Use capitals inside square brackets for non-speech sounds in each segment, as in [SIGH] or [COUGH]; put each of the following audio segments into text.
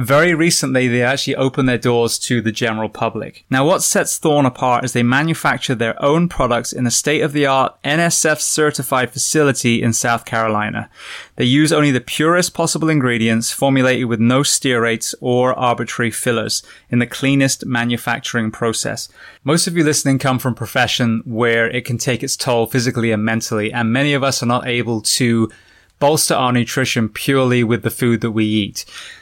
Very recently, they actually opened their doors to the general public. Now, what sets Thorne apart is they manufacture their own products in a state of the art NSF certified facility in South Carolina. They use only the purest possible ingredients formulated with no stearates or arbitrary fillers in the cleanest manufacturing process. Most of you listening come from profession where it can take its toll physically and mentally, and many of us are not able to bolster our nutrition purely with the food that we eat.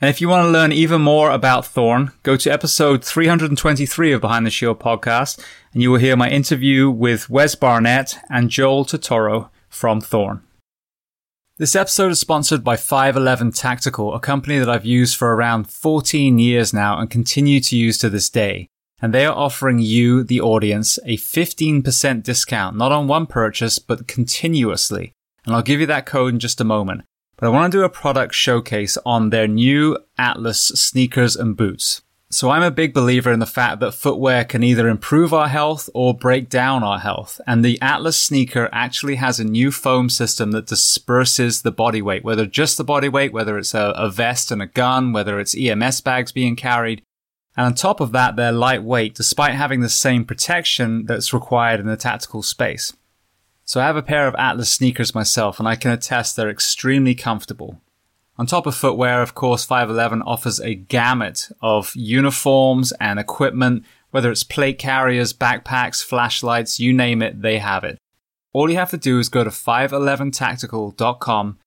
And if you want to learn even more about Thorne, go to episode 323 of Behind the Shield podcast, and you will hear my interview with Wes Barnett and Joel Totoro from Thorne. This episode is sponsored by 511 Tactical, a company that I've used for around 14 years now and continue to use to this day. And they are offering you, the audience, a 15% discount, not on one purchase, but continuously. And I'll give you that code in just a moment but I want to do a product showcase on their new Atlas sneakers and boots. So I'm a big believer in the fact that footwear can either improve our health or break down our health. And the Atlas sneaker actually has a new foam system that disperses the body weight, whether just the body weight, whether it's a, a vest and a gun, whether it's EMS bags being carried. And on top of that, they're lightweight despite having the same protection that's required in the tactical space. So I have a pair of Atlas sneakers myself and I can attest they're extremely comfortable. On top of footwear, of course, 511 offers a gamut of uniforms and equipment, whether it's plate carriers, backpacks, flashlights, you name it, they have it. All you have to do is go to 511tactical.com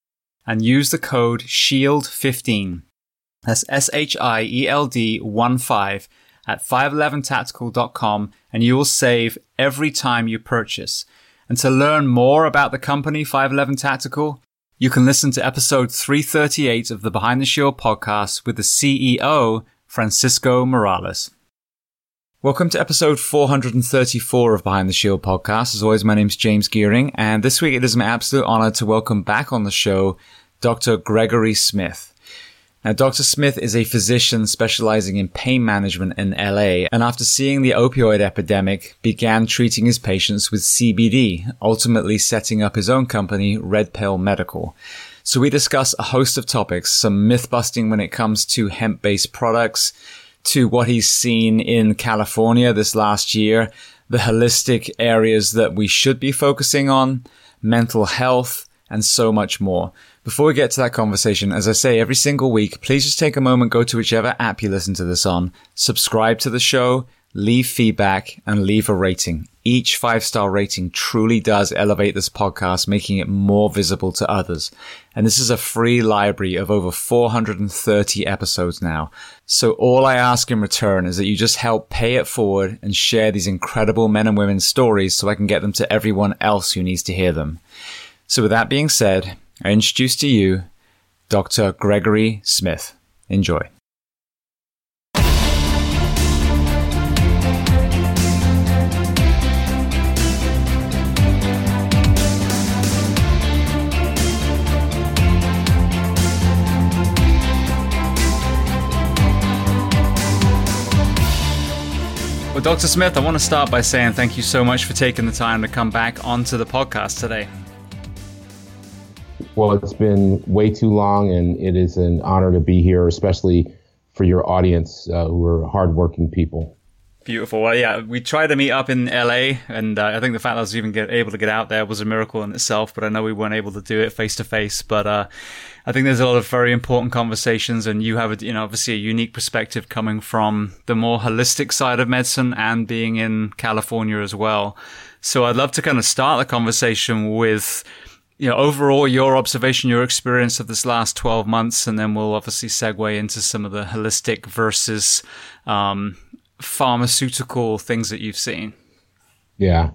and use the code SHIELD15. That's S-H-I-E-L-D 1 5 at 511tactical.com and you will save every time you purchase. And to learn more about the company 511 Tactical, you can listen to episode 338 of the Behind the Shield podcast with the CEO, Francisco Morales. Welcome to episode 434 of Behind the Shield podcast. As always, my name is James Geering, and this week it is my absolute honor to welcome back on the show Dr. Gregory Smith. Now, Dr. Smith is a physician specializing in pain management in LA, and after seeing the opioid epidemic, began treating his patients with CBD, ultimately setting up his own company, Red Pill Medical. So we discuss a host of topics, some myth busting when it comes to hemp based products, to what he's seen in California this last year, the holistic areas that we should be focusing on, mental health, and so much more. Before we get to that conversation, as I say every single week, please just take a moment, go to whichever app you listen to this on, subscribe to the show, leave feedback, and leave a rating. Each five star rating truly does elevate this podcast, making it more visible to others. And this is a free library of over 430 episodes now. So all I ask in return is that you just help pay it forward and share these incredible men and women's stories so I can get them to everyone else who needs to hear them. So with that being said, I introduce to you Dr. Gregory Smith. Enjoy. Well, Dr. Smith, I want to start by saying thank you so much for taking the time to come back onto the podcast today. Well, it's been way too long, and it is an honor to be here, especially for your audience uh, who are hardworking people. Beautiful. Well, yeah, we tried to meet up in LA, and uh, I think the fact that I was even get, able to get out there was a miracle in itself. But I know we weren't able to do it face to face. But uh, I think there's a lot of very important conversations, and you have, a, you know, obviously a unique perspective coming from the more holistic side of medicine and being in California as well. So I'd love to kind of start the conversation with you know, overall your observation, your experience of this last 12 months, and then we'll obviously segue into some of the holistic versus um, pharmaceutical things that you've seen. Yeah.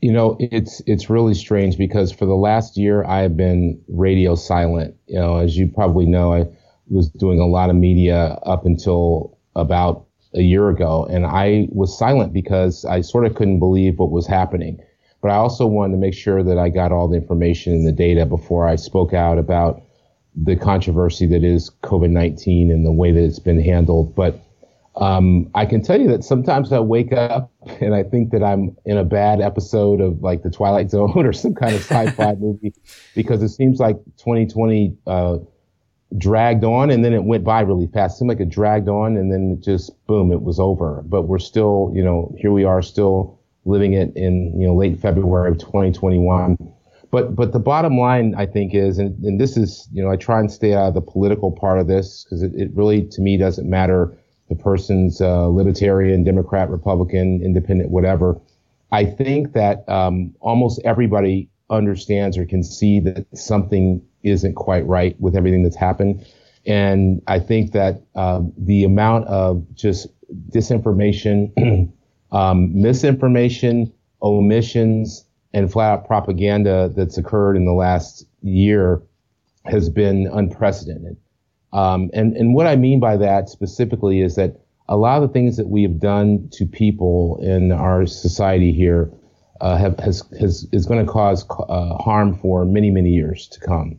You know, it's it's really strange because for the last year I have been radio silent. You know, as you probably know, I was doing a lot of media up until about a year ago, and I was silent because I sort of couldn't believe what was happening. But I also wanted to make sure that I got all the information and the data before I spoke out about the controversy that is COVID 19 and the way that it's been handled. But um, I can tell you that sometimes I wake up and I think that I'm in a bad episode of like the Twilight Zone [LAUGHS] or some kind of sci-fi [LAUGHS] movie because it seems like 2020 uh, dragged on and then it went by really fast. It seemed like it dragged on and then it just boom, it was over. But we're still, you know, here we are still living it in you know late February of 2021. But but the bottom line I think is, and, and this is you know I try and stay out of the political part of this because it, it really to me doesn't matter the person's uh, libertarian, Democrat, Republican, independent, whatever. I think that um, almost everybody understands or can see that something isn't quite right with everything that's happened. And I think that um, the amount of just disinformation, [CLEARS THROAT] um, misinformation, omissions, and flat out propaganda that's occurred in the last year has been unprecedented. Um, and, and what I mean by that specifically is that a lot of the things that we have done to people in our society here uh, have, has, has, is going to cause uh, harm for many, many years to come.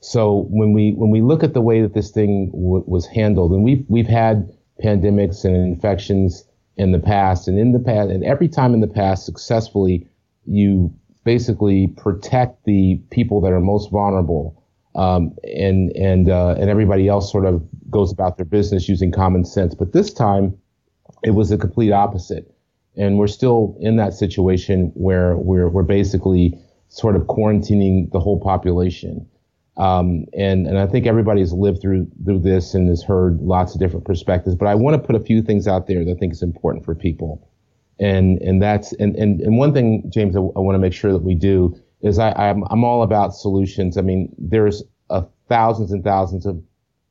So when we when we look at the way that this thing w- was handled, and we've we've had pandemics and infections in the past, and in the past, and every time in the past, successfully, you basically protect the people that are most vulnerable um, and and uh, and everybody else sort of goes about their business using common sense. But this time, it was the complete opposite, and we're still in that situation where we're we're basically sort of quarantining the whole population. Um, and and I think everybody's lived through through this and has heard lots of different perspectives. But I want to put a few things out there that I think is important for people, and and that's and and, and one thing, James, I, want to make sure that we do is I, I'm, I'm all about solutions. I mean, there's a thousands and thousands of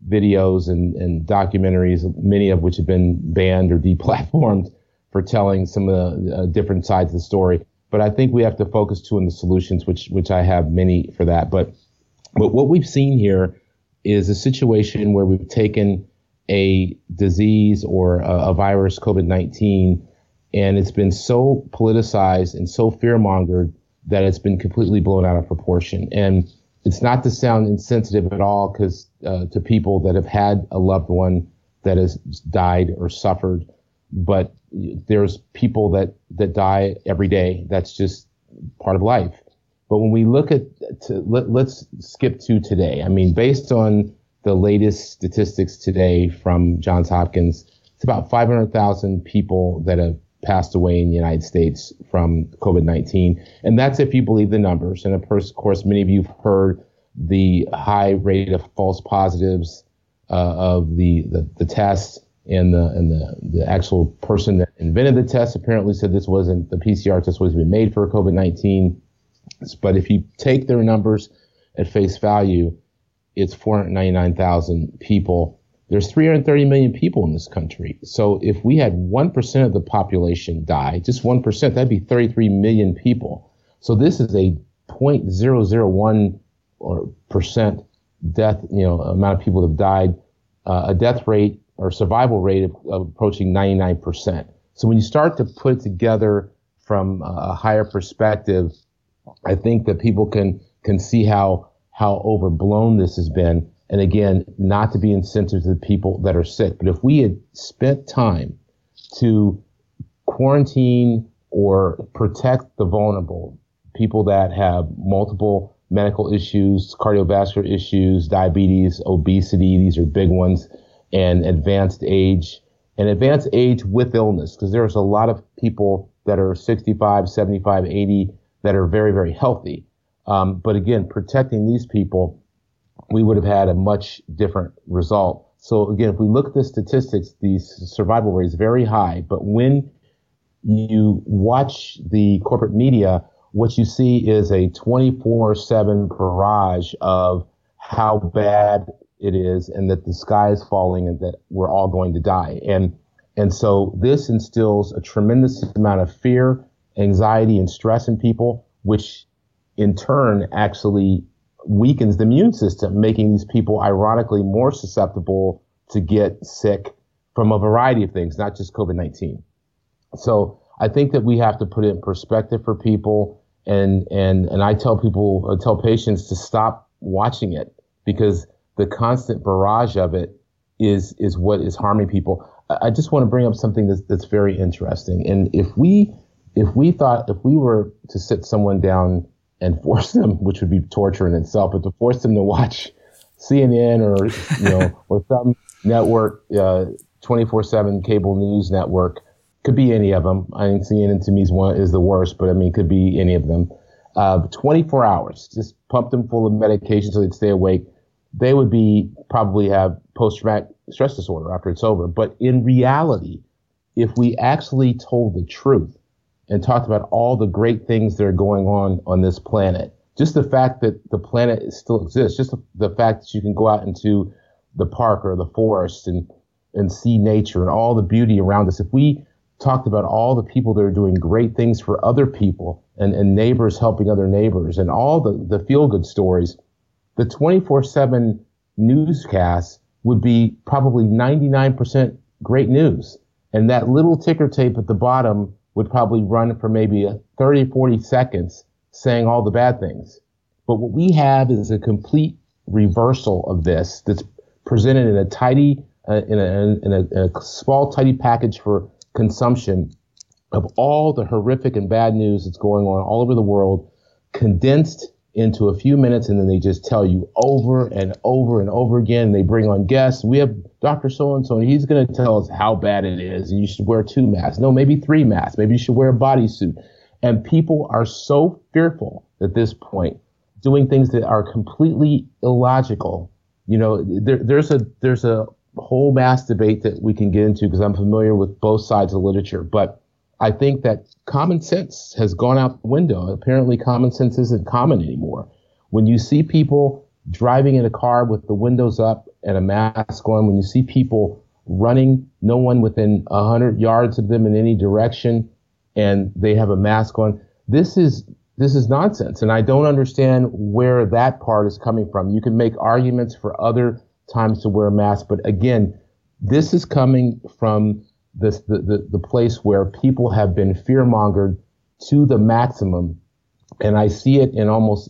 videos and, and documentaries, many of which have been banned or [LAUGHS] deplatformed for telling some of the uh, different sides of the story. But I think we have to focus too on the solutions, which which I have many for that. But but what we've seen here is a situation where we've taken a disease or a, a virus, COVID-19, and it's been so politicized and so fear-mongered that it's been completely blown out of proportion. And it's not to sound insensitive at all, because uh, to people that have had a loved one that has died or suffered, but there's people that that die every day. That's just part of life. But when we look at, to, let, let's skip to today. I mean, based on the latest statistics today from Johns Hopkins, it's about 500,000 people that have passed away in the United States from COVID 19. And that's if you believe the numbers. And of course, many of you have heard the high rate of false positives uh, of the, the, the test. And the and the, the actual person that invented the test apparently said this wasn't the PCR test was being made for COVID nineteen. But if you take their numbers at face value, it's 499,000 people there's 330 million people in this country. So if we had 1% of the population die, just 1%, that'd be 33 million people. So this is a 0.001 or percent death, you know, amount of people that have died, uh, a death rate or survival rate of, of, approaching 99%. So when you start to put together from a higher perspective, I think that people can, can see how, how overblown this has been and again, not to be insensitive to the people that are sick. But if we had spent time to quarantine or protect the vulnerable, people that have multiple medical issues, cardiovascular issues, diabetes, obesity. These are big ones, and advanced age and advanced age with illness, because there's a lot of people that are 65, 75, 80 that are very, very healthy. Um, but again, protecting these people, we would have had a much different result. So again, if we look at the statistics, the survival rate is very high. But when you watch the corporate media, what you see is a 24/7 barrage of how bad it is and that the sky is falling and that we're all going to die. And and so this instills a tremendous amount of fear, anxiety, and stress in people, which in turn actually weakens the immune system, making these people ironically more susceptible to get sick from a variety of things, not just COVID 19. So I think that we have to put it in perspective for people. And, and, and I tell people, I tell patients to stop watching it because the constant barrage of it is is what is harming people. I just want to bring up something that's, that's very interesting. And if we if we thought if we were to sit someone down and [LAUGHS] force them, which would be torture in itself, but to force them to watch CNN or you know [LAUGHS] or some network, uh, twenty four seven cable news network, could be any of them. I think CNN to me is one is the worst, but I mean could be any of them. Uh, 24 hours, just pump them full of medication so they'd stay awake they would be probably have post traumatic stress disorder after it's over. But in reality, if we actually told the truth and talked about all the great things that are going on on this planet, just the fact that the planet still exists, just the, fact that you can go out into the park or the forest and and see nature and all the beauty around us. If we talked about all the people that are doing great things for other people and, and neighbors helping other neighbors and all the, the feel good stories, the 24 7 newscast would be probably 99% great news. And that little ticker tape at the bottom would probably run for maybe 30, 40 seconds saying all the bad things. But what we have is a complete reversal of this that's presented in a tidy, uh, in, a, in, a, in a small, tidy package for consumption of all the horrific and bad news that's going on all over the world, condensed into a few minutes and then they just tell you over and over and over again. They bring on guests. We have Dr. So and so, he's going to tell us how bad it is. And you should wear two masks. No, maybe three masks. Maybe you should wear a bodysuit. And people are so fearful at this point, doing things that are completely illogical. You know, there, there's a there's a whole mass debate that we can get into because I'm familiar with both sides of literature, but I think that common sense has gone out the window. Apparently, common sense isn't common anymore. When you see people driving in a car with the windows up and a mask on, when you see people running, no one within 100 yards of them in any direction, and they have a mask on, this is this is nonsense. And I don't understand where that part is coming from. You can make arguments for other times to wear a mask, but again, this is coming from this, the, the, the place where people have been fear mongered to the maximum. And I see it in almost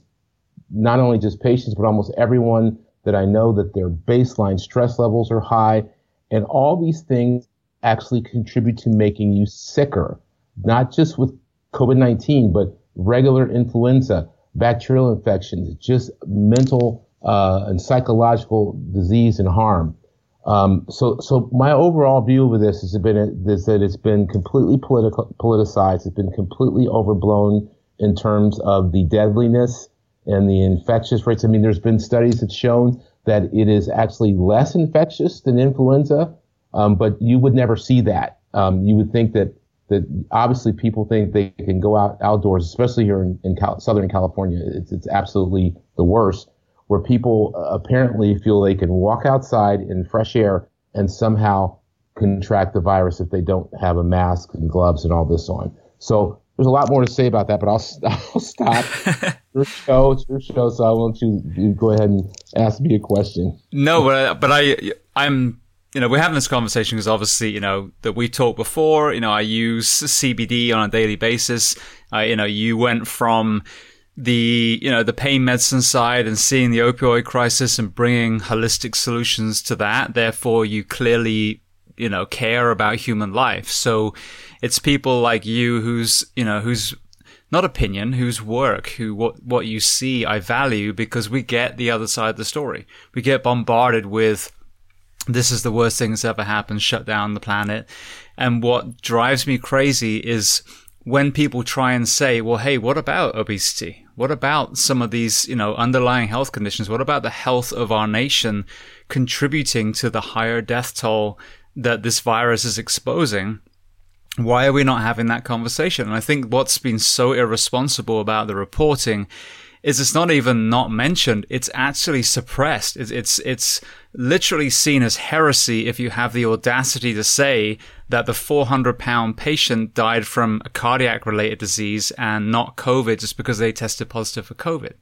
not only just patients, but almost everyone that I know that their baseline stress levels are high. And all these things actually contribute to making you sicker, not just with COVID-19, but regular influenza, bacterial infections, just mental uh, and psychological disease and harm. Um, so, so my overall view of this has been is that it's been completely political, politicized. It's been completely overblown in terms of the deadliness and the infectious rates. I mean, there's been studies that shown that it is actually less infectious than influenza, um, but you would never see that. Um, you would think that that obviously people think they can go out outdoors, especially here in, in Cal- Southern California. It's, it's absolutely the worst where people uh, apparently feel they can walk outside in fresh air and somehow contract the virus if they don't have a mask and gloves and all this on. So there's a lot more to say about that, but I'll, [LAUGHS] I'll stop. [LAUGHS] your show, it's your show, so I want you to go ahead and ask me a question. No, but I, but I, I'm, you know, we're having this conversation because obviously, you know, that we talked before. You know, I use CBD on a daily basis. Uh, you know, you went from the you know the pain medicine side and seeing the opioid crisis and bringing holistic solutions to that therefore you clearly you know care about human life so it's people like you who's you know who's not opinion, whose work, who what what you see I value because we get the other side of the story. We get bombarded with this is the worst thing that's ever happened, shut down the planet. And what drives me crazy is when people try and say, well, hey, what about obesity? What about some of these, you know, underlying health conditions? What about the health of our nation contributing to the higher death toll that this virus is exposing? Why are we not having that conversation? And I think what's been so irresponsible about the reporting is it's not even not mentioned. It's actually suppressed. It's, it's, it's literally seen as heresy if you have the audacity to say that the 400 pound patient died from a cardiac related disease and not COVID just because they tested positive for COVID.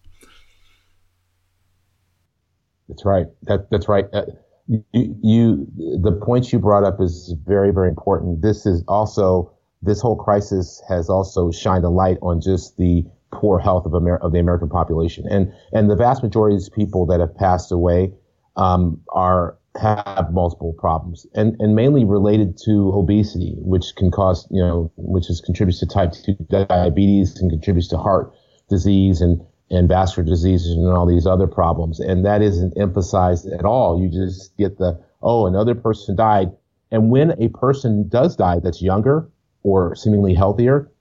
That's right. That, that's right. Uh, you, you, the points you brought up is very, very important. This is also, this whole crisis has also shined a light on just the poor health of, Amer- of the American population. And, and the vast majority of these people that have passed away, um, are, have multiple problems and, and mainly related to obesity, which can cause, you know, which is contributes to type 2 diabetes and contributes to heart disease and, and vascular diseases and all these other problems. And that isn't emphasized at all. You just get the, oh, another person died. And when a person does die that's younger or seemingly healthier,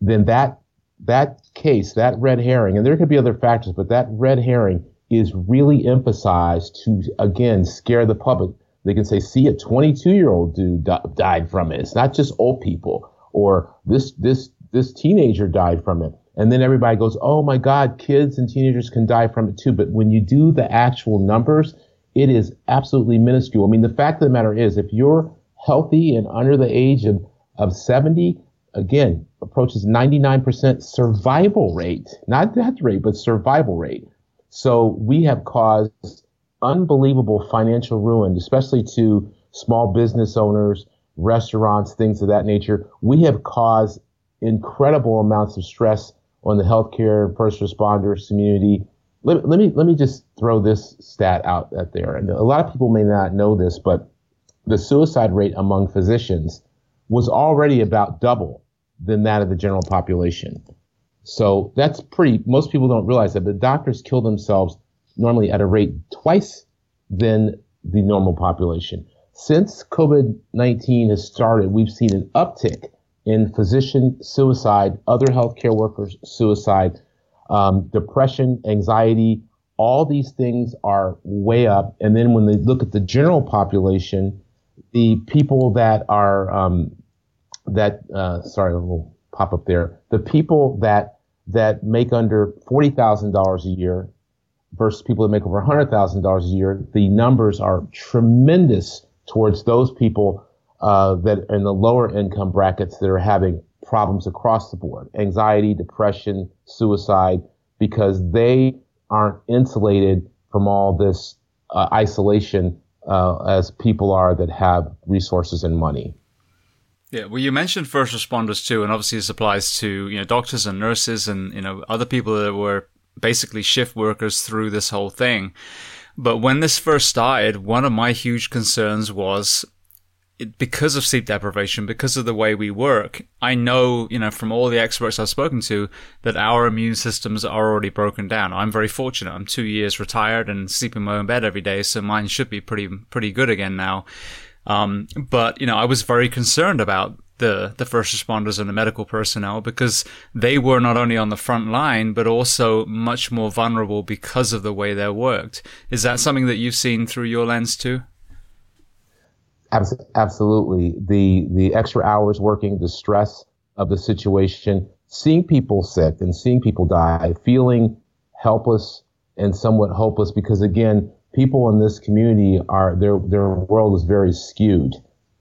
then that, that case, that red herring, and there could be other factors, but that red herring is really emphasized to, again, scare the public. They can say, see, a 22 year old dude di- died from it. It's not just old people or this, this, this teenager died from it. And then everybody goes, oh my God, kids and teenagers can die from it too. But when you do the actual numbers, it is absolutely minuscule. I mean, the fact of the matter is, if you're healthy and under the age of, of 70, again, approaches 99% survival rate, not death rate, but survival rate. So we have caused unbelievable financial ruin, especially to small business owners, restaurants, things of that nature. We have caused incredible amounts of stress on the healthcare first responders community. Let, let me let me just throw this stat out, out there. And a lot of people may not know this, but the suicide rate among physicians was already about double than that of the general population. So that's pretty, most people don't realize that, but doctors kill themselves normally at a rate twice than the normal population. Since COVID-19 has started, we've seen an uptick in physician suicide, other healthcare workers suicide, um, depression, anxiety, all these things are way up. And then when they look at the general population, the people that are um, that uh, sorry, will pop up there. The people that that make under forty thousand dollars a year versus people that make over hundred thousand dollars a year, the numbers are tremendous towards those people uh, that in the lower income brackets that are having problems across the board, anxiety, depression, suicide, because they aren't insulated from all this uh, isolation uh, as people are that have resources and money. Yeah, well, you mentioned first responders too, and obviously this applies to you know doctors and nurses and you know other people that were basically shift workers through this whole thing. But when this first started, one of my huge concerns was because of sleep deprivation, because of the way we work, I know, you know, from all the experts I've spoken to that our immune systems are already broken down. I'm very fortunate. I'm two years retired and sleep in my own bed every day. So mine should be pretty, pretty good again now. Um, but you know, I was very concerned about the the first responders and the medical personnel because they were not only on the front line but also much more vulnerable because of the way they worked. Is that something that you've seen through your lens too? Absolutely. The the extra hours working, the stress of the situation, seeing people sick and seeing people die, feeling helpless and somewhat hopeless because again, people in this community are their their world is very skewed.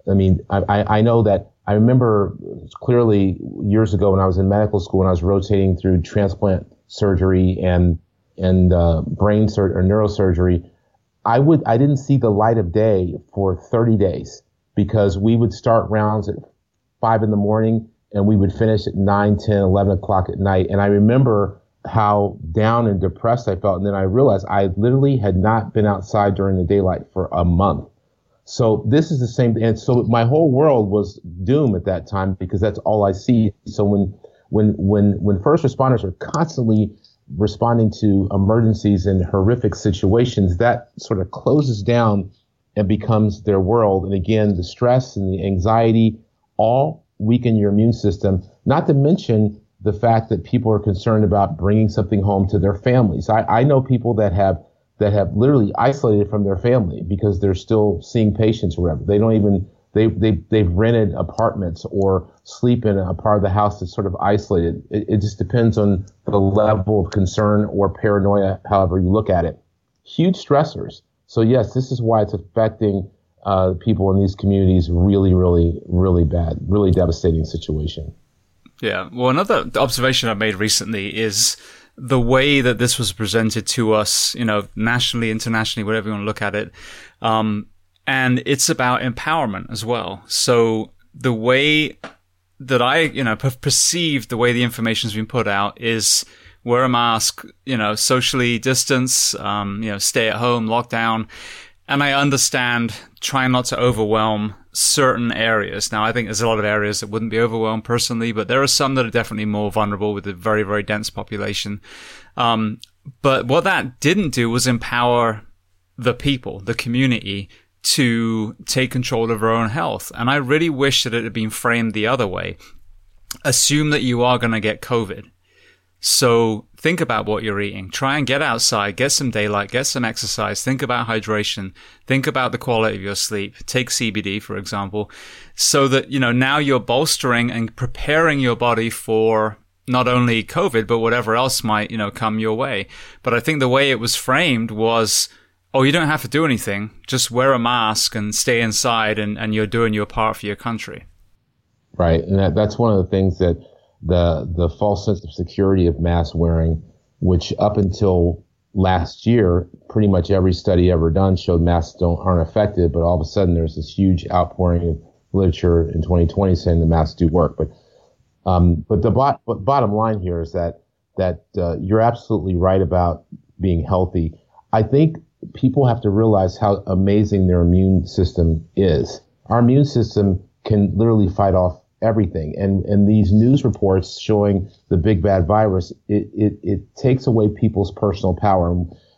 I mean, I, I know that I remember clearly years ago when I was in medical school and I was rotating through transplant surgery and and uh, brain surgery or neurosurgery. I would I didn't see the light of day for 30 days because we would start rounds at five in the morning and we would finish at 9, 10, 11 o'clock at night. And I remember how down and depressed I felt. And then I realized I literally had not been outside during the daylight for a month. So this is the same. And so my whole world was doom at that time because that's all I see. So when, when when when first responders are constantly responding to emergencies and horrific situations, that sort of closes down and becomes their world. And again, the stress and the anxiety all weaken your immune system. Not to mention the fact that people are concerned about bringing something home to their families. I, I know people that have that have literally isolated from their family because they're still seeing patients or whatever. They don't even they they they've rented apartments or sleep in a part of the house that's sort of isolated. It, it just depends on the level of concern or paranoia, however you look at it. Huge stressors. So yes, this is why it's affecting uh, people in these communities really, really, really bad, really devastating situation. Yeah. Well, another observation I've made recently is the way that this was presented to us, you know, nationally, internationally, whatever you want to look at it. Um, and it's about empowerment as well. So the way that I, you know, perceive the way the information's been put out is wear a mask, you know, socially distance, um, you know, stay at home, lockdown. And I understand trying not to overwhelm certain areas. Now, I think there's a lot of areas that wouldn't be overwhelmed personally, but there are some that are definitely more vulnerable with a very, very dense population. Um, but what that didn't do was empower the people, the community to take control of their own health. And I really wish that it had been framed the other way. Assume that you are going to get COVID. So think about what you're eating. Try and get outside, get some daylight, get some exercise. Think about hydration. Think about the quality of your sleep. Take CBD, for example, so that, you know, now you're bolstering and preparing your body for not only COVID, but whatever else might, you know, come your way. But I think the way it was framed was, oh, you don't have to do anything. Just wear a mask and stay inside and, and you're doing your part for your country. Right. And that, that's one of the things that, the the false sense of security of mask wearing, which up until last year, pretty much every study ever done showed masks don't aren't effective. But all of a sudden, there's this huge outpouring of literature in 2020 saying the masks do work. But um, but the bot, but bottom line here is that that uh, you're absolutely right about being healthy. I think people have to realize how amazing their immune system is. Our immune system can literally fight off everything. And and these news reports showing the big bad virus, it it, it takes away people's personal power.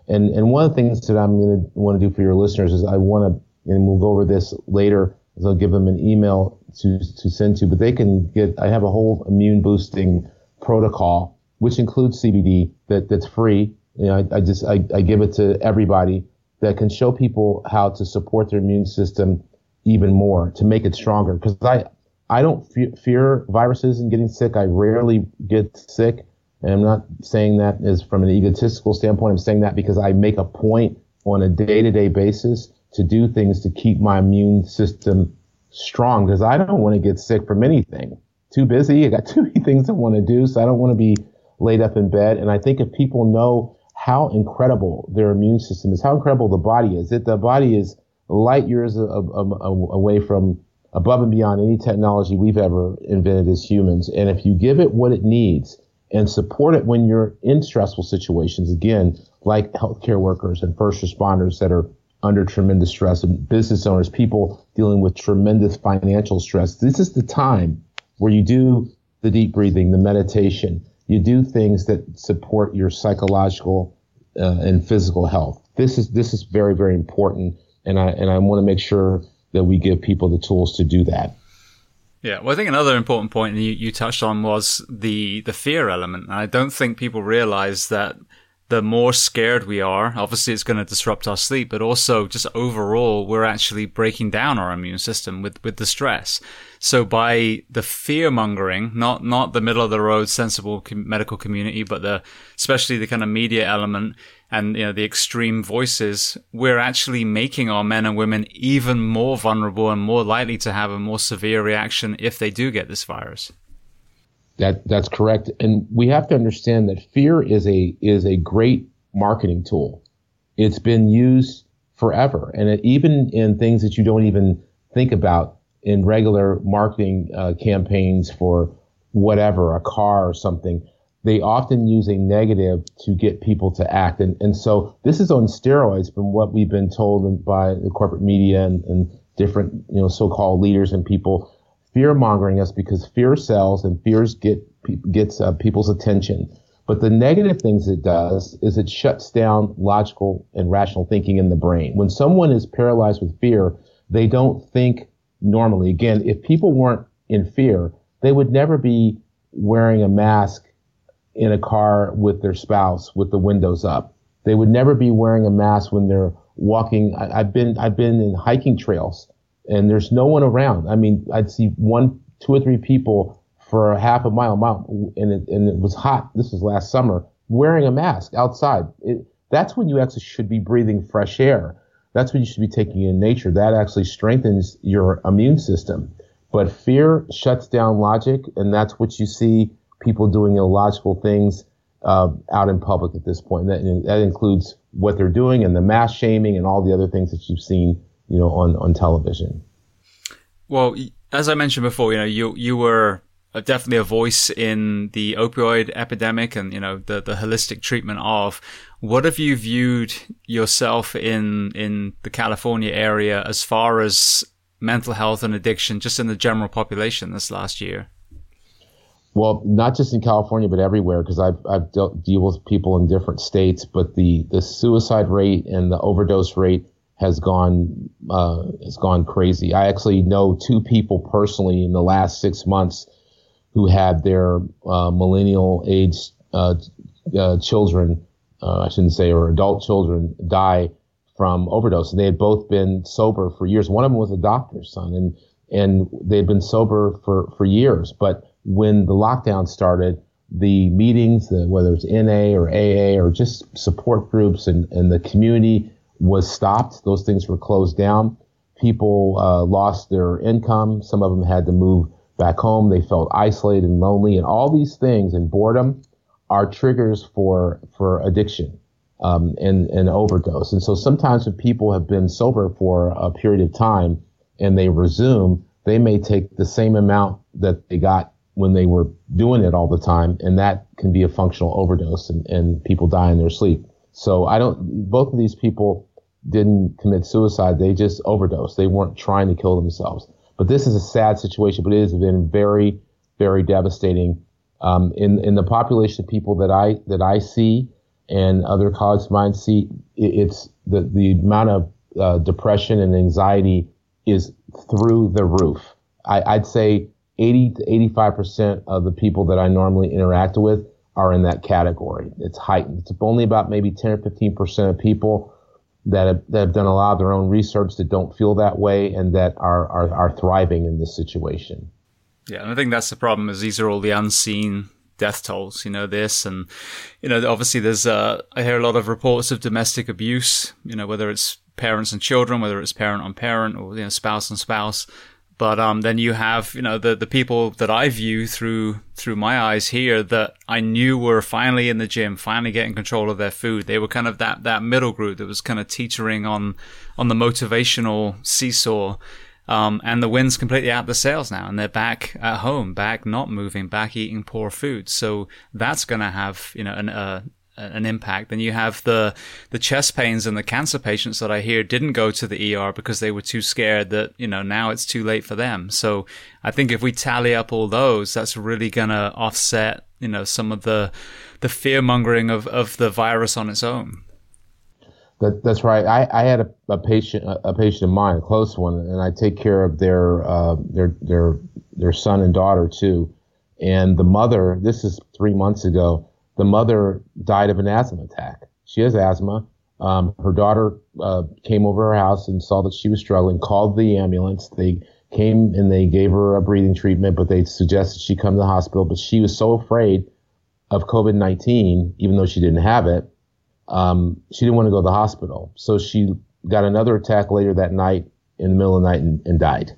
And and one of the things that I'm going to want to do for your listeners is I want to, and we'll go over this later. Is I'll give them an email to to send to, but they can get. I have a whole immune boosting protocol, which includes CBD that that's free. You know, I, I just I, I give it to everybody that can show people how to support their immune system even more to make it stronger. Because I I don't fe- fear viruses and getting sick. I rarely get sick. And I'm not saying that from an egotistical standpoint. I'm saying that because I make a point on a day to day basis to do things to keep my immune system strong because I don't want to get sick from anything. Too busy. I got [LAUGHS] too many things I want to do. So I don't want to be laid up in bed. And I think if people know how incredible their immune system is, how incredible the body is, that the body is light years away from above and beyond any technology we've ever invented as humans. And if you give it what it needs and support it when you're in stressful situations, again, like healthcare workers and first responders that are under tremendous stress and business owners, people dealing with tremendous financial stress, this is the time where you do the deep breathing, the meditation, you do things that support your psychological uh, and physical health. This is this is very very important, and I and I want to make sure that we give people the tools to do that. Yeah, well, I think another important point you, you touched on was the the fear element. I don't think people realize that the more scared we are, obviously it's going to disrupt our sleep, but also just overall, we're actually breaking down our immune system with, with the stress. So by the fear mongering, not, not the middle of the road sensible medical community, but the, especially the kind of media element and, you know, the extreme voices, we're actually making our men and women even more vulnerable and more likely to have a more severe reaction if they do get this virus. That that's correct, and we have to understand that fear is a is a great marketing tool. It's been used forever, and it, even in things that you don't even think about in regular marketing uh, campaigns for whatever a car or something, they often use a negative to get people to act. And and so this is on steroids from what we've been told by the corporate media and, and different you know so-called leaders and people fear mongering us because fear sells and fears get gets uh, people's attention. But the negative things it does is it shuts down logical and rational thinking in the brain. When someone is paralyzed with fear, they don't think normally. Again, if people weren't in fear, they would never be wearing a mask in a car with their spouse with the windows up. They would never be wearing a mask when they're walking. I, have been I've been in hiking trails and there's no one around. I mean, I'd see one, two or three people for a half a mile, mile, and it, and it was hot. This was last summer, wearing a mask outside. It, that's when you actually should be breathing fresh air. That's when you should be taking in nature. That actually strengthens your immune system. But fear shuts down logic, and that's what you see people doing illogical things uh, out in public at this point. That, that includes what they're doing and the mass shaming and all the other things that you've seen, you know, on, on television. Well, as I mentioned before, you know, you you were definitely a voice in the opioid epidemic and you know the the holistic treatment of what have you viewed yourself in in the California area as far as mental health and addiction just in the general population this last year well not just in California but everywhere because I've I've dealt deal with people in different states but the the suicide rate and the overdose rate has gone uh, has gone crazy I actually know two people personally in the last 6 months who had their uh, millennial age uh, uh, children, uh, I shouldn't say, or adult children die from overdose. And they had both been sober for years. One of them was a doctor's son, and and they had been sober for for years. But when the lockdown started, the meetings, the, whether it's NA or AA or just support groups and, and the community was stopped. Those things were closed down. People uh, lost their income. Some of them had to move back home. They felt isolated and lonely, and all these things and boredom are triggers for for addiction um, and and overdose. And so sometimes when people have been sober for a period of time and they resume, they may take the same amount that they got when they were doing it all the time, and that can be a functional overdose, and, and people die in their sleep. So I don't. Both of these people didn't commit suicide; they just overdosed. They weren't trying to kill themselves. But this is a sad situation, but it has been very, very devastating. Um, in in the population of people that I that I see and other colleagues of mine see, it, it's the the amount of uh, depression and anxiety is through the roof. I, I'd say 80 to 85 percent of the people that I normally interact with are in that category. It's heightened. It's only about maybe 10 or 15 percent of people that have, that have done a lot of their own research that don't feel that way and that are, are, are thriving in this situation. Yeah, and I think that's the problem is these are all the unseen death tolls, you know, this and, you know, obviously there's, uh, I hear a lot of reports of domestic abuse, you know, whether it's parents and children, whether it's parent on parent or, you know, spouse and spouse. But um, then you have, you know, the, the people that I view through through my eyes here that I knew were finally in the gym, finally getting control of their food. They were kind of that that middle group that was kind of teetering on on the motivational seesaw. Um, and the wind's completely out the sails now, and they're back at home, back not moving, back eating poor food. So that's going to have, you know, an, uh, an impact. Then you have the the chest pains and the cancer patients that I hear didn't go to the ER because they were too scared that you know now it's too late for them. So I think if we tally up all those, that's really gonna offset you know some of the the fear mongering of of the virus on its own. That, that's right. I, I had a, a patient a, patient of mine, a close one, and I take care of their uh, their their their son and daughter too. And the mother, this is three months ago the mother died of an asthma attack. She has asthma. Um, her daughter uh, came over her house and saw that she was struggling, called the ambulance. They came and they gave her a breathing treatment, but they suggested she come to the hospital. But she was so afraid of COVID 19, even though she didn't have it, um, she didn't want to go to the hospital. So she got another attack later that night in the middle of the night and, and died.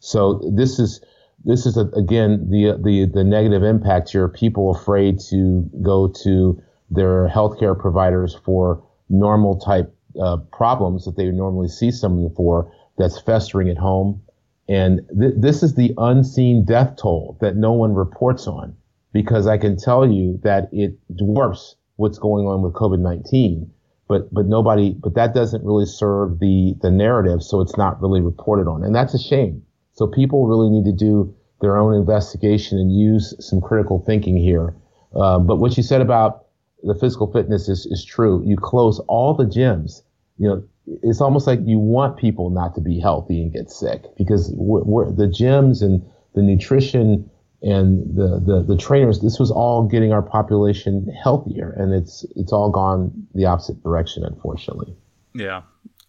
So this is this is a, again the the the negative impact here. People afraid to go to their healthcare providers for normal type uh, problems that they normally see someone for that's festering at home. And th- this is the unseen death toll that no one reports on because I can tell you that it dwarfs what's going on with COVID-19. But, but nobody, but that doesn't really serve the, the narrative. So it's not really reported on. And that's a shame. So people really need to do their own investigation and use some critical thinking here. Uh, but what you said about the physical fitness is, is true. You close all the gyms. You know, it's almost like you want people not to be healthy and get sick because we're, we're, the gyms and the nutrition and the, the, the trainers, this was all getting our population healthier, and it's it's all gone the opposite direction, unfortunately. Yeah.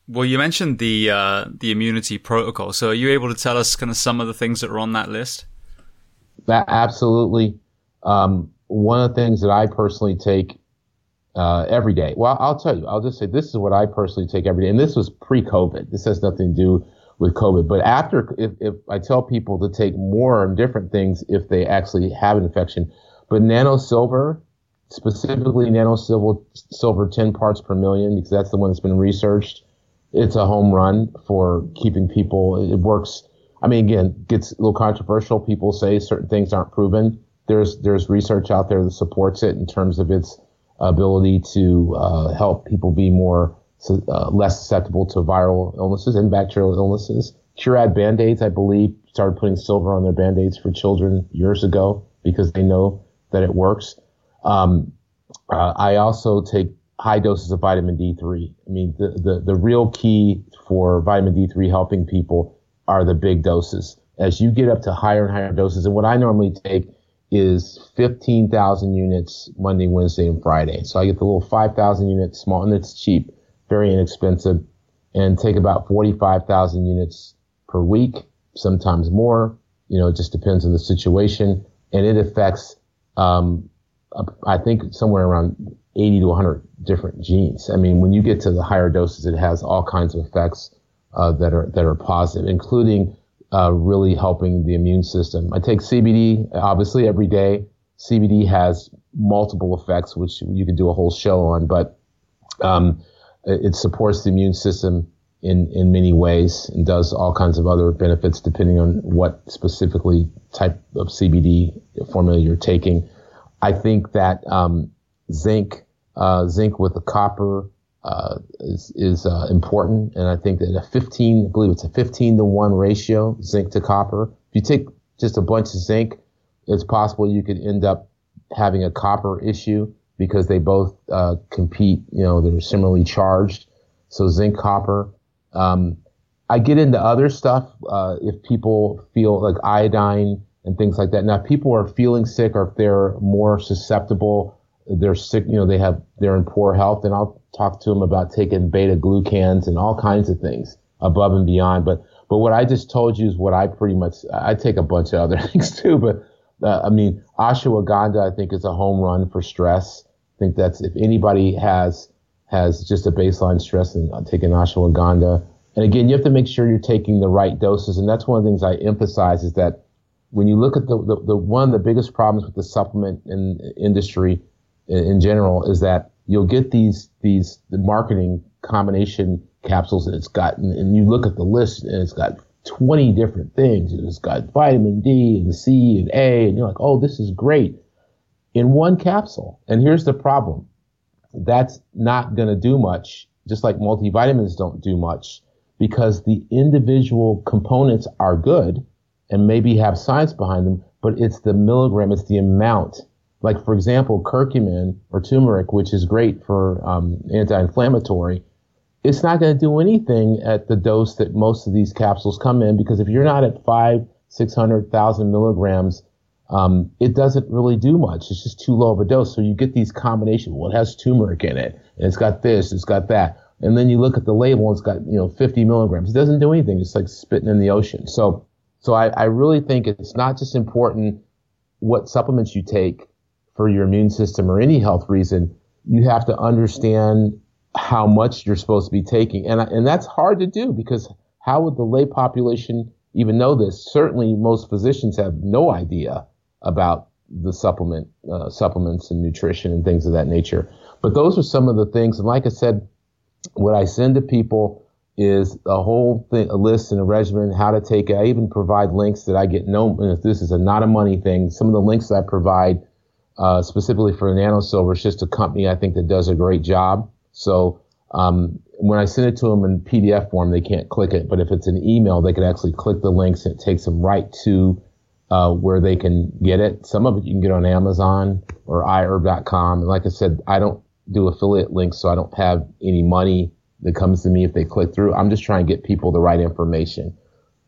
Well, you mentioned the uh, the immunity protocol. So, are you able to tell us kind of some of the things that are on that list? That absolutely. Um, one of the things that I personally take uh, every day. Well, I'll tell you. I'll just say this is what I personally take every day, and this was pre-COVID. This has nothing to do with COVID. But after, if, if I tell people to take more and different things if they actually have an infection, but nano silver, specifically nano silver, silver 10 parts per million, because that's the one that's been researched. It's a home run for keeping people. It works. I mean, again, gets a little controversial. People say certain things aren't proven. There's there's research out there that supports it in terms of its ability to uh, help people be more uh, less susceptible to viral illnesses and bacterial illnesses. Curad Band-Aids, I believe, started putting silver on their Band-Aids for children years ago because they know that it works. Um, uh, I also take high doses of vitamin D3. I mean, the, the, the real key for vitamin D3 helping people are the big doses. As you get up to higher and higher doses, and what I normally take is 15,000 units Monday, Wednesday, and Friday. So I get the little 5,000 units small, and it's cheap very inexpensive, and take about 45,000 units per week, sometimes more. You know, it just depends on the situation, and it affects, um, I think, somewhere around 80 to 100 different genes. I mean, when you get to the higher doses, it has all kinds of effects uh, that are that are positive, including uh, really helping the immune system. I take CBD obviously every day. CBD has multiple effects, which you could do a whole show on, but um, it supports the immune system in, in many ways and does all kinds of other benefits depending on what specifically type of CBD formula you're taking. I think that um, zinc, uh, zinc with the copper uh, is, is uh, important, and I think that a 15, I believe it's a 15 to one ratio, zinc to copper. If you take just a bunch of zinc, it's possible you could end up having a copper issue because they both uh, compete. You know, they're similarly charged. So zinc, copper. Um, I get into other stuff uh, if people feel like iodine and things like that. Now, people are feeling sick or if they're more susceptible, they're sick. You know, they have they're in poor health, and I'll talk to them about taking beta glucans and all kinds of things above and beyond. But but what I just told you is what I pretty much I take a bunch of other [LAUGHS] things too, but uh, I mean, ashwagandha, I think, is a home run for stress. I think that's if anybody has has just a baseline stress, and taking ashwagandha. And again, you have to make sure you're taking the right doses. And that's one of the things I emphasize is that when you look at the, the, the one of the biggest problems with the supplement in, industry in, general is that you'll get these these the marketing combination capsules it's got and, and you look at the list and it's got 20 different things. It's got vitamin D and C and A, and you're like, oh, this is great in one capsule. And here's the problem. That's not going to do much, just like multivitamins don't do much because the individual components are good and maybe have science behind them, but it's the milligram, it's the amount. Like, for example, curcumin or turmeric, which is great for um, anti-inflammatory, it's not going to do anything at the dose that most of these capsules come in because if you're not at five, 600,000 milligrams, um, it doesn't really do much. It's just too low of a dose. So you get these combinations. Well, it has turmeric in it, and it's got this, it's got that. And then you look at the label, and it's got, you know, 50 milligrams. It doesn't do anything. It's like spitting in the ocean. So, so I, I really think it's not just important what supplements you take for your immune system or any health reason. You have to understand how much you're supposed to be taking. And, and that's hard to do because how would the lay population even know this? Certainly most physicians have no idea about the supplement, uh, supplements and nutrition and things of that nature. But those are some of the things. And like I said, what I send to people is a whole thing, a list and a regimen, how to take it. I even provide links that I get no, this is a not a money thing, some of the links I provide, uh, specifically for NanoSilver, it's just a company I think that does a great job. So, um, when I send it to them in PDF form, they can't click it. But if it's an email, they can actually click the links and it takes them right to uh, where they can get it. Some of it you can get on Amazon or iHerb.com. And like I said, I don't do affiliate links, so I don't have any money that comes to me if they click through. I'm just trying to get people the right information.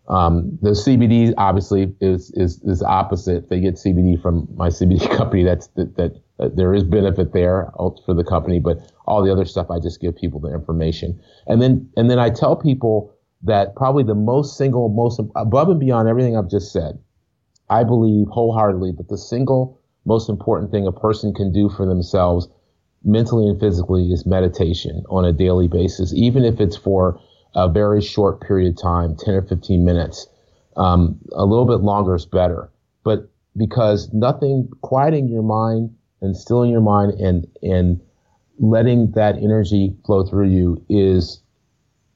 Um, the CBD obviously is is is opposite. They get CBD from my CBD [LAUGHS] company. That's that, that uh, there is benefit there for the company, but all the other stuff I just give people the information. And then and then I tell people that probably the most single most above and beyond everything I've just said, I believe wholeheartedly that the single most important thing a person can do for themselves mentally and physically is meditation on a daily basis, even if it's for a very short period of time, 10 or 15 minutes. Um, a little bit longer is better. But because nothing, quieting your mind and stilling your mind and, and letting that energy flow through you is,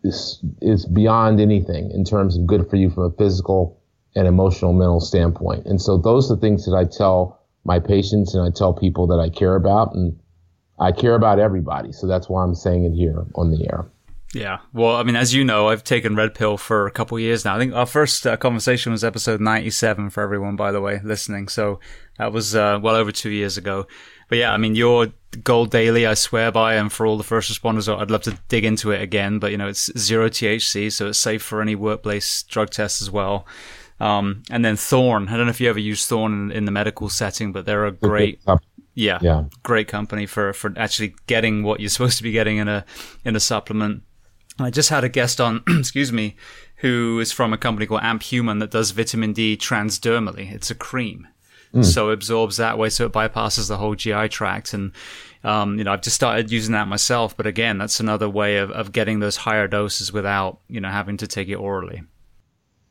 is, is beyond anything in terms of good for you from a physical and emotional mental standpoint. And so those are the things that I tell my patients and I tell people that I care about and I care about everybody. So that's why I'm saying it here on the air. Yeah. Well, I mean, as you know, I've taken Red Pill for a couple years now. I think our first uh, conversation was episode 97 for everyone, by the way, listening. So that was uh, well over two years ago. But yeah, I mean, your gold daily, I swear by, and for all the first responders, I'd love to dig into it again. But you know, it's zero THC, so it's safe for any workplace drug tests as well. Um, and then Thorne. I don't know if you ever use Thorne in, in the medical setting, but they're a great, yeah, yeah, great company for for actually getting what you're supposed to be getting in a in a supplement. I just had a guest on, [CLEARS THROAT] excuse me, who is from a company called Amp Human that does vitamin D transdermally. It's a cream. Mm. So it absorbs that way, so it bypasses the whole GI tract. And, um, you know, I've just started using that myself. But again, that's another way of, of getting those higher doses without, you know, having to take it orally.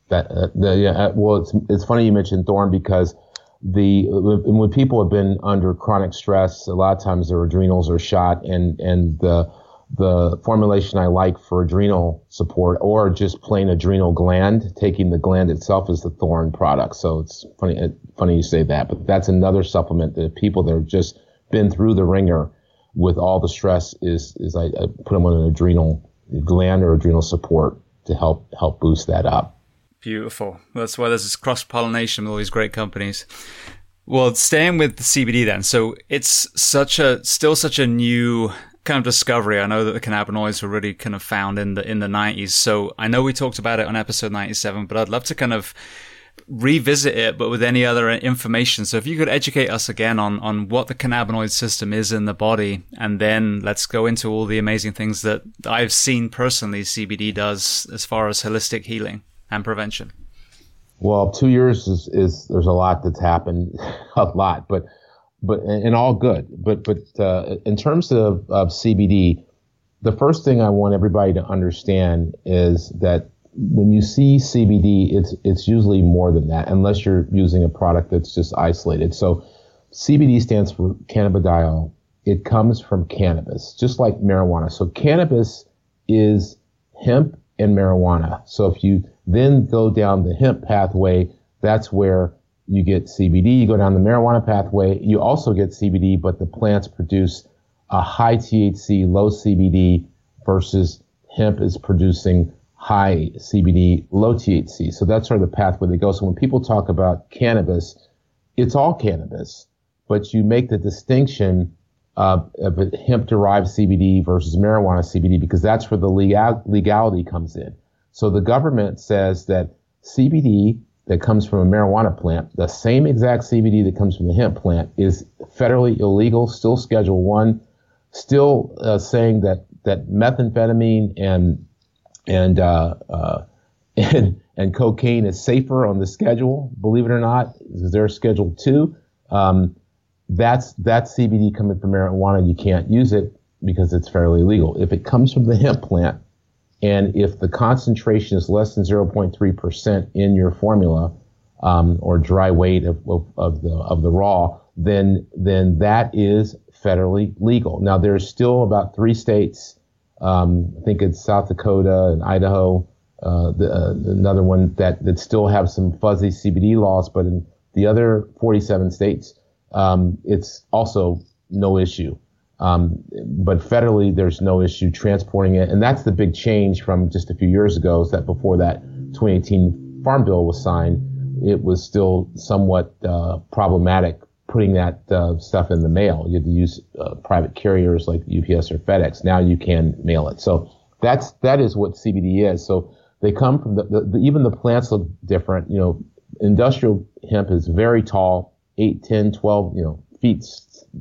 That, uh, the, yeah, uh, well, it's, it's funny you mentioned Thorne because the when people have been under chronic stress, a lot of times their adrenals are shot, and and the the formulation I like for adrenal support or just plain adrenal gland, taking the gland itself is the Thorne product. So it's funny, funny you say that, but that's another supplement that people that have just been through the ringer with all the stress is, is I, I put them on an adrenal gland or adrenal support to help, help boost that up. Beautiful. That's why there's this cross pollination with all these great companies. Well, staying with the CBD then. So it's such a, still such a new kind of discovery. I know that the cannabinoids were really kind of found in the in the 90s. So I know we talked about it on episode 97, but I'd love to kind of revisit it, but with any other information. So if you could educate us again on on what the cannabinoid system is in the body, and then let's go into all the amazing things that I've seen personally CBD does as far as holistic healing and prevention. Well, two years is, is there's a lot that's happened, [LAUGHS] a lot, but but and all good. But but uh, in terms of, of CBD, the first thing I want everybody to understand is that when you see CBD, it's it's usually more than that, unless you're using a product that's just isolated. So CBD stands for cannabidiol. It comes from cannabis, just like marijuana. So cannabis is hemp and marijuana. So if you then go down the hemp pathway, that's where you get CBD. You go down the marijuana pathway, you also get CBD, but the plants produce a high THC, low CBD versus hemp is producing high CBD, low THC. So that's sort of the pathway they go. So when people talk about cannabis, it's all cannabis, but you make the distinction uh, of hemp derived CBD versus marijuana CBD because that's where the legal- legality comes in. So the government says that CBD that comes from a marijuana plant, the same exact CBD that comes from the hemp plant, is federally illegal, still Schedule One, still uh, saying that that methamphetamine and and uh, uh, [LAUGHS] and and cocaine is safer on the schedule. Believe it or not, is there a Schedule Two? Um, that's that's CBD coming from marijuana. You can't use it because it's fairly illegal. If it comes from the hemp plant, and if the concentration is less than 0.3% in your formula, um, or dry weight of, of, of, the of the raw, then then that is federally legal. Now there's still about three states, um, I think it's South Dakota and Idaho, uh, the, uh, another one that that still have some fuzzy CBD laws, but in the other 47 states, um, it's also no issue. Um, but federally, there's no issue transporting it. And that's the big change from just a few years ago is that before that 2018 Farm Bill was signed, it was still somewhat uh, problematic putting that uh, stuff in the mail. You had to use uh, private carriers like UPS or FedEx. Now you can mail it. So that's that is what CBD is. So they come from the, the, the even the plants look different. You know, industrial hemp is very tall, 8, 10, 12, you know, feet,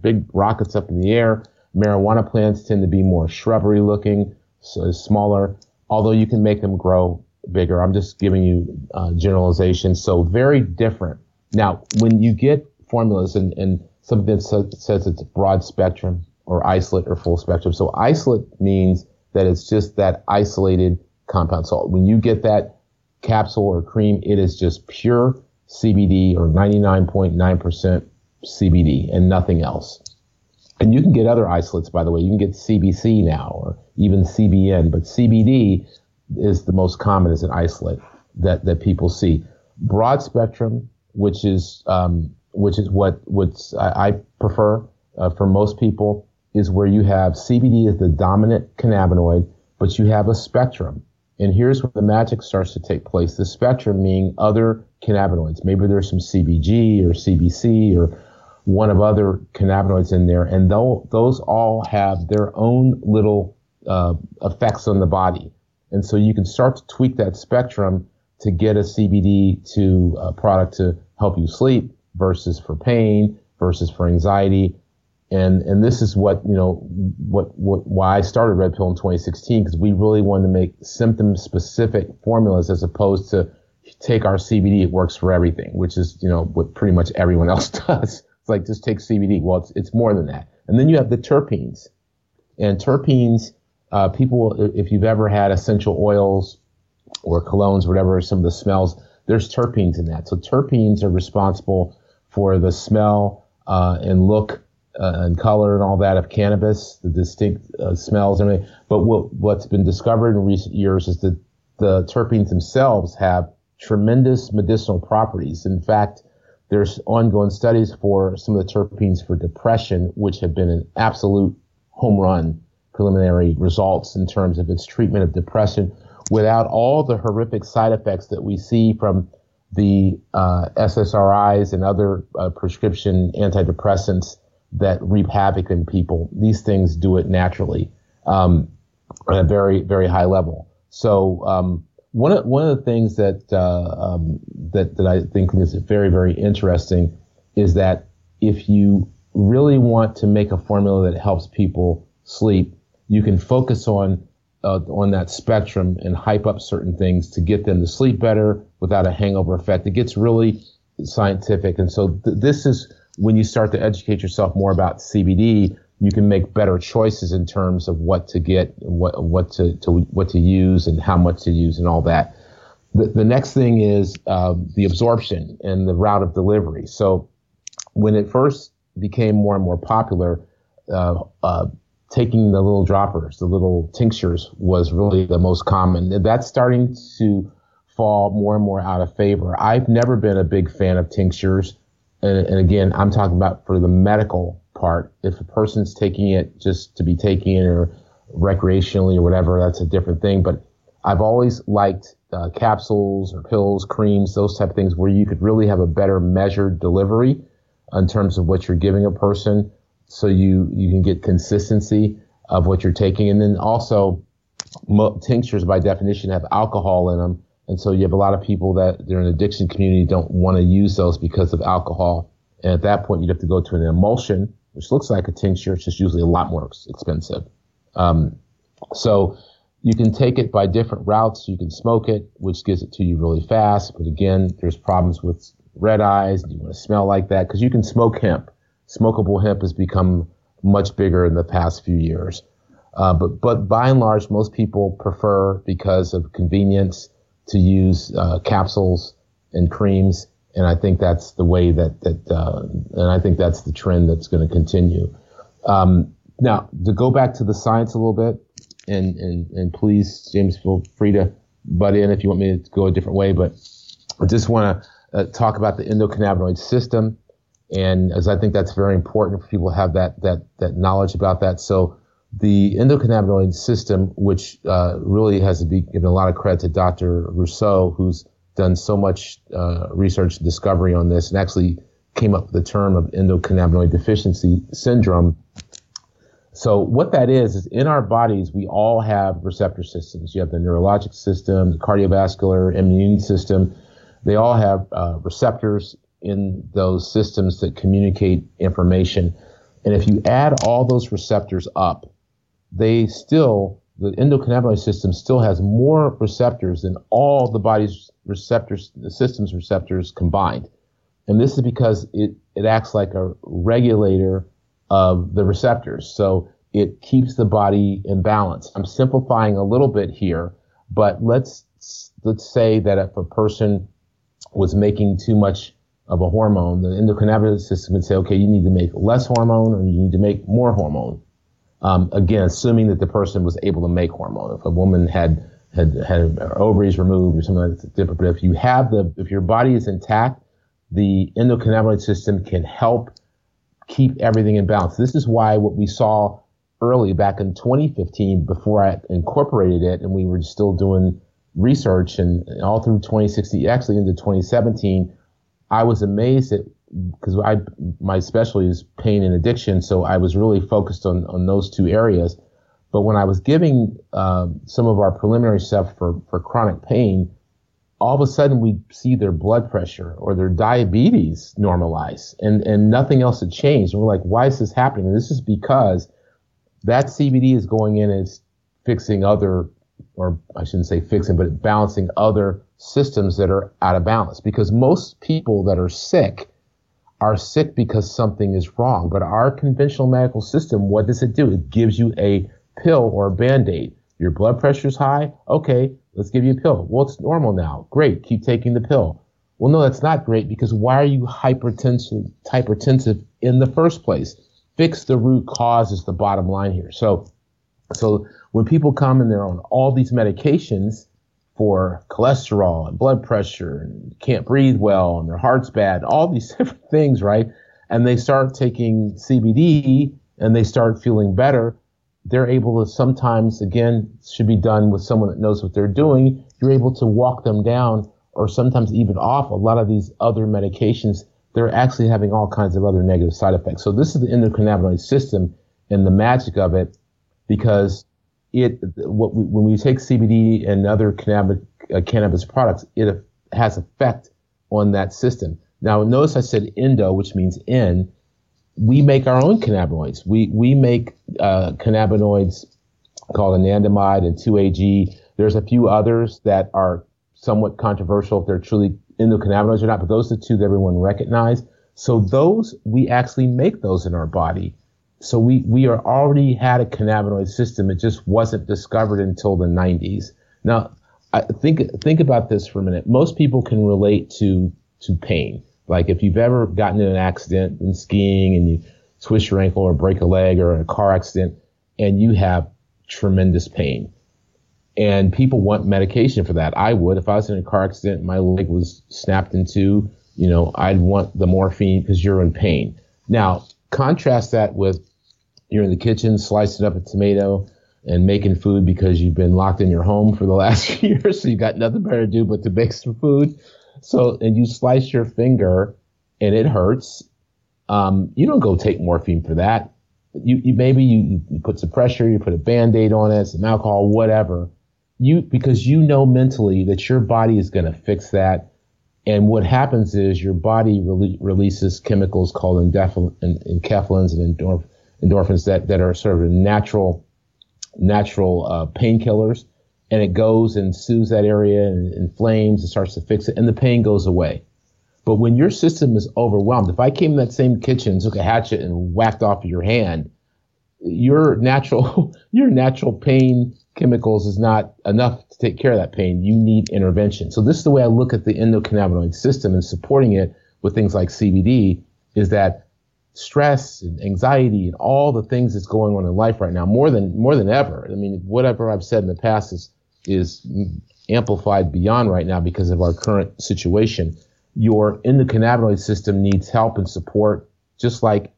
big rockets up in the air. Marijuana plants tend to be more shrubbery looking, so smaller, although you can make them grow bigger. I'm just giving you uh, generalizations. So very different. Now, when you get formulas and, and something that says it's broad spectrum or isolate or full spectrum. So isolate means that it's just that isolated compound salt. When you get that capsule or cream, it is just pure CBD or 99.9% CBD and nothing else. And you can get other isolates, by the way. You can get CBC now or even CBN, but CBD is the most common as an isolate that, that people see. Broad spectrum, which is um, which is what what's I, I prefer uh, for most people, is where you have CBD as the dominant cannabinoid, but you have a spectrum. And here's where the magic starts to take place. The spectrum meaning other cannabinoids. Maybe there's some CBG or CBC or one of other cannabinoids in there, and those all have their own little uh, effects on the body. And so you can start to tweak that spectrum to get a CBD to a product to help you sleep versus for pain versus for anxiety. And, and this is what, you know, what, what, why I started Red Pill in 2016, because we really wanted to make symptom specific formulas as opposed to take our CBD, it works for everything, which is, you know, what pretty much everyone [LAUGHS] else does. It's like, just take CBD. Well, it's, it's more than that. And then you have the terpenes and terpenes, uh, people, if you've ever had essential oils or colognes, whatever, some of the smells, there's terpenes in that. So terpenes are responsible for the smell uh, and look uh, and color and all that of cannabis, the distinct uh, smells and everything. But what, what's been discovered in recent years is that the terpenes themselves have tremendous medicinal properties. In fact, there's ongoing studies for some of the terpenes for depression, which have been an absolute home run preliminary results in terms of its treatment of depression without all the horrific side effects that we see from the uh, SSRIs and other uh, prescription antidepressants that reap havoc in people. These things do it naturally um, at a very, very high level. So um, one of one of the things that uh, um, that that I think is very, very interesting is that if you really want to make a formula that helps people sleep, you can focus on uh, on that spectrum and hype up certain things to get them to sleep better without a hangover effect. It gets really scientific. And so th- this is when you start to educate yourself more about CBD, you can make better choices in terms of what to get, what, what to, to what to use and how much to use and all that. The, the next thing is uh, the absorption and the route of delivery. So when it first became more and more popular, uh, uh, taking the little droppers, the little tinctures was really the most common. That's starting to fall more and more out of favor. I've never been a big fan of tinctures. And, and again, I'm talking about for the medical part. If a person's taking it just to be taking it or recreationally or whatever, that's a different thing. But I've always liked uh, capsules or pills, creams, those type of things where you could really have a better measured delivery in terms of what you're giving a person so you you can get consistency of what you're taking, and then also tinctures by definition have alcohol in them, and so you have a lot of people that they're in the addiction community don't want to use those because of alcohol, and at that point you'd have to go to an emulsion, which looks like a tincture, it's just usually a lot more expensive. Um, so you can take it by different routes. You can smoke it, which gives it to you really fast. But again, there's problems with red eyes. You want to smell like that? Because you can smoke hemp smokable hemp has become much bigger in the past few years. Uh, but but by and large, most people prefer because of convenience to use uh, capsules and creams, and I think that's the way that that uh, and I think that's the trend that's going to continue. Um, now to go back to the science a little bit, and and and please, James, feel free to butt in if you want me to go a different way, but I just want to uh, talk about the endocannabinoid system and as I think that's very important for people to have that that that knowledge about that. So the endocannabinoid system, which uh, really has to be given a lot of credit to Dr. Russo, who's done so much uh, research and discovery on this and actually came up with the term of endocannabinoid deficiency syndrome. So what that is is in our bodies we all have receptor systems. You have the neurologic system, the cardiovascular, immune system. They all have uh, receptors in those systems that communicate information. And if you add all those receptors up, they still the endocannabinoid system still has more receptors than all the body's receptors, the system's receptors combined. And this is because it, it acts like a regulator of the receptors. So it keeps the body in balance. I'm simplifying a little bit here, but let's, let's say that if a person was making too much of a hormone, the endocannabinoid system would say, okay, you need to make less hormone or you need to make more hormone. Um, again, assuming that the person was able to make hormone. If a woman had had had ovaries removed or something like that. But if you have the, if your body is intact, the endocannabinoid system can help keep everything in balance. This is why what we saw early back in 2015, before I incorporated it, and we were still doing research and all through 2016, actually into 2017, I was amazed at because I my specialty is pain and addiction, so I was really focused on on those two areas. But when I was giving uh, some of our preliminary stuff for for chronic pain, all of a sudden we see their blood pressure or their diabetes normalize, and and nothing else had changed. And we're like, why is this happening? And this is because that CBD is going in and fixing other, or I shouldn't say fixing, but balancing other systems that are out of balance. Because most people that are sick are sick because something is wrong. But our conventional medical system, what does it do? It gives you a pill or a band-aid. Your blood pressure is high. Okay, let's give you a pill. Well, it's normal now. Great. Keep taking the pill. Well, no, that's not great because why are you hypertensive, hypertensive in the first place? Fix the root cause is the bottom line here. So, so when people come and they're on all these medications, for cholesterol and blood pressure and can't breathe well and their heart's bad, all these [LAUGHS] different things, right? And they start taking CBD and they start feeling better. They're able to sometimes, again, should be done with someone that knows what they're doing. You're able to walk them down or sometimes even off a lot of these other medications. They're actually having all kinds of other negative side effects. So this is the endocannabinoid system and the magic of it because it what we, when we take CBD and other cannabis, uh, cannabis products, it has effect on that system. Now, notice I said endo, which means in. We make our own cannabinoids. We we make uh, cannabinoids called anandamide and 2-AG. There's a few others that are somewhat controversial if they're truly endocannabinoids or not, but those are the two that everyone recognizes. So those we actually make those in our body so we we are already had a cannabinoid system. It just wasn't discovered until the 90s. Now, I think think about this for a minute. Most people can relate to to pain. Like if you've ever gotten in an accident in skiing and you twist your ankle or break a leg or in a car accident and you have tremendous pain. And people want medication for that. I would if I was in a car accident, my leg was snapped in two, you know, I'd want the morphine because you're in pain. Now, contrast that with you're in the kitchen slicing up a tomato and making food because you've been locked in your home for the [LAUGHS] last few years, so you got nothing better to do but to make some food. So, and you slice your finger and it hurts. Um, you don't go take morphine for that. You, you maybe you, you put some pressure, you put a band-aid on it, some alcohol, whatever. You because you know mentally that your body is going to fix that. And what happens is your body rele- releases chemicals called enkephalins and endorphins endorphins that, that are sort of natural, natural uh, painkillers. And it goes and soothes that area and inflames and starts to fix it, and the pain goes away. But when your system is overwhelmed, if I came in that same kitchen, took a hatchet and whacked off your hand, your natural [LAUGHS] your natural pain chemicals is not enough to take care of that pain. You need intervention. So this is the way I look at the endocannabinoid system and supporting it with things like CBD is that stress and anxiety and all the things that's going on in life right now more than more than ever. I mean, whatever I've said in the past is is amplified beyond right now because of our current situation. Your endocannabinoid system needs help and support, just like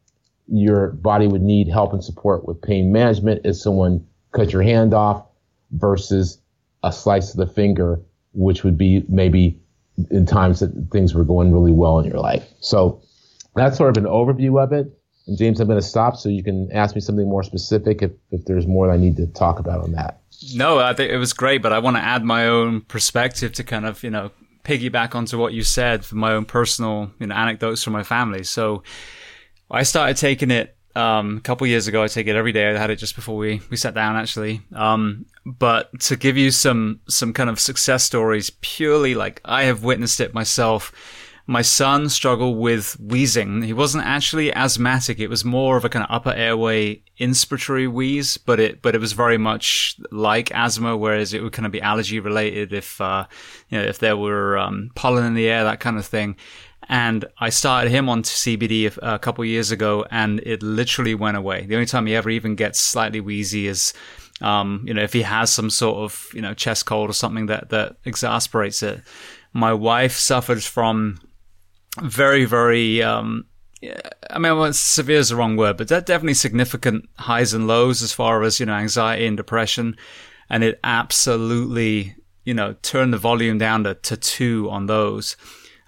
your body would need help and support with pain management if someone cut your hand off versus a slice of the finger, which would be maybe in times that things were going really well in your life. So that's sort of an overview of it. And James, I'm going to stop so you can ask me something more specific if, if there's more I need to talk about on that. No, I think it was great, but I want to add my own perspective to kind of, you know, piggyback onto what you said for my own personal, you know, anecdotes from my family. So I started taking it um, a couple years ago. I take it every day. I had it just before we, we sat down actually. Um, but to give you some, some kind of success stories, purely like I have witnessed it myself my son struggled with wheezing. He wasn't actually asthmatic. It was more of a kind of upper airway inspiratory wheeze, but it, but it was very much like asthma, whereas it would kind of be allergy related if, uh, you know, if there were, um, pollen in the air, that kind of thing. And I started him on CBD a, couple years ago and it literally went away. The only time he ever even gets slightly wheezy is, um, you know, if he has some sort of, you know, chest cold or something that, that exasperates it. My wife suffers from very, very, um, I mean, well, severe is the wrong word, but definitely significant highs and lows as far as, you know, anxiety and depression. And it absolutely, you know, turned the volume down to, to two on those.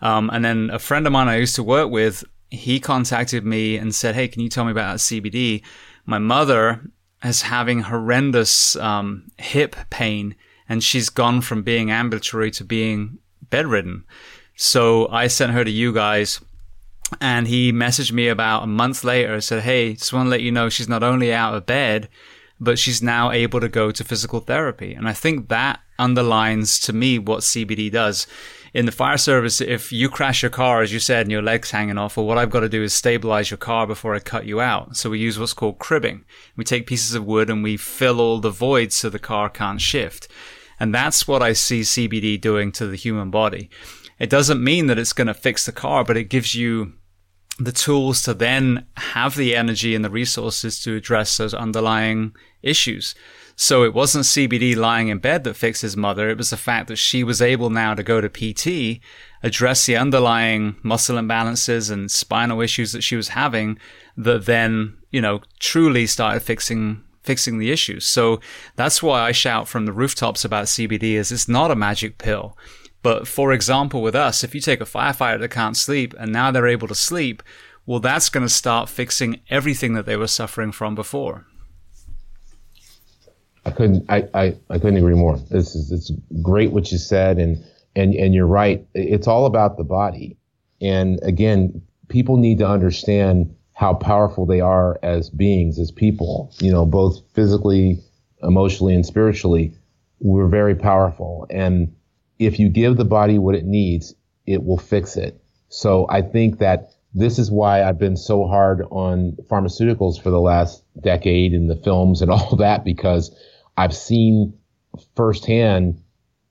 Um, and then a friend of mine I used to work with, he contacted me and said, Hey, can you tell me about that CBD? My mother is having horrendous, um, hip pain and she's gone from being ambulatory to being bedridden. So I sent her to you guys and he messaged me about a month later and said, Hey, just want to let you know she's not only out of bed, but she's now able to go to physical therapy. And I think that underlines to me what CBD does. In the fire service, if you crash your car, as you said, and your leg's hanging off, well, what I've got to do is stabilize your car before I cut you out. So we use what's called cribbing. We take pieces of wood and we fill all the voids so the car can't shift. And that's what I see CBD doing to the human body. It doesn't mean that it's going to fix the car, but it gives you the tools to then have the energy and the resources to address those underlying issues. So it wasn't CBD lying in bed that fixed his mother. It was the fact that she was able now to go to PT, address the underlying muscle imbalances and spinal issues that she was having that then, you know, truly started fixing fixing the issues. So that's why I shout from the rooftops about CBD is it's not a magic pill. But for example, with us, if you take a firefighter that can't sleep and now they're able to sleep, well, that's going to start fixing everything that they were suffering from before. I couldn't, I, I, I couldn't agree more. This is, it's great what you said. And, and, and you're right. It's all about the body. And again, people need to understand how powerful they are as beings, as people, you know, both physically, emotionally, and spiritually. We're very powerful. And, if you give the body what it needs, it will fix it. So I think that this is why I've been so hard on pharmaceuticals for the last decade and the films and [LAUGHS] all that because I've seen firsthand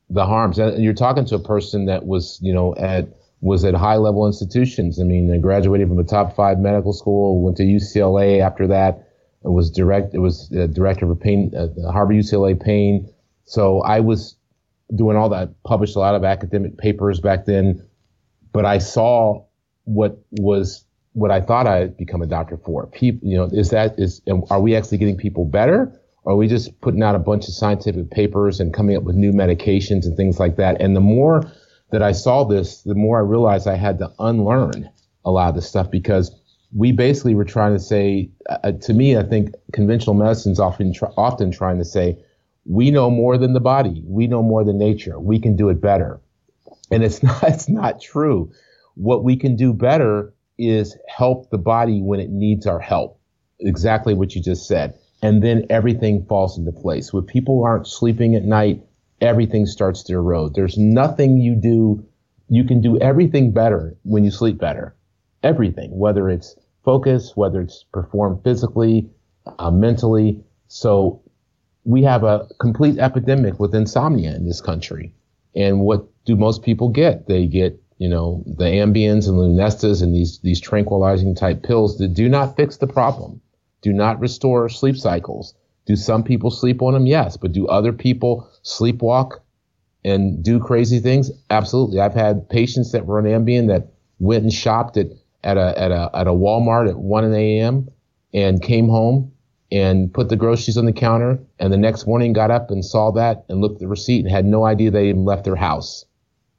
the harms. And you're talking to a person that was, you know, at was at high level institutions. I mean, I graduated from a top five medical school, went to UCLA after that. It was direct. It was director of pain, uh, Harvard UCLA pain. So I was doing all that, published a lot of academic papers back then, but I saw what was what I thought I'd become a doctor for. People, you know, is that is are we actually getting people better? Or are we just putting out a bunch of scientific papers and coming up with new medications and things like that? And the more that I saw this, the more I realized I had to unlearn a lot of the stuff because we basically were trying to say, uh, to me, I think conventional medicine is often tr- often trying to say, we know more than the body. We know more than nature. We can do it better. And it's [LAUGHS] not, it's not true. What we can do better is help the body when it needs our help. Exactly what you just said. And then everything falls into place. When people aren't sleeping at night, everything starts to erode. There's nothing you do. You can do everything better when you sleep better. Everything, whether it's focus, whether it's perform physically, uh, mentally. So we have a complete epidemic with insomnia in this country. And what do most people get? They get, you know, the Ambiens and Lunestas and these, these tranquilizing type pills that do not fix the problem, do not restore sleep cycles. Do some people sleep on them? Yes. But do other people sleepwalk and do crazy things? Absolutely. I've had patients that were on Ambien that went and shopped at, at a, at a, at a Walmart at 1 a.m. and came home and put the groceries on the counter and the next morning got up and saw that and looked at the receipt and had no idea they even left their house.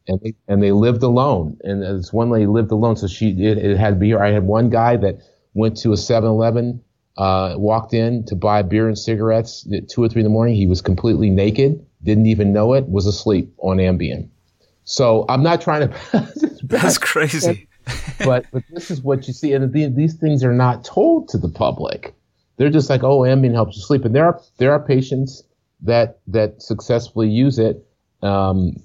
and they, and they lived alone. And this one lady lived alone, so she it, it had beer. I had one guy that went to a 7-Eleven, uh, walked in to buy beer and cigarettes at two or three in the morning. He was completely naked, didn't even know it, was asleep on Ambien. So I'm not trying to. [LAUGHS] That's crazy. but but this is what you see, and the, these things are not told to the public. They're just like, oh, Ambien helps you sleep, and there are there are patients that that successfully use it. Um,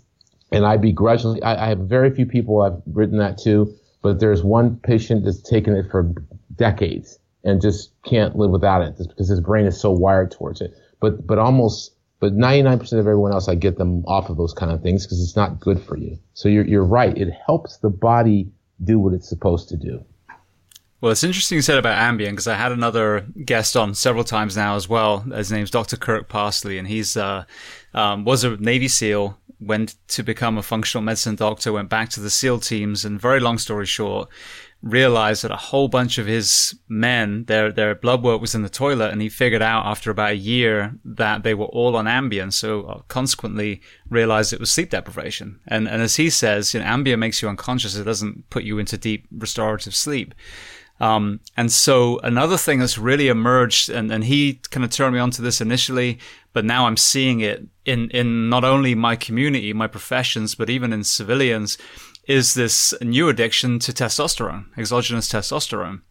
and I begrudgingly, I, I have very few people I've written that to, but there's one patient that's taken it for decades and just can't live without it just because his brain is so wired towards it. But but almost but 99% of everyone else, I get them off of those kind of things because it's not good for you. So you're you're right. It helps the body do what it's supposed to do. Well, it's interesting you said about Ambien because I had another guest on several times now as well. His name's Dr. Kirk Parsley, and he's uh, um, was a Navy SEAL, went to become a functional medicine doctor, went back to the SEAL teams, and very long story short, realized that a whole bunch of his men, their their blood work was in the toilet, and he figured out after about a year that they were all on Ambien. So uh, consequently, realized it was sleep deprivation. And and as he says, you know, Ambien makes you unconscious; it doesn't put you into deep restorative sleep. Um, and so another thing that's really emerged, and, and he kind of turned me onto this initially, but now I'm seeing it in, in not only my community, my professions, but even in civilians, is this new addiction to testosterone, exogenous testosterone.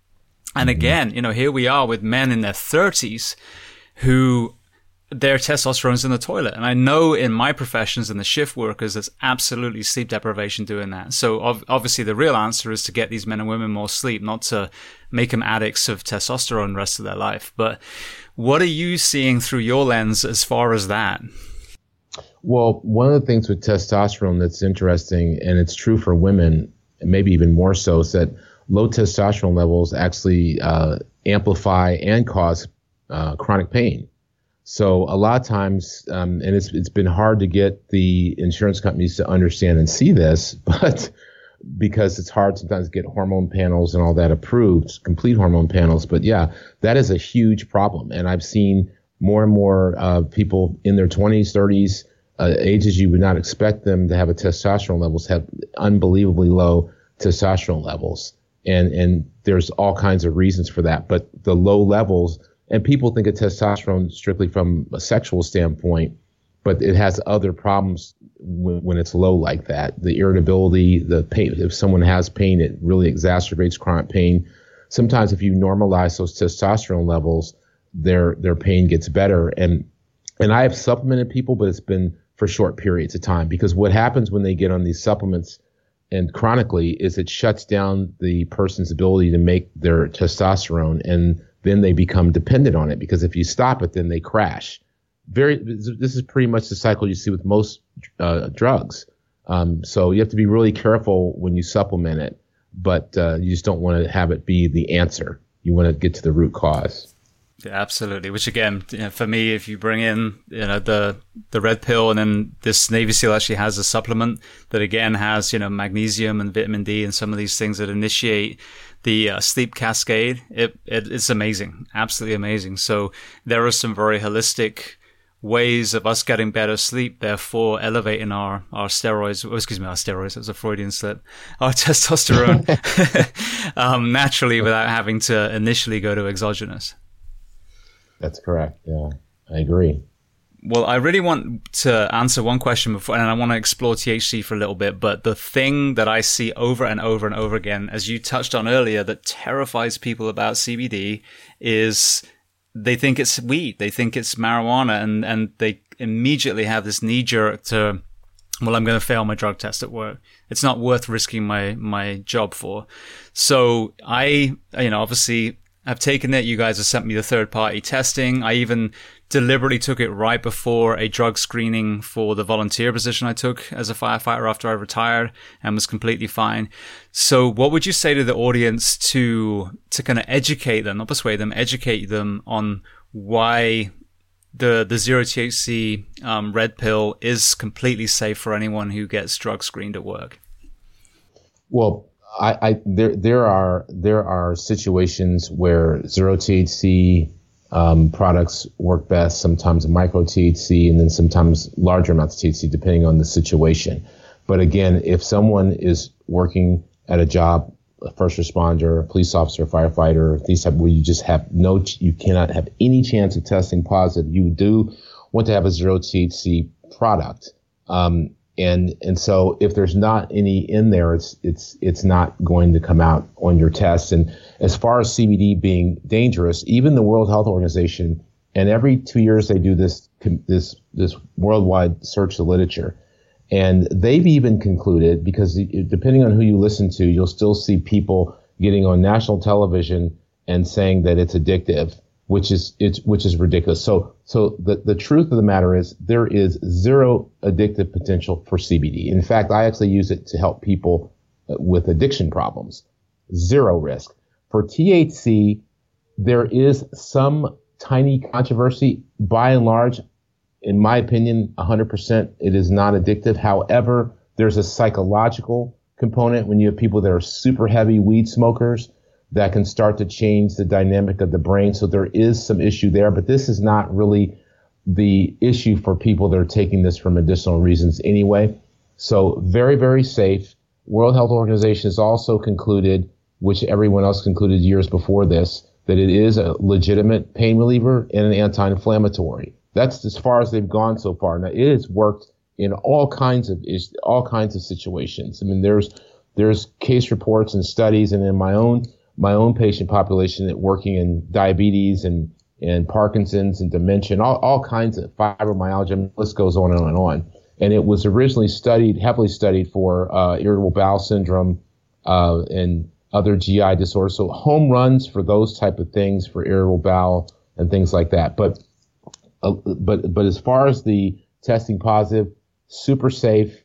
And mm-hmm. again, you know, here we are with men in their 30s who their testosterone's in the toilet. And I know in my professions and the shift workers, there's absolutely sleep deprivation doing that. So ov- obviously the real answer is to get these men and women more sleep, not to make them addicts of testosterone the rest of their life. But what are you seeing through your lens as far as that? Well, one of the things with testosterone that's interesting, and it's true for women, maybe even more so, is that low testosterone levels actually uh, amplify and cause uh, chronic pain. So a lot of times, um, and it's it's been hard to get the insurance companies to understand and see this, [LAUGHS] but because it's hard sometimes to get hormone panels and all that approved, complete hormone panels. But yeah, that is a huge problem, and I've seen more and more uh, people in their 20s, 30s uh, ages you would not expect them to have a testosterone levels have unbelievably low testosterone levels. And, and there's all kinds of reasons for that. But the low levels, and people think of testosterone strictly from a sexual standpoint, but it has other problems when, when it's low like that. The irritability, the pain. If someone has pain, it really exacerbates chronic pain. Sometimes if you normalize those testosterone levels, their their pain gets better. And and I have supplemented people, but it's been for short periods of time because what happens when they get on these supplements and chronically is it shuts down the person's ability to make their testosterone and then they become dependent on it because if you stop it then they crash. Very this is pretty much the cycle you see with most uh, drugs. Um, so you have to be really careful when you supplement it but uh, you just don't want to have it be the answer. You want to get to the root cause. Yeah, absolutely. Which again, you know, for me, if you bring in you know the the red pill, and then this Navy SEAL actually has a supplement that again has you know magnesium and vitamin D and some of these things that initiate the uh, sleep cascade. It, it it's amazing, absolutely amazing. So there are some very holistic ways of us getting better sleep, therefore elevating our, our steroids, oh, excuse me, our steroids, that's a Freudian slip, our [LAUGHS] testosterone [LAUGHS] um, naturally without having to initially go to exogenous. That's correct. Yeah, I agree. Well, I really want to answer one question before, and I want to explore THC for a little bit. But the thing that I see over and over and over again, as you touched on earlier, that terrifies people about CBD is they think it's weed, they think it's marijuana, and, and they immediately have this knee jerk to, well, I'm going to fail my drug test at work. It's not worth risking my, my job for. So I, you know, obviously I've taken it. You guys have sent me the third party testing. I even deliberately took it right before a drug screening for the volunteer position I took as a firefighter after I retired and was completely fine. So what would you say to the audience to, to kind of educate them, not persuade them, educate them on why the, the zero THC, um, red pill is completely safe for anyone who gets drug screened at work? Well, I, I, there there are there are situations where zero THC um, products work best. Sometimes a micro THC, and then sometimes larger amounts of THC, depending on the situation. But again, if someone is working at a job, a first responder, police officer, firefighter, these type where you just have no, you cannot have any chance of testing positive. You do want to have a zero THC product. Um, and and so if there's not any in there, it's it's it's not going to come out on your test. And as far as CBD being dangerous, even the World Health Organization, and every two years they do this this this worldwide search of literature, and they've even concluded because depending on who you listen to, you'll still see people getting on national television and saying that it's addictive which is it's which is ridiculous. So so the the truth of the matter is there is zero addictive potential for CBD. In fact, I actually use it to help people uh, with addiction problems. Zero risk. For THC, there is some tiny controversy. By and large, in my opinion, 100% it is not addictive. However, there's a psychological component when you have people that are super heavy weed smokers that can start to change the dynamic of the brain. So there is some issue there, but this is not really the issue for people that are taking this for medicinal reasons anyway. So very, very safe. World Health Organization has also concluded, which everyone else concluded years before this, that it is a legitimate pain reliever and an anti-inflammatory. That's as far as they've gone so far. Now it has worked in all kinds of all kinds of situations. I mean, there's there's case reports and studies, and in my own my own patient population that working in diabetes and, and Parkinson's and dementia, all, all kinds of fibromyalgia, and the list goes on and on and on. And it was originally studied, heavily studied for uh, irritable bowel syndrome uh, and other GI disorders. So home runs for those type of things for irritable bowel and things like that. But uh, but but as far as the testing positive, super safe.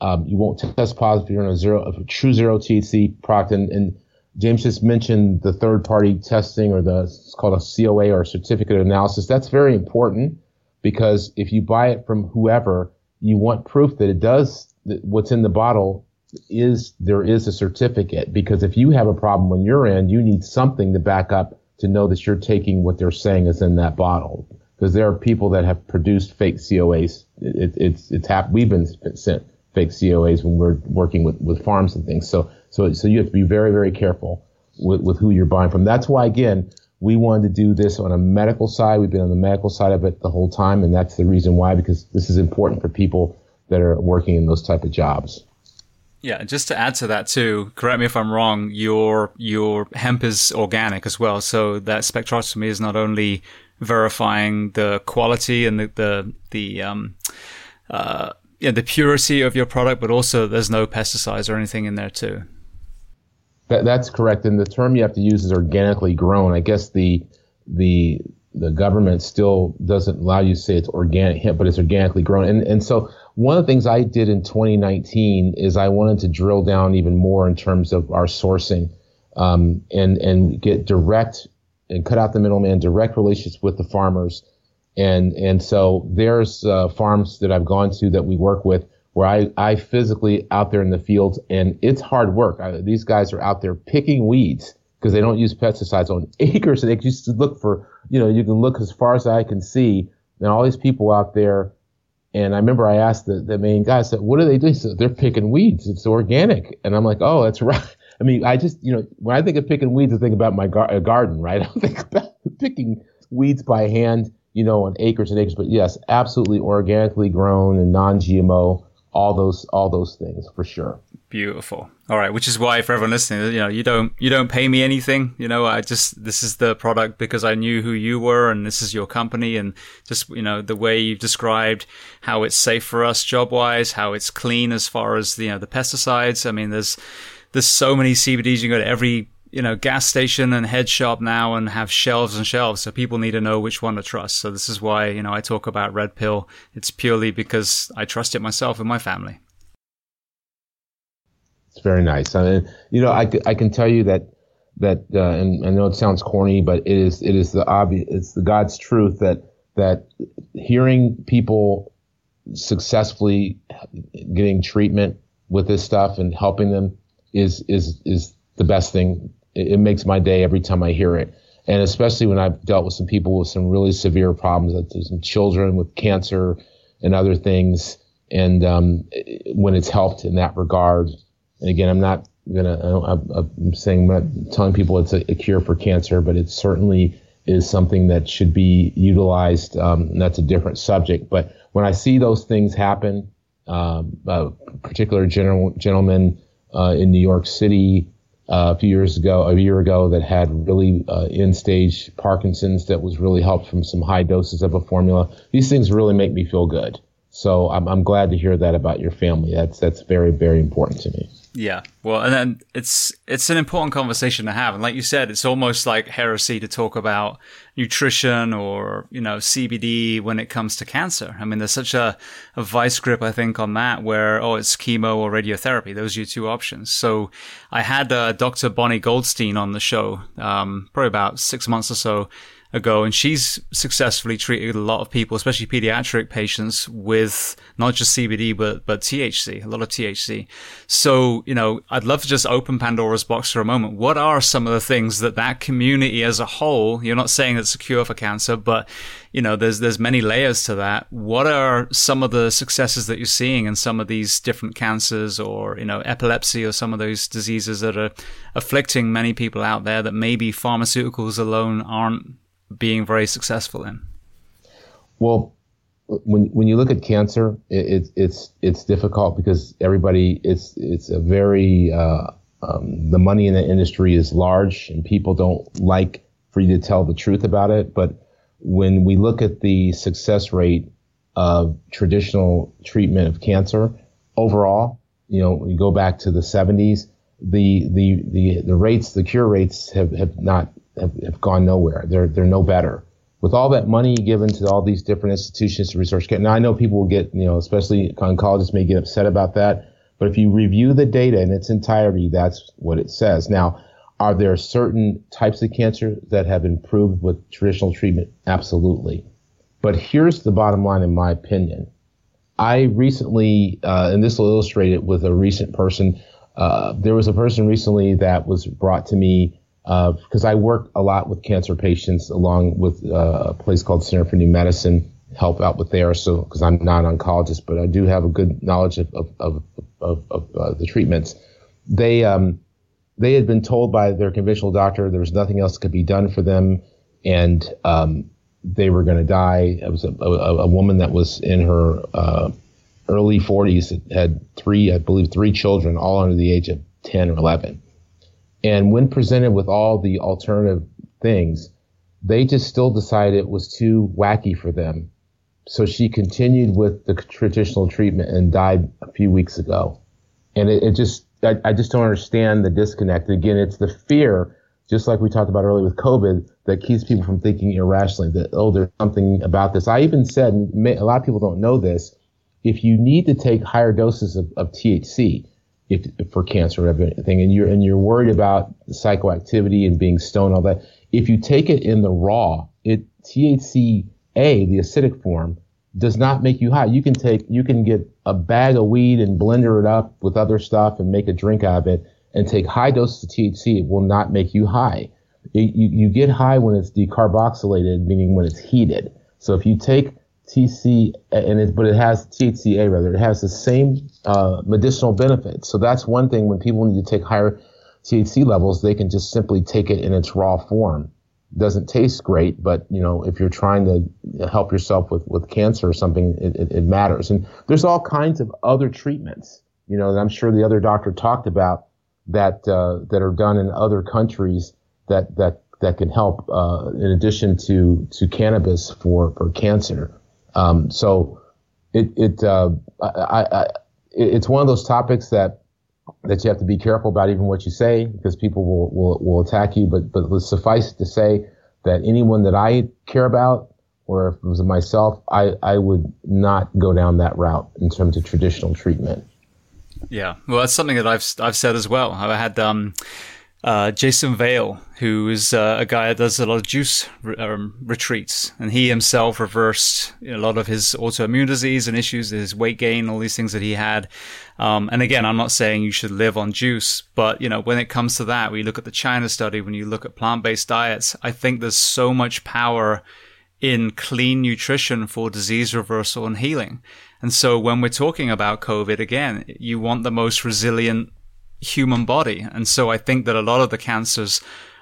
Um, you won't test positive if you're on a zero, a true zero THC product, and, and James just mentioned the third party testing or the it's called a COA or certificate of analysis. That's very important because if you buy it from whoever, you want proof that it does that what's in the bottle is there is a certificate because if you have a problem on your end, you need something to back up to know that you're taking what they're saying is in that bottle. Because there are people that have produced fake COAs. It, it, it's it's hap- we've been sent fake COAs when we're working with, with farms and things. So so, so you have to be very, very careful with, with who you're buying from. That's why, again, we wanted to do this on a medical side. We've been on the medical side of it the whole time, and that's the reason why, because this is important for people that are working in those type of jobs. Yeah, just to add to that too, correct me if I'm wrong, your your hemp is organic as well. So that spectrometry is not only verifying the quality and the the, the um uh yeah, the purity of your product, but also there's no pesticides or anything in there too. That, that's correct. And the term you have to use is organically grown. I guess the the the government still doesn't allow you to say it's organic, hemp, but it's organically grown. And and so one of the things I did in 2019 is I wanted to drill down even more in terms of our sourcing, um, and and get direct and cut out the middleman, direct relationships with the farmers. And and so there's uh, farms that I've gone to that we work with where I, I physically out there in the fields and it's hard work. I, these guys are out there picking weeds because they don't use pesticides on [LAUGHS] acres and they just look for, you know, you can look as far as I can see and all these people out there. And I remember I asked the, the main guy, I said, what are they doing? Said, they're picking weeds. It's organic. And I'm like, oh, that's [LAUGHS] right. I mean, I just, you know, when I think of picking weeds, I think about my gar- uh, garden, right? [LAUGHS] I think about picking weeds by hand, you know, on acres and acres. But yes, absolutely organically grown and non-GMO all those all those things for sure. Beautiful. All right, which is why for everyone listening, you know, you don't you don't pay me anything. You know, I just this is the product because I knew who you were and this is your company and just you know the way you've described how it's safe for us job wise, how it's clean as far as you know the pesticides. I mean, there's there's so many CBDs. You can go to every you know, gas station and head shop now and have shelves and shelves. So people need to know which one to trust. So this is why, you know, I talk about Red Pill. It's purely because I trust it myself and my family. It's very nice. I mean, you know, I, I can tell you that, that, uh, and I know it sounds corny, but it is, it is the obvious, it's the God's truth that, that hearing people successfully getting treatment with this stuff and helping them is, is, is the best thing it, it makes my day every time I hear it. And especially when I've dealt with some people with some really severe problems, some children with cancer and other things. and um, when it's helped in that regard. And again, I'm not gonna. I'm saying I'm not telling people it's a, a, cure for cancer, but it certainly is something that should be utilized. Um, that's a different subject. But when I see those things happen, um, a particular general, gentleman uh, in New York City uh, a few years ago, a year ago, that had really uh, end-stage Parkinson's that was really helped from some high doses of a formula. These things really make me feel good. So I'm, I'm glad to hear that about your family. That's that's very very important to me. Yeah, well, and then it's it's an important conversation to have, and like you said, it's almost like heresy to talk about nutrition or you know CBD when it comes to cancer. I mean, there's such a, a vice grip, I think, on that where oh, it's chemo or radiotherapy. Those are your two options. So I had uh, Dr. Bonnie Goldstein on the show um, probably about six months or so ago, and she's successfully treated a lot of people, especially pediatric patients, with not just CBD but but THC, a lot of THC. So you know, I'd love to just open Pandora's box for a moment. What are some of the things that that community as a whole? You're not saying it's a cure for cancer, but you know, there's there's many layers to that. What are some of the successes that you're seeing in some of these different cancers, or you know, epilepsy, or some of those diseases that are afflicting many people out there that maybe pharmaceuticals alone aren't being very successful in? Well, when when you look at cancer, it, it's it's difficult because everybody it's it's a very uh, um, the money in the industry is large and people don't like for you to tell the truth about it. But when we look at the success rate of traditional treatment of cancer overall, you know, you go back to the 70s, the the the the rates, the cure rates have have not have, have gone nowhere. They're they're no better. With all that money given to all these different institutions to research now I know people will get, you know, especially oncologists may get upset about that. But if you review the data in its entirety, that's what it says. Now, are there certain types of cancer that have improved with traditional treatment? Absolutely. But here's the bottom line, in my opinion. I recently, uh, and this will illustrate it with a recent person. Uh, there was a person recently that was brought to me because uh, I work a lot with cancer patients along with uh, a place called Center for New Medicine, help out with there. So, because I'm not an oncologist, but I do have a good knowledge of, of, of, of, of uh, the treatments. They, um, they had been told by their conventional doctor there was nothing else that could be done for them, and um, they were going to die. It was a, a, a, woman that was in her uh, early 40s, had three, I believe, three children, all under the age of 10 or 11 and when presented with all the alternative things, they just still decided it was too wacky for them. So she continued with the traditional treatment and died a few weeks ago. And it, it just, I, I, just don't understand the disconnect. Again, it's the fear, just like we talked about earlier with COVID, that keeps people from thinking irrationally that, oh, there's something about this. I even said, a lot of people don't know this, if you need to take higher doses of, of THC, if, for cancer or everything, and you're and you're worried about psychoactivity and being stoned, all that. If you take it in the raw, it THCA, the acidic form, does not make you high. You can take you can get a bag of weed and blender it up with other stuff and make a drink out of it, and take high doses of THC. It will not make you high. It, you, you get high when it's decarboxylated, meaning when it's heated. So if you take TC and it, but it has THCA rather. It has the same uh, medicinal benefits. So that's one thing when people need to take higher THC levels, they can just simply take it in its raw form. It doesn't taste great, but you know if you're trying to help yourself with with cancer or something, it, it, it matters. And there's all kinds of other treatments. You know that I'm sure the other doctor talked about that uh, that are done in other countries that that that can help uh, in addition to to cannabis for for cancer. Um, so it, it uh, I, I, it's one of those topics that that you have to be careful about even what you say because people will, will, will attack you. But but suffice to say that anyone that I care about or if it was myself, I, I would not go down that route in terms of traditional treatment. Yeah, well, that's something that I've I've said as well. I had um, uh, Jason Vale, who is uh, a guy that does a lot of juice re- um, retreats, and he himself reversed a lot of his autoimmune disease and issues, his weight gain, all these things that he had. Um, and again, I'm not saying you should live on juice, but you know, when it comes to that, you look at the China study, when you look at plant-based diets, I think there's so much power in clean nutrition for disease reversal and healing. And so when we're talking about COVID, again, you want the most resilient human body. And so I think that a lot of the cancers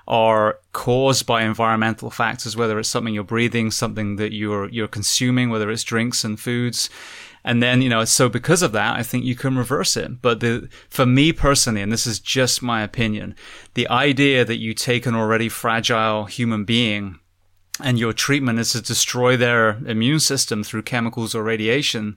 are caused by environmental factors, whether it's something you're breathing, something that you're, you're consuming, whether it's drinks and foods. And then, you know, so because of that, I think you can reverse it. But the, for me personally, and this is just my opinion, the idea that you take an already fragile human being and your treatment is to destroy their immune system through chemicals or radiation,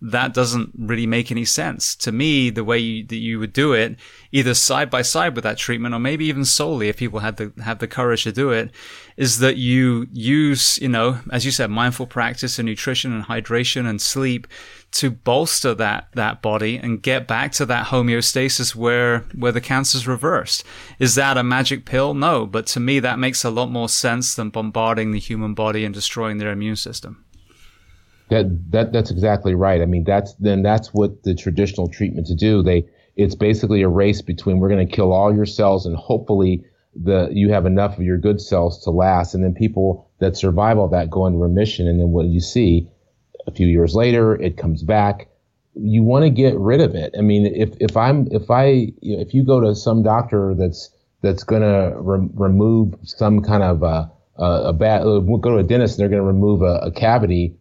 that doesn't really make any sense. To me, the way you, that you would do it, either side by side with that treatment, or maybe even solely if people had the, have the courage to do it, is that you use, you know, as you said, mindful practice and nutrition and hydration and sleep to bolster that, that body and get back to that homeostasis where, where the cancer's reversed. Is that a magic pill? No, but to me, that makes a lot more sense than bombarding the human body and destroying their immune system. That that that's exactly right. I mean, that's then that's what the traditional treatments do. They it's basically a race between we're going to kill all your cells and hopefully the you have enough of your good cells to last. And then people that survive all that go into remission. And then what you see a few years later, it comes back. You want to get rid of it. I mean, if if I'm if I if you go to some doctor that's that's going to re- remove some kind of a, a, a bad, go to a dentist and they're going to remove a, a cavity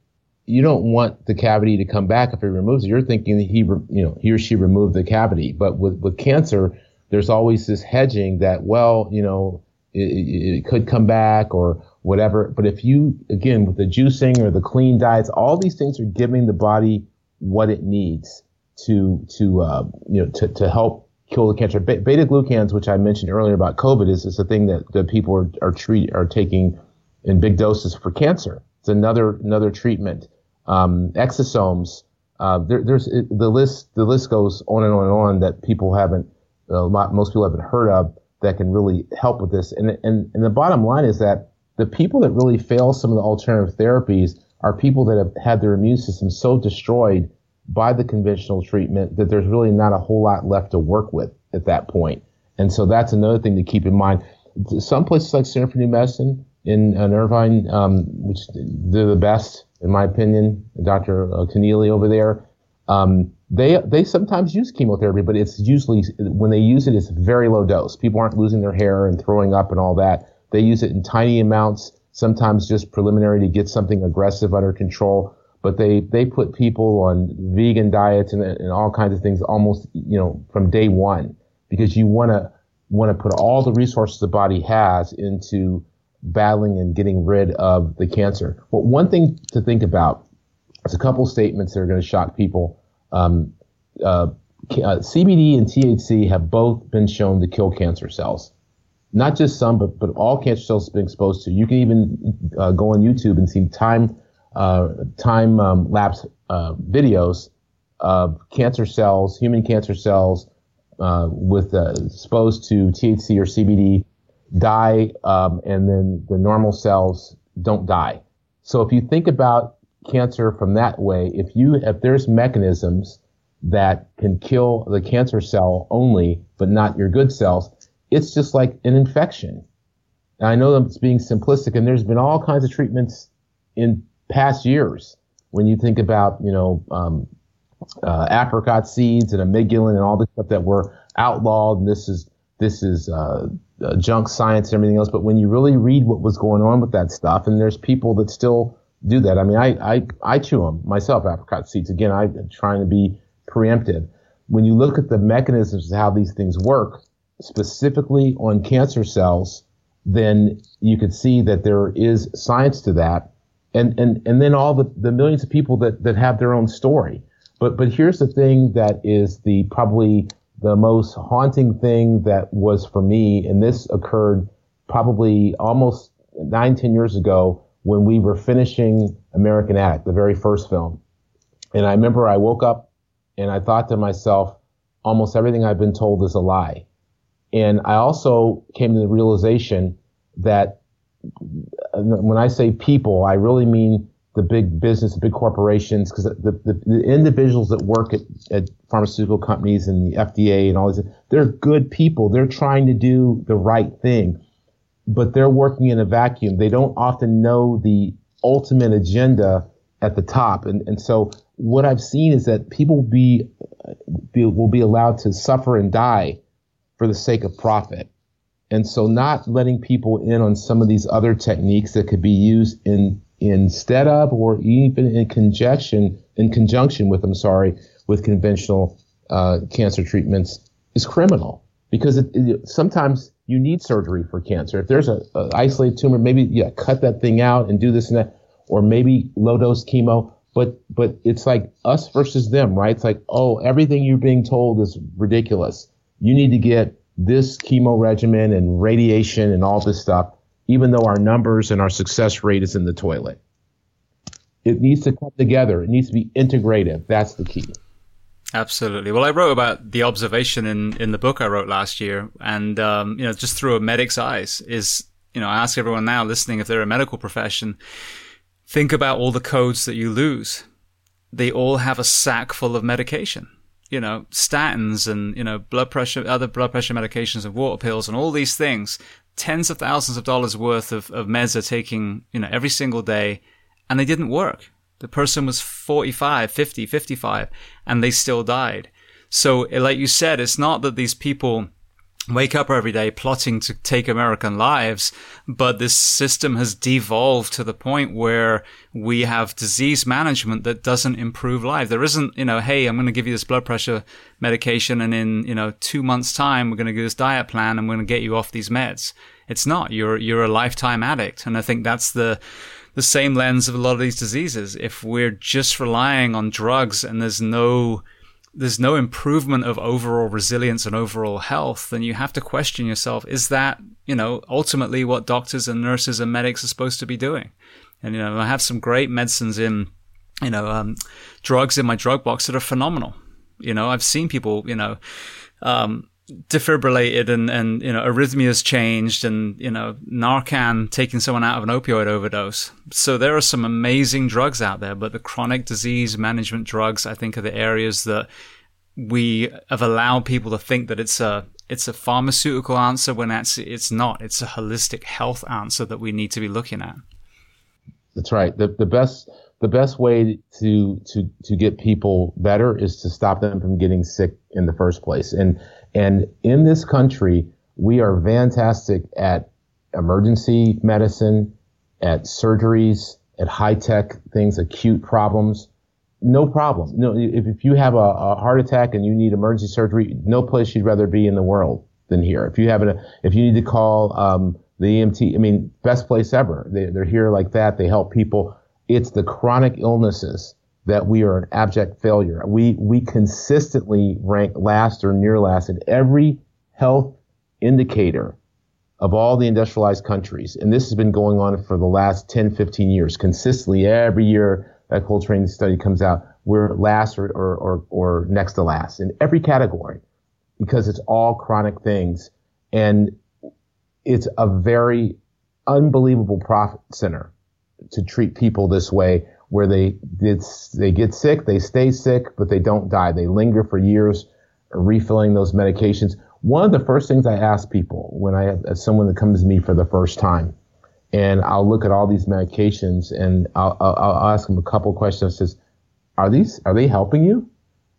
you don't want the cavity to come back if he removes it. You're thinking that he, you know, he or she removed the cavity. But with, with cancer, there's always this hedging that, well, you know, it, it, could come back or whatever. But if you, again, with the juicing or the clean diets, all these things are giving the body what it needs to, to, uh, you know, to, to help kill the cancer. Beta glucans, which I mentioned earlier about COVID, is, is a thing that, that people are, are treat, are taking in big doses for cancer. It's another, another treatment um, exosomes. Uh, there, there's the list. The list goes on and on and on that people haven't, uh, most people haven't heard of that can really help with this. And, and and the bottom line is that the people that really fail some of the alternative therapies are people that have had their immune system so destroyed by the conventional treatment that there's really not a whole lot left to work with at that point. And so that's another thing to keep in mind. Some places like Center for New Medicine in, in Irvine, um, which they're the best in my opinion, Dr. Uh, Connealy over there. Um, they they sometimes use chemotherapy, but it's usually when they use it, it's very low dose. People aren't losing their hair and throwing up and all that. They use it in tiny amounts, sometimes just preliminary to get something aggressive under control. But they they put people on vegan diets and, and all kinds of things almost you know from day one because you want to want to put all the resources the body has into battling and getting rid of the cancer. Well, one thing to think about is a couple statements that are going to shock people. Um, uh, uh, CBD and THC have both been shown to kill cancer cells. Not just some, but, but all cancer cells have been exposed to. You can even uh, go on YouTube and see time uh, time um, lapse uh, videos of cancer cells, human cancer cells, uh, with exposed to THC or CBD die, um, and then the normal cells don't die. So if you think about cancer from that way, if you if there's mechanisms that can kill the cancer cell only, but not your good cells, it's just like an infection. And I know that it's being simplistic, and there's been all kinds of treatments in past years. When you think about, you know, um, uh, apricot seeds and amygdalin and all the stuff that were outlawed, and this is this is uh, uh, junk science and everything else. But when you really read what was going on with that stuff, and there's people that still do that. I mean, I I, I chew them myself, apricot seeds. Again, I'm trying to be preemptive. When you look at the mechanisms of how these things work, specifically on cancer cells, then you could see that there is science to that. And, and, and then all the, the millions of people that, that have their own story. But, but here's the thing that is the probably the most haunting thing that was for me, and this occurred probably almost nine, ten years ago when we were finishing American Addict, the very first film. And I remember I woke up and I thought to myself, almost everything I've been told is a lie. And I also came to the realization that when I say people, I really mean the big business, the big corporations, because the, the, the, individuals that work at, at pharmaceutical companies and the FDA and all these, they're good people. They're trying to do the right thing, but they're working in a vacuum. They don't often know the ultimate agenda at the top. And, and so what I've seen is that people be, be, will be allowed to suffer and die for the sake of profit. And so not letting people in on some of these other techniques that could be used in instead of or even in conjunction in conjunction with I'm sorry with conventional uh, cancer treatments is criminal because it, it, sometimes you need surgery for cancer. If there's a, a, isolated tumor, maybe yeah, cut that thing out and do this and that, or maybe low dose chemo. But but it's like us versus them, right? It's like oh, everything you're being told is ridiculous. You need to get this chemo regimen and radiation and all this stuff, even though our numbers and our success rate is in the toilet. It needs to come together. It needs to be integrative. That's the key. Absolutely. Well, I wrote about the observation in, in the book I wrote last year, and um, you know, just through a medic's eyes, is you know, I ask everyone now listening if they're a medical profession, think about all the codes that you lose. They all have a sack full of medication. You know, statins and you know, blood pressure, other blood pressure medications, and water pills, and all these things. Tens of thousands of dollars worth of, of meds are taking, you know, every single day, and they didn't work the person was 45, 50, 55, and they still died. So, like you said, it's not that these people wake up every day plotting to take American lives, but this system has devolved to the point where we have disease management that doesn't improve life. There isn't, you know, hey, I'm going to give you this blood pressure medication and in, you know, two months time, we're going to do this diet plan and we're going to get you off these meds. It's not. You're, you're a lifetime addict. And I think that's the, the same lens of a lot of these diseases. If we're just relying on drugs and there's no there's no improvement of overall resilience and overall health, then you have to question yourself, is that, you know, ultimately what doctors and nurses and medics are supposed to be doing? And, you know, I have some great medicines in, you know, um, drugs in my drug box that are phenomenal. You know, I've seen people, you know, um, defibrillated and, and, you know, arrhythmias changed and, you know, Narcan taking someone out of an opioid overdose. So there are some amazing drugs out there, but the chronic disease management drugs, I think, are the areas that we have allowed people to think that it's a, it's a pharmaceutical answer when actually it's not. It's a holistic health answer that we need to be looking at. That's right. The, the best, the best way to, to, to get people better is to stop them from getting sick in the first place. And, and in this country, we are fantastic at emergency medicine, at surgeries, at high tech things, acute problems. No problem. No, if, if you have a, a, heart attack and you need emergency surgery, no place you'd rather be in the world than here. If you have a, if you need to call um, the EMT, I mean, best place ever. They, they're here like that. They help people. It's the chronic illnesses that we are an abject failure. We, we consistently rank last or near last in every health indicator of all the industrialized countries. And this has been going on for the last 10, 15 years. Consistently, every year that Coltrane study comes out, we're last or, or, or, or next to last in every category because it's all chronic things. And it's a very unbelievable profit center to treat people this way where they they get sick, they stay sick, but they don't die. They linger for years refilling those medications. One of the first things I ask people when I have someone that comes to me for the first time, and I'll look at all these medications and I'll, I'll, I'll ask them a couple questions. Says, are these are they helping you?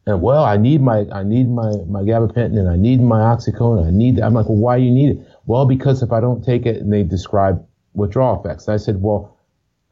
And well, I need my I need my my gabapentin and I need my oxycodone. I need. I'm like, well, why do you need it? Well, because if I don't take it, and they describe withdrawal effects. And I said, well,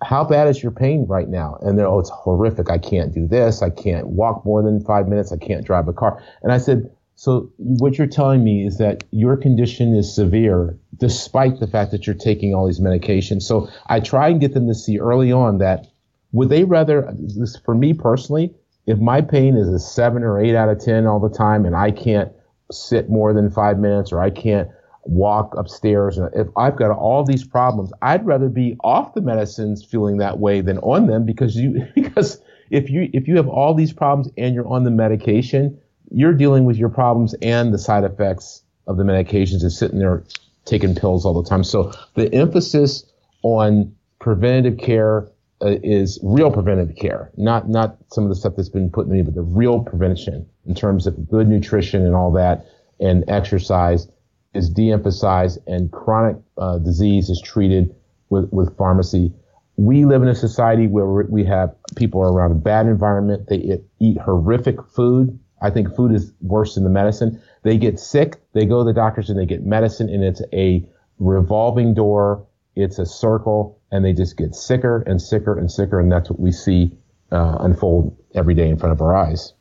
how bad is your pain right now? And they're, oh, it's horrific. I can't do this. I can't walk more than five minutes. I can't drive a car. And I said, so what you're telling me is that your condition is severe despite the fact that you're taking all these medications. So I try and get them to see early on that would they rather, this, for me personally, if my pain is a seven or eight out of 10 all the time and I can't sit more than five minutes or I can't walk upstairs. And if I've got all these problems, I'd rather be off the medicines feeling that way than on them because you [LAUGHS] because if you if you have all these problems and you're on the medication, you're dealing with your problems and the side effects of the medications and sitting there taking pills all the time. So the emphasis on preventative care uh, is real preventative care, not not some of the stuff that's been put in me, but the real prevention in terms of good nutrition and all that and exercise is de-emphasized and chronic uh, disease is treated with, with pharmacy. we live in a society where we have people around a bad environment. They eat horrific food. I think food is worse than the medicine. They get sick. They go to the doctors and they get medicine and it's a revolving door. It's a circle and they just get sicker and sicker and sicker. And that's what we see uh, unfold every day in front of our eyes.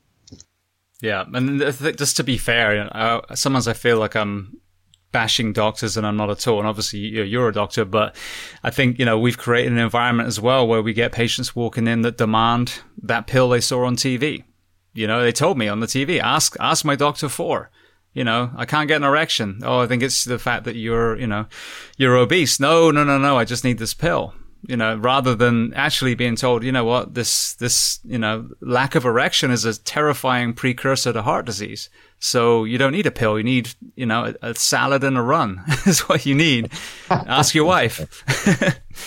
Yeah. And just to be fair, you know, sometimes I feel like I'm bashing doctors and I'm not at all. And obviously you're a doctor, but I think, you know, we've created an environment as well where we get patients walking in that demand that pill they saw on TV. You know, they told me on the TV, ask, ask my doctor for, you know, I can't get an erection. Oh, I think it's the fact that you're, you know, you're obese. No, no, no, no. I just need this pill you know, rather than actually being told, you know what, this, this, you know, lack of erection is a terrifying precursor to heart disease. So you don't need a pill. You need, you know, a, a salad and a run [LAUGHS] is what you need. Ask your wife. [LAUGHS]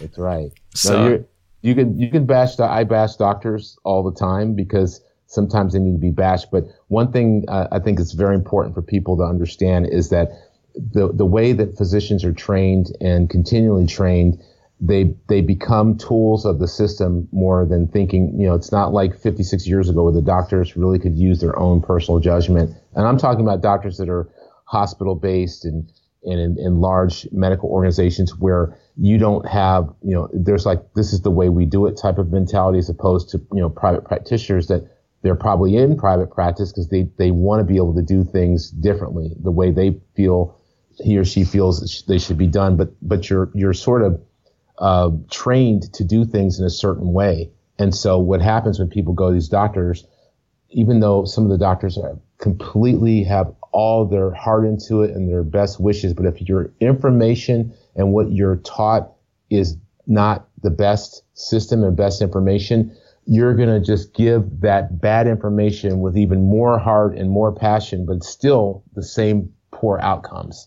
That's right. So no, you can, you can bash the, I bash doctors all the time because sometimes they need to be bashed. But one thing uh, I think is very important for people to understand is that the, the way that physicians are trained and continually trained they they become tools of the system more than thinking you know it's not like 56 years ago where the doctors really could use their own personal judgment. And i'm talking about doctors that are hospital based and and in, in large medical organizations where you don't have you know there's like this is the way we do it type of mentality as opposed to you know private practitioners that they're probably in private practice because they they want to be able to do things differently. The way they feel he or she feels they should be done. But but you're you're sort of uh, trained to do things in a certain way. And so what happens when people go to these doctors, even though some of the doctors are completely have all their heart into it and their best wishes, but if your information and what you're taught is not the best system and best information, you're going to just give that bad information with even more heart and more passion, but still the same poor outcomes.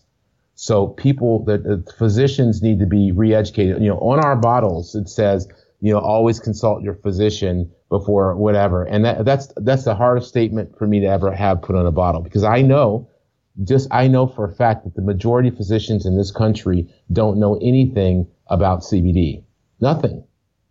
So people, the physicians need to be re-educated. You know, on our bottles it says, you know, always consult your physician before whatever. And that, that's that's the hardest statement for me to ever have put on a bottle because I know, just I know for a fact that the majority of physicians in this country don't know anything about CBD, nothing.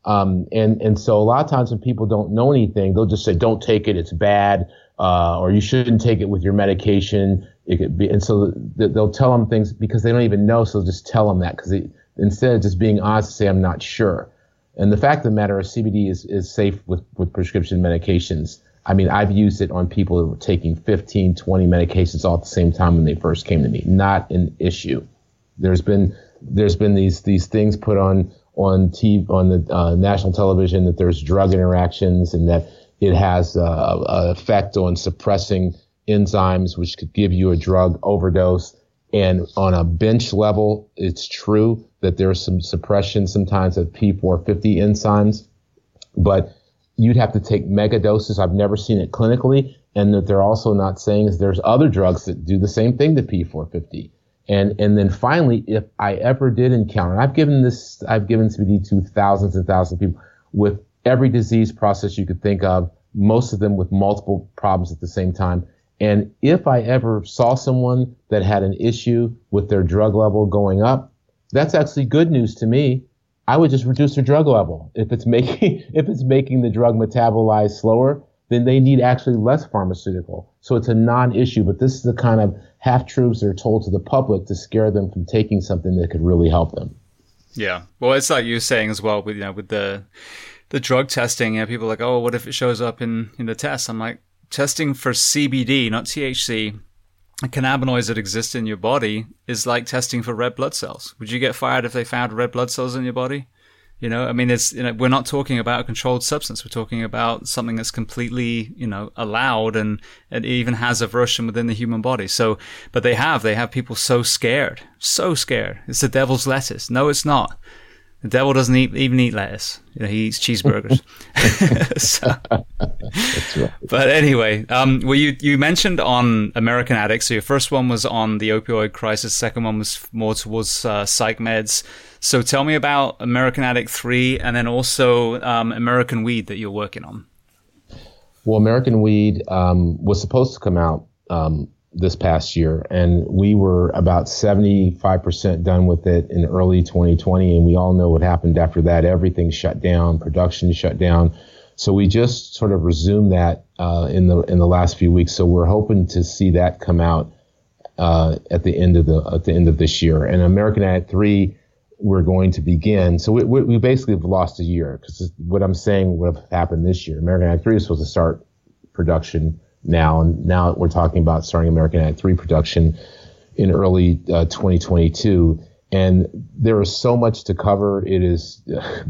Um, and and so a lot of times when people don't know anything, they'll just say, "Don't take it; it's bad," uh, or "You shouldn't take it with your medication." It could be, and so they'll tell them things because they don't even know, so just tell them that because instead of just being honest, to say I'm not sure. And the fact of the matter is, CBD is, is safe with, with prescription medications. I mean, I've used it on people who were taking 15, 20 medications all at the same time when they first came to me. Not an issue. There's been there's been these these things put on on TV on the uh, national television that there's drug interactions and that it has uh, an effect on suppressing enzymes, which could give you a drug overdose. And on a bench level, it's true that there's some suppression sometimes of P450 enzymes, but you'd have to take mega doses. I've never seen it clinically. And that they're also not saying is there's other drugs that do the same thing to P450. And, and then finally, if I ever did encounter, I've given this, I've given CBD to thousands and thousands of people with every disease process you could think of, most of them with multiple problems at the same time. And if I ever saw someone that had an issue with their drug level going up, that's actually good news to me. I would just reduce their drug level. If it's [LAUGHS] making, if it's making the drug metabolize slower, then they need actually less pharmaceutical. So it's a non-issue, but this is the kind of half truths that are told to the public to scare them from taking something that could really help them. Yeah. Well, it's like you're saying as well with, you know, with the, the drug testing, you know, people are like, oh, what if it shows up in, in the test? I'm like, testing for CBD, not THC, cannabinoids that exist in your body is like testing for red blood cells. Would you get fired if they found red blood cells in your body? You know, I mean, it's you know, we're not talking about a controlled substance. We're talking about something that's completely, you know, allowed and it even has a version within the human body. So, but they have, they have people so scared, so scared. It's the devil's lettuce. No, it's not. The devil doesn't eat, even eat lettuce. You know, he eats cheeseburgers. [LAUGHS] [LAUGHS] so, right. But anyway, um, well, you, you mentioned on American Addict. So your first one was on the opioid crisis. Second one was more towards uh, psych meds. So tell me about American Addict 3 and then also um, American Weed that you're working on. Well, American Weed um, was supposed to come out um, this past year, and we were about 75% done with it in early 2020. And we all know what happened after that. Everything shut down, production shut down. So we just sort of resumed that uh, in the in the last few weeks. So we're hoping to see that come out uh, at the end of the at the end of this year. And American Ad three, we're going to begin. So we, we basically have lost a year because what I'm saying would have happened this year. American Ad three is supposed to start production now, and now we're talking about starting American Ad three production in early uh, 2022. And there is so much to cover; it is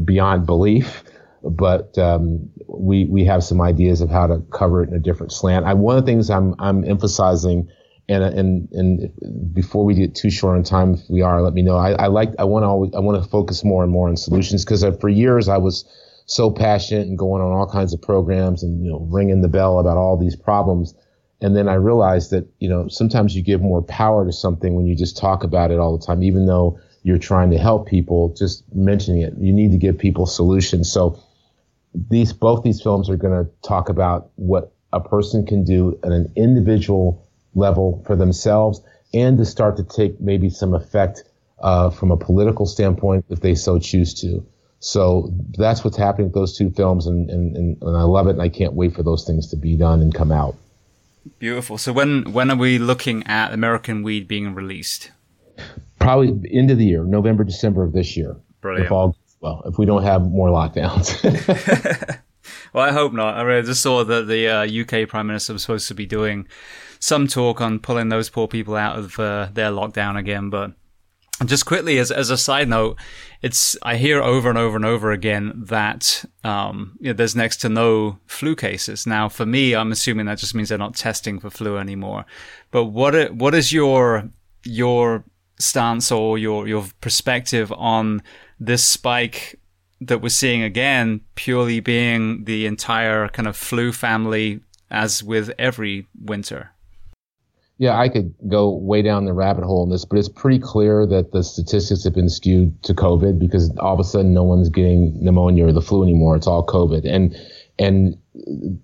beyond belief but um, we we have some ideas of how to cover it in a different slant. I, one of the things I'm I'm emphasizing, and and and before we get too short on time, if we are, let me know. I, I like I want to I want to focus more and more on solutions because for years I was so passionate and going on all kinds of programs and you know ringing the bell about all these problems. And then I realized that, you know, sometimes you give more power to something when you just talk about it all the time, even though you're trying to help people, just mentioning it. You need to give people solutions. So these both these films are going to talk about what a person can do at an individual level for themselves and to start to take maybe some effect uh, from a political standpoint if they so choose to. So that's what's happening with those two films, and, and, and, and I love it, and I can't wait for those things to be done and come out. Beautiful. So when when are we looking at American Weed being released? Probably end of the year, November, December of this year. Brilliant. If all well, if we don't have more lockdowns. [LAUGHS] [LAUGHS] well, I hope not. I just saw that the uh, UK Prime Minister was supposed to be doing some talk on pulling those poor people out of uh, their lockdown again, but just quickly as as a side note, it's I hear over and over and over again that um, you know, there's next to no flu cases. Now, for me, I'm assuming that just means they're not testing for flu anymore. But what what is your your stance or your your perspective on this spike that we're seeing again purely being the entire kind of flu family as with every winter? Yeah, I could go way down the rabbit hole in this, but it's pretty clear that the statistics have been skewed to COVID because all of a sudden no one's getting pneumonia or the flu anymore. It's all COVID. And, and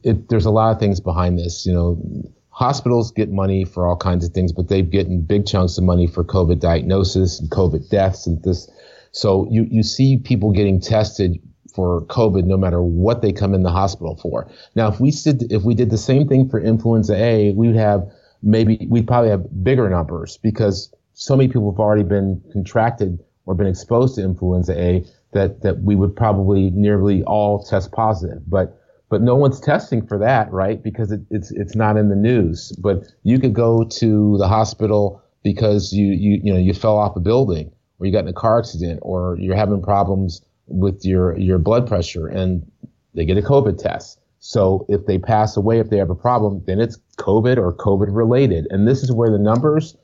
it, there's a lot of things behind this. You know, hospitals get money for all kinds of things, but they've gotten big chunks of money for COVID diagnosis and COVID deaths and this so you, you see people getting tested for COVID no matter what they come in the hospital for. Now, if we did, if we did the same thing for influenza A, we would have maybe, we'd probably have bigger numbers because so many people have already been contracted or been exposed to influenza A that, that we would probably nearly all test positive. But, but no one's testing for that, right? Because it, it's, it's not in the news. But you could go to the hospital because you, you, you know, you fell off a building or you got in a car accident or you're having problems with your, your blood pressure and they get a COVID test. So if they pass away, if they have a problem, then it's COVID or COVID related. And this is where the numbers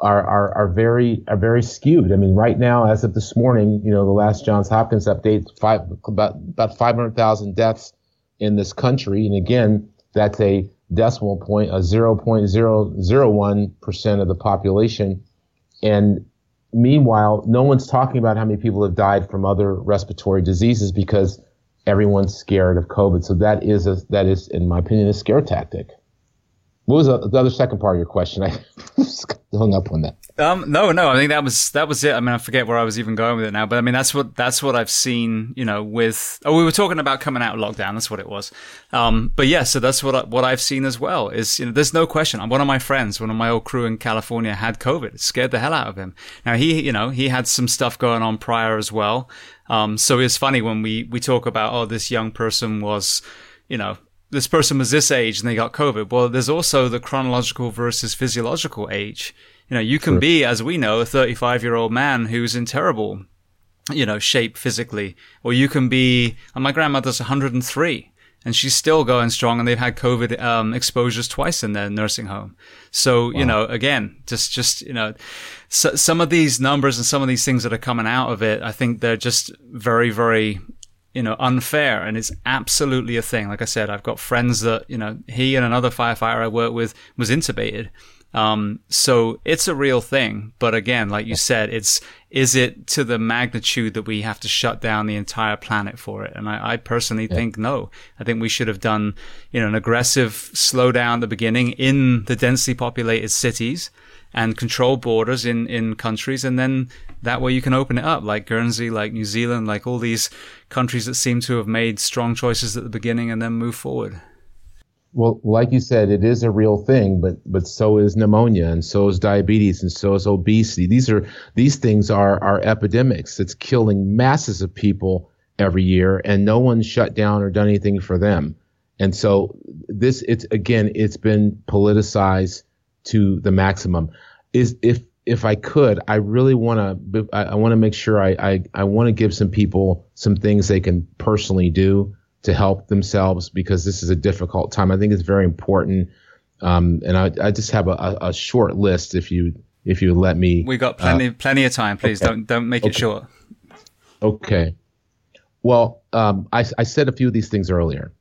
are, are, are very, are very skewed. I mean, right now, as of this morning, you know, the last Johns Hopkins update, five, about, about 500,000 deaths in this country. And again, that's a decimal point, a 0.001% of the population. And meanwhile, no one's talking about how many people have died from other respiratory diseases because everyone's scared of COVID. So that is a, that is, in my opinion, a scare tactic. What was the, the other second part of your question? I [LAUGHS] hung up on that. Um, no, no, I think that was that was it. I mean, I forget where I was even going with it now, but I mean, that's what that's what I've seen. You know, with oh, we were talking about coming out of lockdown. That's what it was. Um, but yeah, so that's what I, what I've seen as well. Is you know, there's no question. One of my friends, one of my old crew in California, had COVID. It scared the hell out of him. Now he, you know, he had some stuff going on prior as well. Um, so it's funny when we we talk about oh, this young person was, you know, this person was this age and they got COVID. Well, there's also the chronological versus physiological age. You know, you can sure. be, as we know, a 35 year old man who's in terrible, you know, shape physically, or you can be, and my grandmother's 103 and she's still going strong and they've had COVID, um, exposures twice in their nursing home. So, wow. you know, again, just, just, you know, so, some of these numbers and some of these things that are coming out of it, I think they're just very, very, you know, unfair. And it's absolutely a thing. Like I said, I've got friends that, you know, he and another firefighter I work with was intubated Um, so it's a real thing. But again, like you said, it's, is it to the magnitude that we have to shut down the entire planet for it? And I, I personally yeah. think no. I think we should have done, you know, an aggressive slowdown at the beginning in the densely populated cities and control borders in, in countries. And then that way you can open it up like Guernsey, like New Zealand, like all these countries that seem to have made strong choices at the beginning and then move forward. Well, like you said, it is a real thing, but but so is pneumonia, and so is diabetes, and so is obesity. These are these things are are epidemics. It's killing masses of people every year, and no one's shut down or done anything for them. And so this, it's again, it's been politicized to the maximum. Is if if I could, I really want to. I, I want to make sure I I, I want to give some people some things they can personally do to help themselves because this is a difficult time. I think it's very important. Um, and I, I just have a, a, short list if you if you let me. We got plenty uh, plenty of time. Please okay. don't don't make okay. it short. Okay. Well, um, I, I said a few of these things earlier,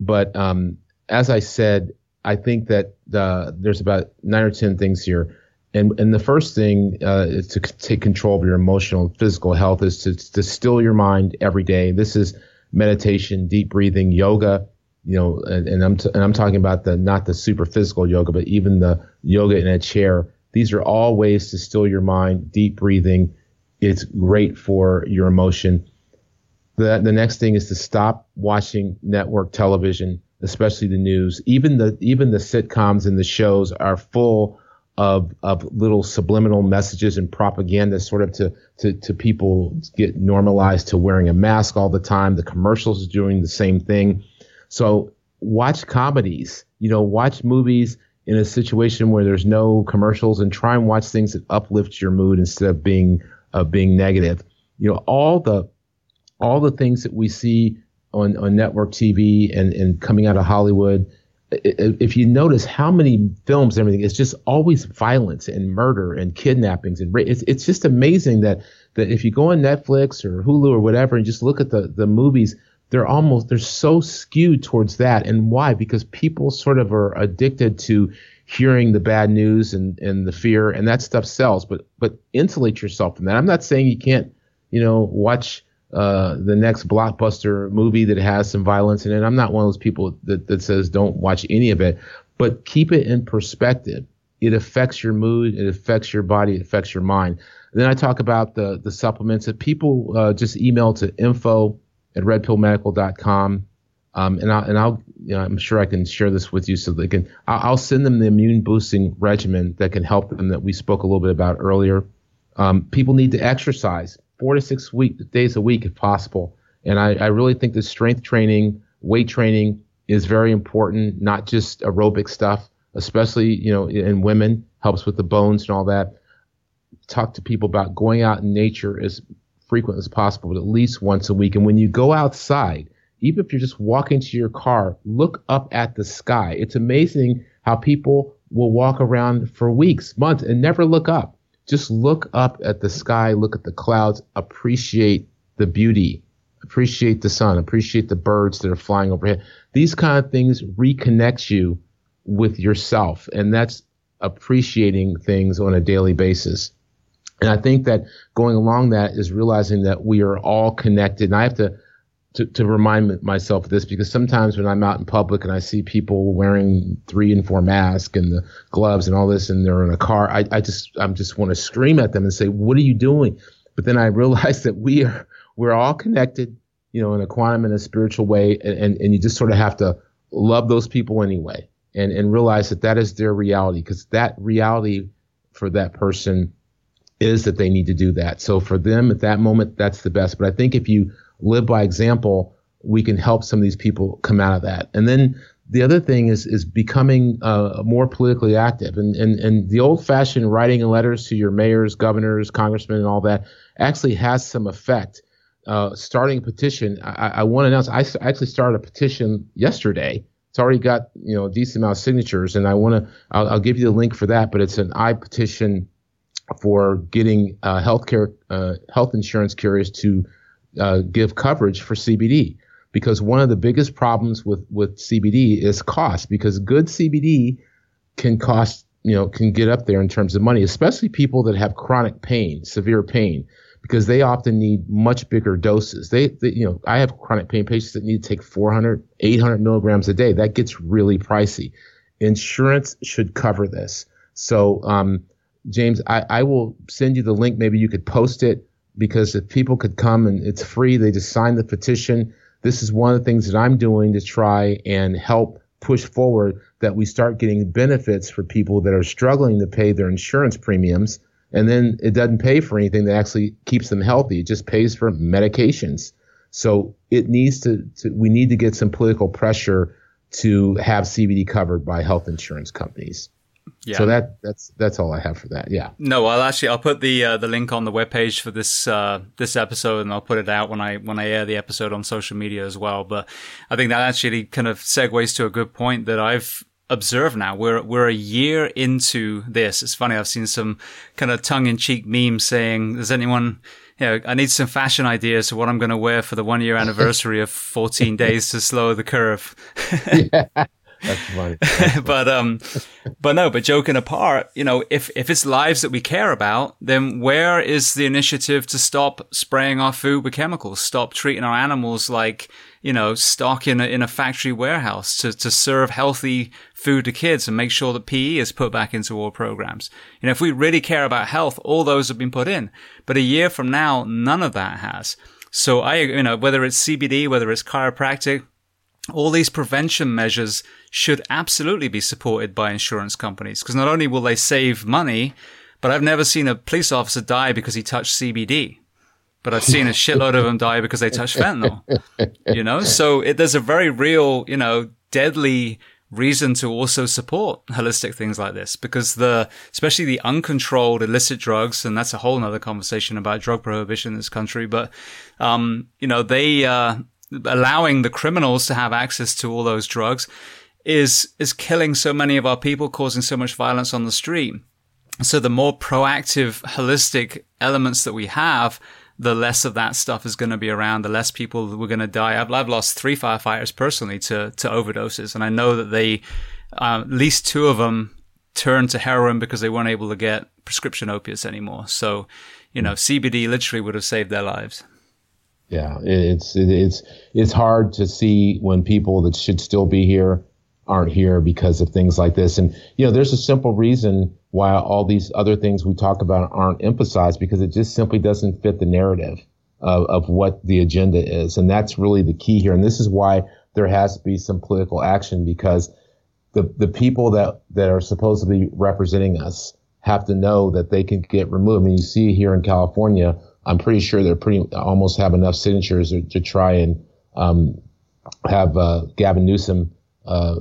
but um, as I said, I think that uh, there's about nine or ten things here. And, and the first thing uh, is to take control of your emotional and physical health is to, to still your mind every day. This is meditation, deep breathing, yoga, you know, and, and I'm t- and I'm talking about the not the super physical yoga, but even the yoga in a chair. These are all ways to still your mind. Deep breathing, it's great for your emotion. The the next thing is to stop watching network television, especially the news. Even the even the sitcoms and the shows are full of of little subliminal messages and propaganda sort of to to to people get normalized to wearing a mask all the time. The commercials doing the same thing. So watch comedies. You know watch movies in a situation where there's no commercials and try and watch things that uplift your mood instead of being uh, being negative. You know all the all the things that we see on on network TV and and coming out of Hollywood if you notice how many films and everything, it's just always violence and murder and kidnappings and it's it's just amazing that that if you go on Netflix or Hulu or whatever and just look at the the movies, they're almost they're so skewed towards that. And why? Because people sort of are addicted to hearing the bad news and and the fear and that stuff sells. But but insulate yourself from that. I'm not saying you can't you know watch uh, the next blockbuster movie that has some violence in it. I'm not one of those people that, that says don't watch any of it, but keep it in perspective. It affects your mood, it affects your body, it affects your mind. And then I talk about the the supplements that people uh, just email to info at redpillmedical.com. Um, and, I, and I'll, you know, I'm sure I can share this with you so they can, I'll, I'll send them the immune boosting regimen that can help them that we spoke a little bit about earlier. Um, people need to exercise four to six week, days a week if possible. And I, I really think the strength training, weight training is very important, not just aerobic stuff, especially, you know, in women, helps with the bones and all that. Talk to people about going out in nature as frequent as possible, but at least once a week. And when you go outside, even if you're just walking to your car, look up at the sky. It's amazing how people will walk around for weeks, months, and never look up just look up at the sky, look at the clouds, appreciate the beauty, appreciate the sun, appreciate the birds that are flying overhead. These kind of things reconnect you with yourself, and that's appreciating things on a daily basis. And I think that going along that is realizing that we are all connected. And I have to to, remind myself of this because sometimes when I'm out in public and I see people wearing three and four masks and the gloves and all this and they're in a car, I, I just I just want to scream at them and say, "What are you doing?" But then I realize [LAUGHS] that we are we're all connected, you know, in a quantum and a spiritual way, and, and, and you just sort of have to love those people anyway, and and realize that that is their reality because that reality for that person is that they need to do that. So for them at that moment, that's the best. But I think if you live by example, we can help some of these people come out of that. And then the other thing is is becoming uh, more politically active. And, and and the old fashioned writing letters to your mayors, governors, congressmen, and all that actually has some effect. Uh, starting a petition, I, I want to announce. I actually started a petition yesterday. It's already got you know a decent amount of signatures, and I want to. I'll, I'll, give you the link for that. But it's an I petition for getting uh, healthcare, uh, health insurance carriers to uh, give coverage for CBD because one of the biggest problems with with CBD is cost because good CBD can cost you know, can get up there in terms of money, especially people that have chronic pain, severe pain, because they often need much bigger doses. They, they, you know, I have chronic pain patients that need to take 400, 800 milligrams a day. That gets really pricey. Insurance should cover this. So, um, James, I, I will send you the link. Maybe you could post it because if people could come and it's free, they just sign the petition. This is one of the things that I'm doing to try and help push forward that we start getting benefits for people that are struggling to pay their insurance premiums. And then it doesn't pay for anything that actually keeps them healthy. It just pays for medications. So it needs to, to we need to get some political pressure to have CBD covered by health insurance companies. Yeah. So that that's that's all I have for that. Yeah. No, I'll actually I'll put the uh, the link on the webpage for this uh, this episode, and I'll put it out when I when I air the episode on social media as well. But I think that actually kind of segues to a good point that I've observed now. We're we're a year into this. It's funny. I've seen some kind of tongue in cheek memes saying, "Does anyone?" You know, I need some fashion ideas for what I'm going to wear for the one year [LAUGHS] anniversary of 14 days to slow the curve. yeah. That's funny. [LAUGHS] That's funny. but um, but no. But joking apart, you know, if if it's lives that we care about, then where is the initiative to stop spraying our food with chemicals? Stop treating our animals like you know stock in a in a factory warehouse to to serve healthy food to kids and make sure that PE is put back into all programs. You know, if we really care about health, all those have been put in. But a year from now, none of that has. So I, you know, whether it's CBD, whether it's chiropractic, all these prevention measures should absolutely be supported by insurance companies because not only will they save money, but I've never seen a police officer die because he touched CBD. But I've seen a [LAUGHS] shitload of them die because they touched fentanyl. You know, so it, there's a very real, you know, deadly reason to also support holistic things like this because the, especially the uncontrolled illicit drugs, and that's a whole nother conversation about drug prohibition in this country. But, um, you know, they, uh, allowing the criminals to have access to all those drugs is is killing so many of our people, causing so much violence on the street. So the more proactive, holistic elements that we have, the less of that stuff is going to be around. The less people we're going to die. I've, I've lost three firefighters personally to to overdoses, and I know that they uh, at least two of them turned to heroin because they weren't able to get prescription opiates anymore. So, you know, CBD literally would have saved their lives. Yeah, it's it's it's hard to see when people that should still be here aren't here because of things like this. And you know, there's a simple reason why all these other things we talk about aren't emphasized because it just simply doesn't fit the narrative of, of what the agenda is. And that's really the key here. And this is why there has to be some political action because the the people that that are supposedly representing us have to know that they can get removed. I mean, you see here in California I'm pretty sure they're pretty almost have enough signatures to, to try and um, have uh, Gavin Newsom uh,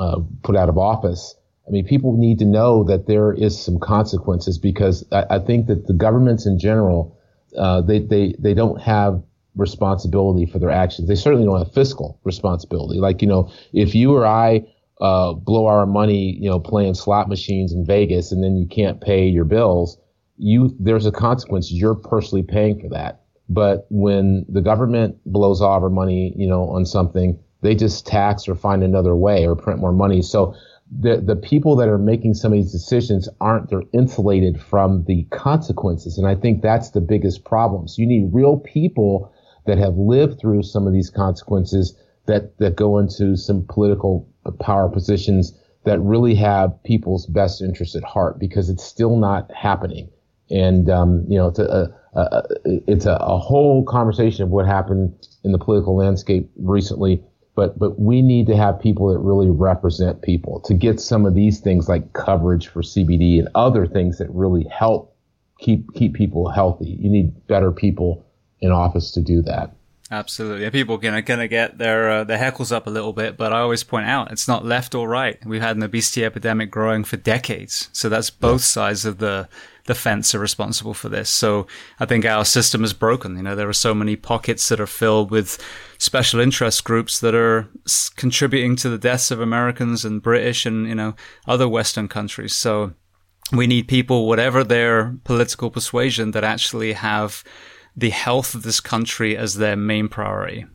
uh, put out of office. I mean, people need to know that there is some consequences because I, I think that the governments in general, uh, they, they, they don't have responsibility for their actions. They certainly don't have fiscal responsibility. Like, you know, if you or I uh, blow our money, you know, playing slot machines in Vegas and then you can't pay your bills, you there's a consequence. You're personally paying for that. But when the government blows off our money, you know, on something, they just tax or find another way or print more money. So the the people that are making some of these decisions aren't they're insulated from the consequences. And I think that's the biggest problem. So you need real people that have lived through some of these consequences that that go into some political power positions that really have people's best interests at heart because it's still not happening. And, um, you know, it's a, a, a it's a, a, whole conversation of what happened in the political landscape recently. But, but we need to have people that really represent people to get some of these things like coverage for CBD and other things that really help keep, keep people healthy. You need better people in office to do that. Absolutely. People are going to get their uh, their heckles up a little bit, but I always point out it's not left or right. We've had an obesity epidemic growing for decades, so that's both sides of the the fence are responsible for this. So I think our system is broken. You know, there are so many pockets that are filled with special interest groups that are contributing to the deaths of Americans and British and, you know, other Western countries. So we need people, whatever their political persuasion, that actually have the health of this country as their main priority.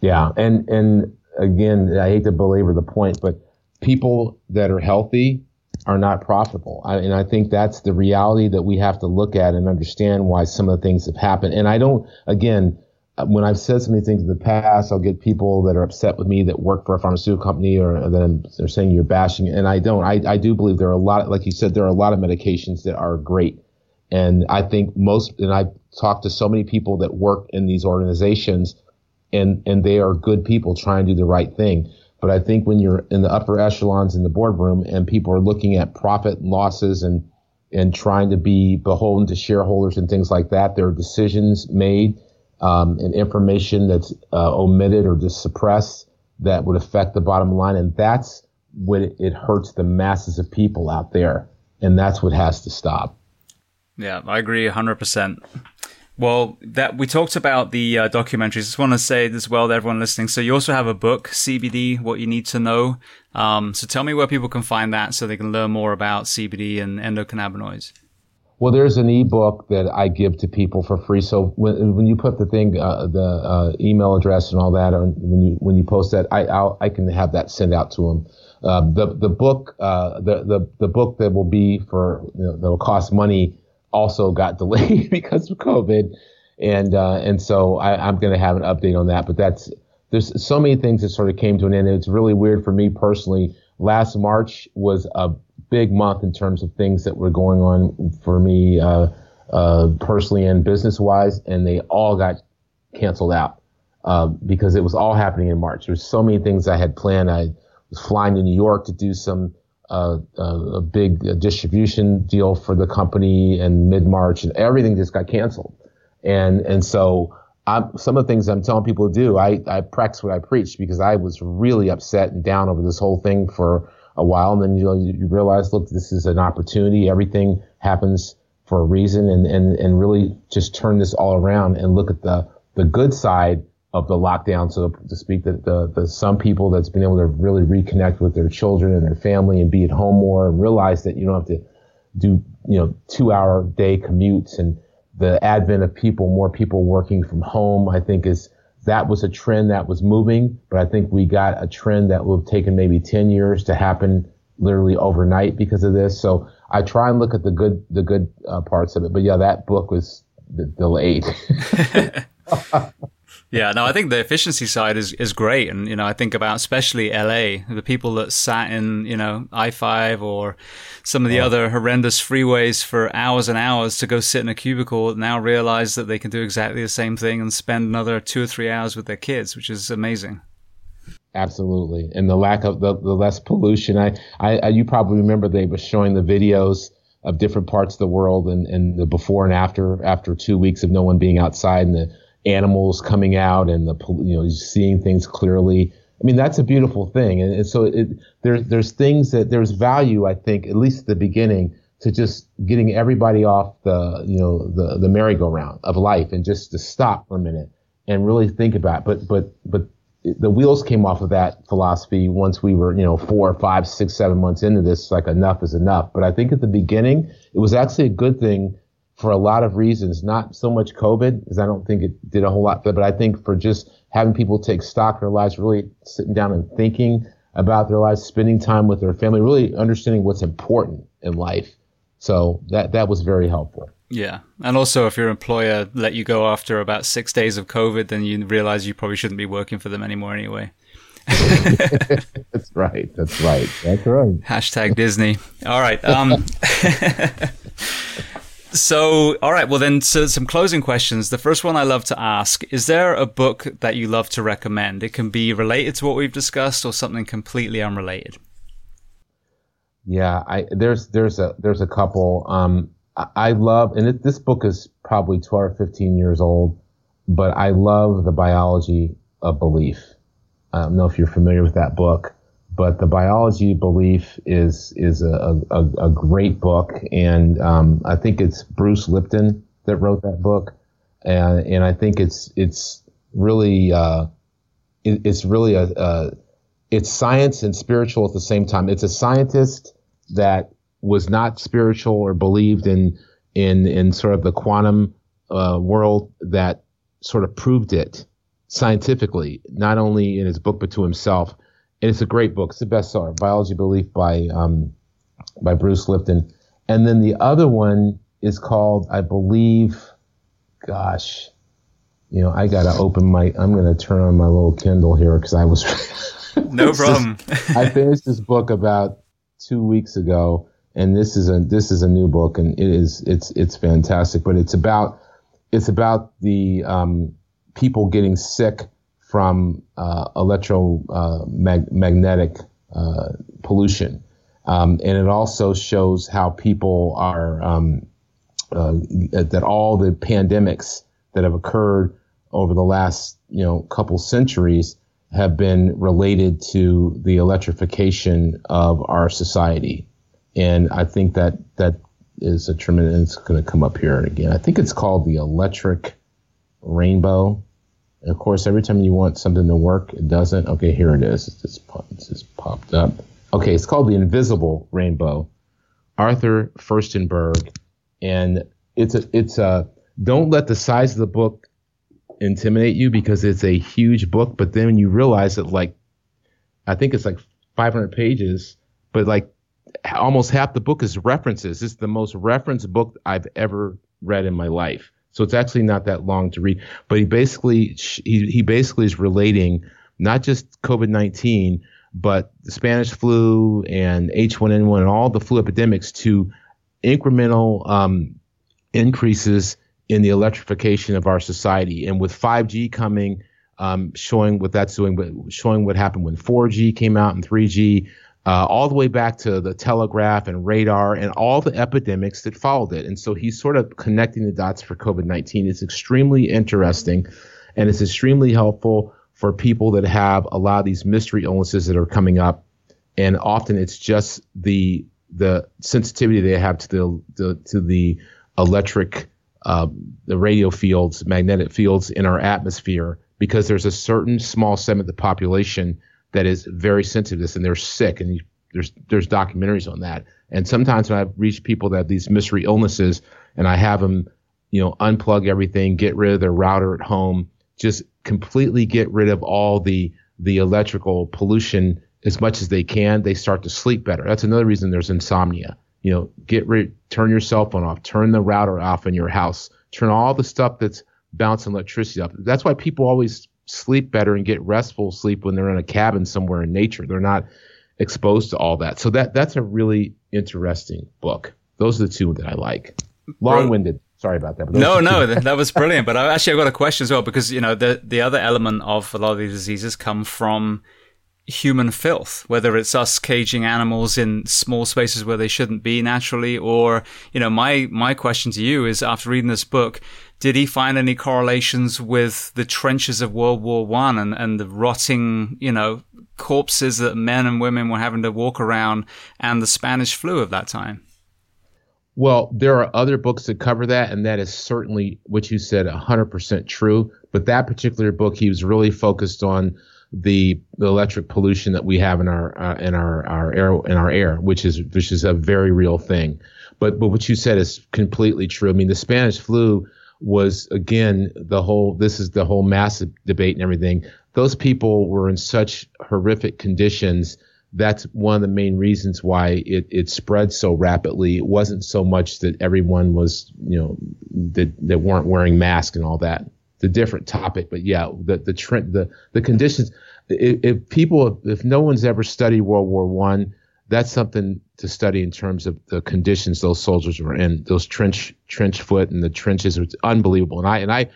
Yeah. And, and again, I hate to belabor the point, but people that are healthy are not profitable. I, and I think that's the reality that we have to look at and understand why some of the things have happened. And I don't, again, when I've said so many things in the past, I'll get people that are upset with me that work for a pharmaceutical company or that they're saying you're bashing. And I don't. I, I do believe there are a lot, like you said, there are a lot of medications that are great. And I think most, and I've talked to so many people that work in these organizations and, and they are good people trying to do the right thing. But I think when you're in the upper echelons in the boardroom and people are looking at profit and losses and, and trying to be beholden to shareholders and things like that, there are decisions made um, and information that's uh, omitted or just suppressed that would affect the bottom line. And that's when it, it hurts the masses of people out there. And that's what has to stop. Yeah, I agree 100%. Well, that we talked about the uh, documentaries. I just want to say as well to everyone listening. So you also have a book, CBD: What You Need to Know. Um, so tell me where people can find that, so they can learn more about CBD and endocannabinoids. Well, there's an ebook that I give to people for free. So when, when you put the thing, uh, the uh, email address and all that, on, when you when you post that, I I'll, i can have that sent out to them. Uh, the the book uh, the, the the book that will be for you know, that will cost money also got delayed [LAUGHS] because of COVID, and uh, and so I, I'm going to have an update on that. But that's there's so many things that sort of came to an end. It's really weird for me personally. Last March was a big month in terms of things that were going on for me uh, uh, personally and business wise, and they all got canceled out uh, because it was all happening in March. There's so many things I had planned. I was flying to New York to do some uh, a big distribution deal for the company in mid March, and everything just got canceled. And and so I'm, some of the things I'm telling people to do, I, I practice what I preach because I was really upset and down over this whole thing for a while, and then you know you realize, look, this is an opportunity. Everything happens for a reason, and and and really just turn this all around and look at the the good side of the lockdown, so to speak. That the, the some people that's been able to really reconnect with their children and their family and be at home more, and realize that you don't have to do you know two hour day commutes and the advent of people, more people working from home, I think is that was a trend that was moving, but I think we got a trend that would have taken maybe 10 years to happen literally overnight because of this. So I try and look at the good, the good uh, parts of it. But yeah, that book was delayed. [LAUGHS] [LAUGHS] Yeah, no, I think the efficiency side is, is great. And, you know, I think about especially LA, the people that sat in, you know, I 5 or some of the oh. other horrendous freeways for hours and hours to go sit in a cubicle now realize that they can do exactly the same thing and spend another two or three hours with their kids, which is amazing. Absolutely. And the lack of the, the less pollution. I, I, you probably remember they were showing the videos of different parts of the world and, and the before and after, after two weeks of no one being outside and the, animals coming out and the you know seeing things clearly. I mean that's a beautiful thing, and, and so it, there's there's things that there's value I think at least at the beginning to just getting everybody off the you know the the merry-go-round of life and just to stop for a minute and really think about. It. But but but the wheels came off of that philosophy once we were you know four, five, six, seven months into this. Like enough is enough. But I think at the beginning it was actually a good thing for a lot of reasons, not so much COVID, because I don't think it did a whole lot, but I think for just having people take stock of their lives, really sitting down and thinking about their lives, spending time with their family, really understanding what's important in life. So that, that was very helpful. Yeah. And also, if your employer let you go after about six days of COVID, then you realize you probably shouldn't be working for them anymore anyway. [LAUGHS] that's right. That's right. That's right. Hashtag Disney. All right. Um, [LAUGHS] So, all right. Well, then, so some closing questions. The first one I love to ask is there a book that you love to recommend? It can be related to what we've discussed or something completely unrelated. Yeah, I, there's there's a there's a couple. Um, I, I love, and it, this book is probably 12 or 15 years old, but I love the biology of belief. I don't know if you're familiar with that book but the biology of belief is is a, a, a great book, and um, I think it's Bruce Lipton that wrote that book, and and I think it's it's really uh, it, it's really a, a it's science and spiritual at the same time. It's a scientist that was not spiritual or believed in in in sort of the quantum uh, world that sort of proved it scientifically, not only in his book but to himself and it's a great book. It's a bestseller, Biology Belief by um, by Bruce Lipton. And then the other one is called, I believe, gosh, you know, I got to open my, I'm going to turn on my little Kindle here because I was. [LAUGHS] no problem. I finished this book about two weeks ago, and this is a this is a new book, and it is it's it's fantastic. But it's about it's about the um, people getting sick from uh, electromagnetic uh, uh, pollution, um, and it also shows how people are um, uh, that all the pandemics that have occurred over the last you know couple centuries have been related to the electrification of our society. And I think that that is a tremendous, it's going to come up here again. I think it's called the electric rainbow. Of course, every time you want something to work, it doesn't. Okay, here it is. It's just, just popped up. Okay, it's called the invisible rainbow. Arthur Firstenberg. And it's a, it's a, don't let the size of the book intimidate you because it's a huge book, but then you realize that like I think it's like 500 pages, but like almost half the book is references. It's the most referenced book I've ever read in my life. So it's actually not that long to read, but he basically he he basically is relating not just COVID-19 but the Spanish flu and H1N1 and all the flu epidemics to incremental um, increases in the electrification of our society. And with 5G coming, um, showing what that's doing, but showing what happened when 4G came out and 3G, uh, all the way back to the telegraph and radar and all the epidemics that followed it. And so he's sort of connecting the dots for COVID 19. It's extremely interesting and it's extremely helpful for people that have a lot of these mystery illnesses that are coming up. And often it's just the the sensitivity they have to the, the to the electric uh, the radio fields, magnetic fields in our atmosphere, because there's a certain small segment of the population that is very sensitive to this, and they're sick, and you, there's there's documentaries on that. And sometimes when I've reached people that have these mystery illnesses, and I have them, you know, unplug everything, get rid of their router at home, just completely get rid of all the the electrical pollution as much as they can, they start to sleep better. That's another reason there's insomnia you know, get rid, turn your cell phone off, turn the router off in your house, turn all the stuff that's bouncing electricity up. That's why people always sleep better and get restful sleep when they're in a cabin somewhere in nature. They're not exposed to all that. So that that's a really interesting book. Those are the two that I like. Long-winded. Sorry about that. No, no, that was brilliant. But I actually I've got a question as well because you know the the other element of a lot of these diseases come from human filth, whether it's us caging animals in small spaces where they shouldn't be naturally, or, you know, my, my question to you is after reading this book, did he find any correlations with the trenches of World War One and, and the rotting, you know, corpses that men and women were having to walk around and the Spanish flu of that time? Well, there are other books that cover that, and that is certainly what you said 100% true. But that particular book, he was really focused on the, the electric pollution that we have in our uh, in our, our air in our air, which is which is a very real thing. But but what you said is completely true. I mean, the Spanish flu was again the whole. This is the whole massive debate and everything. Those people were in such horrific conditions. That's one of the main reasons why it, it spread so rapidly. It wasn't so much that everyone was, you know, that, that weren't wearing masks and all that the different topic, but yeah, the the trend, the the conditions. If, if, people, if no one's ever studied World War One, that's something to study in terms of the conditions those soldiers were in. Those trench trench foot and the trenches was unbelievable. And I and I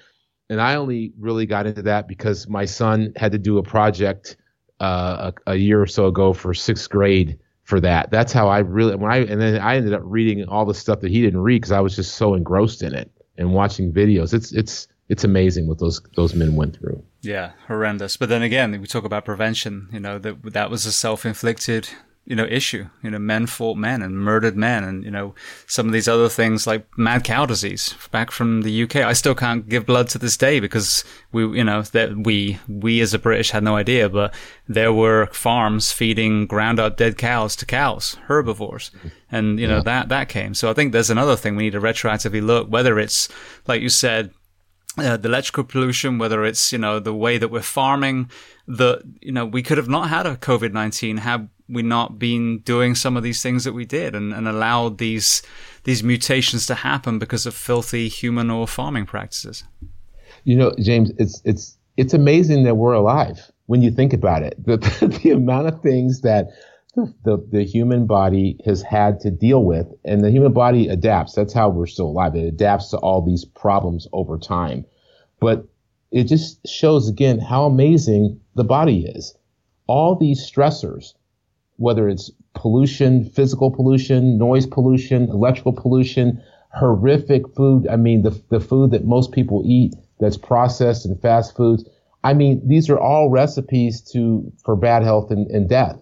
and I only really got into that because my son had to do a project uh, a, a year or so ago for sixth grade for that. That's how I really when I and then I ended up reading all the stuff that he didn't read because I was just so engrossed in it and watching videos. It's it's it's amazing what those those men went through. Yeah, horrendous. But then again, we talk about prevention. You know that that was a self inflicted you know issue. You know, men fought men and murdered men, and you know some of these other things like mad cow disease back from the UK. I still can't give blood to this day because we, you know, that we we as a British had no idea, but there were farms feeding ground up dead cows to cows, herbivores, and you know yeah. that that came. So I think there's another thing we need to retroactively look whether it's like you said uh, the electrical pollution, whether it's you know the way that we're farming, that you know we could have not had a COVID nineteen had we not been doing some of these things that we did and, and allowed these these mutations to happen because of filthy human or farming practices? You know, James, it's it's it's amazing that we're alive when you think about it. [LAUGHS] The the amount of things that the, the, human body has had to deal with, and the human body adapts. That's how we're still alive. It adapts to all these problems over time. But it just shows again how amazing the body is. All these stressors, whether it's pollution, physical pollution, noise pollution, electrical pollution, horrific food. I mean, the, the food that most people eat that's processed and fast foods. I mean, these are all recipes to for bad health and, and death.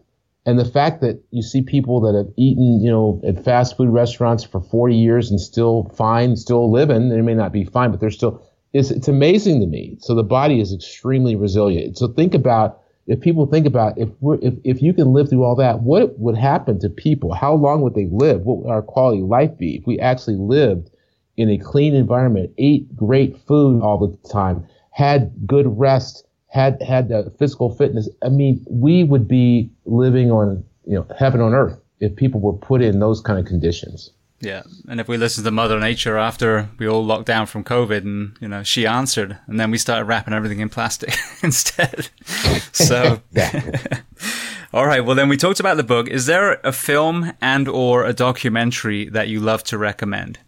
And the fact that you see people that have eaten, you know, at fast food restaurants for 40 years and still fine, still living, they may not be fine, but they're still, it's, it's amazing to me. So the body is extremely resilient. So think about, if people think about if we're, if, if you can live through all that, what would happen to people? How long would they live? What would our quality of life be if we actually lived in a clean environment, ate great food all the time, had good rest, had had the physical fitness, I mean, we would be living on you know heaven on earth if people were put in those kind of conditions. Yeah, and if we listen to Mother Nature after we all locked down from COVID, and you know she answered, and then we started wrapping everything in plastic [LAUGHS] instead. [LAUGHS] so, [LAUGHS] all right. Well, then we talked about the book. Is there a film and or a documentary that you love to recommend?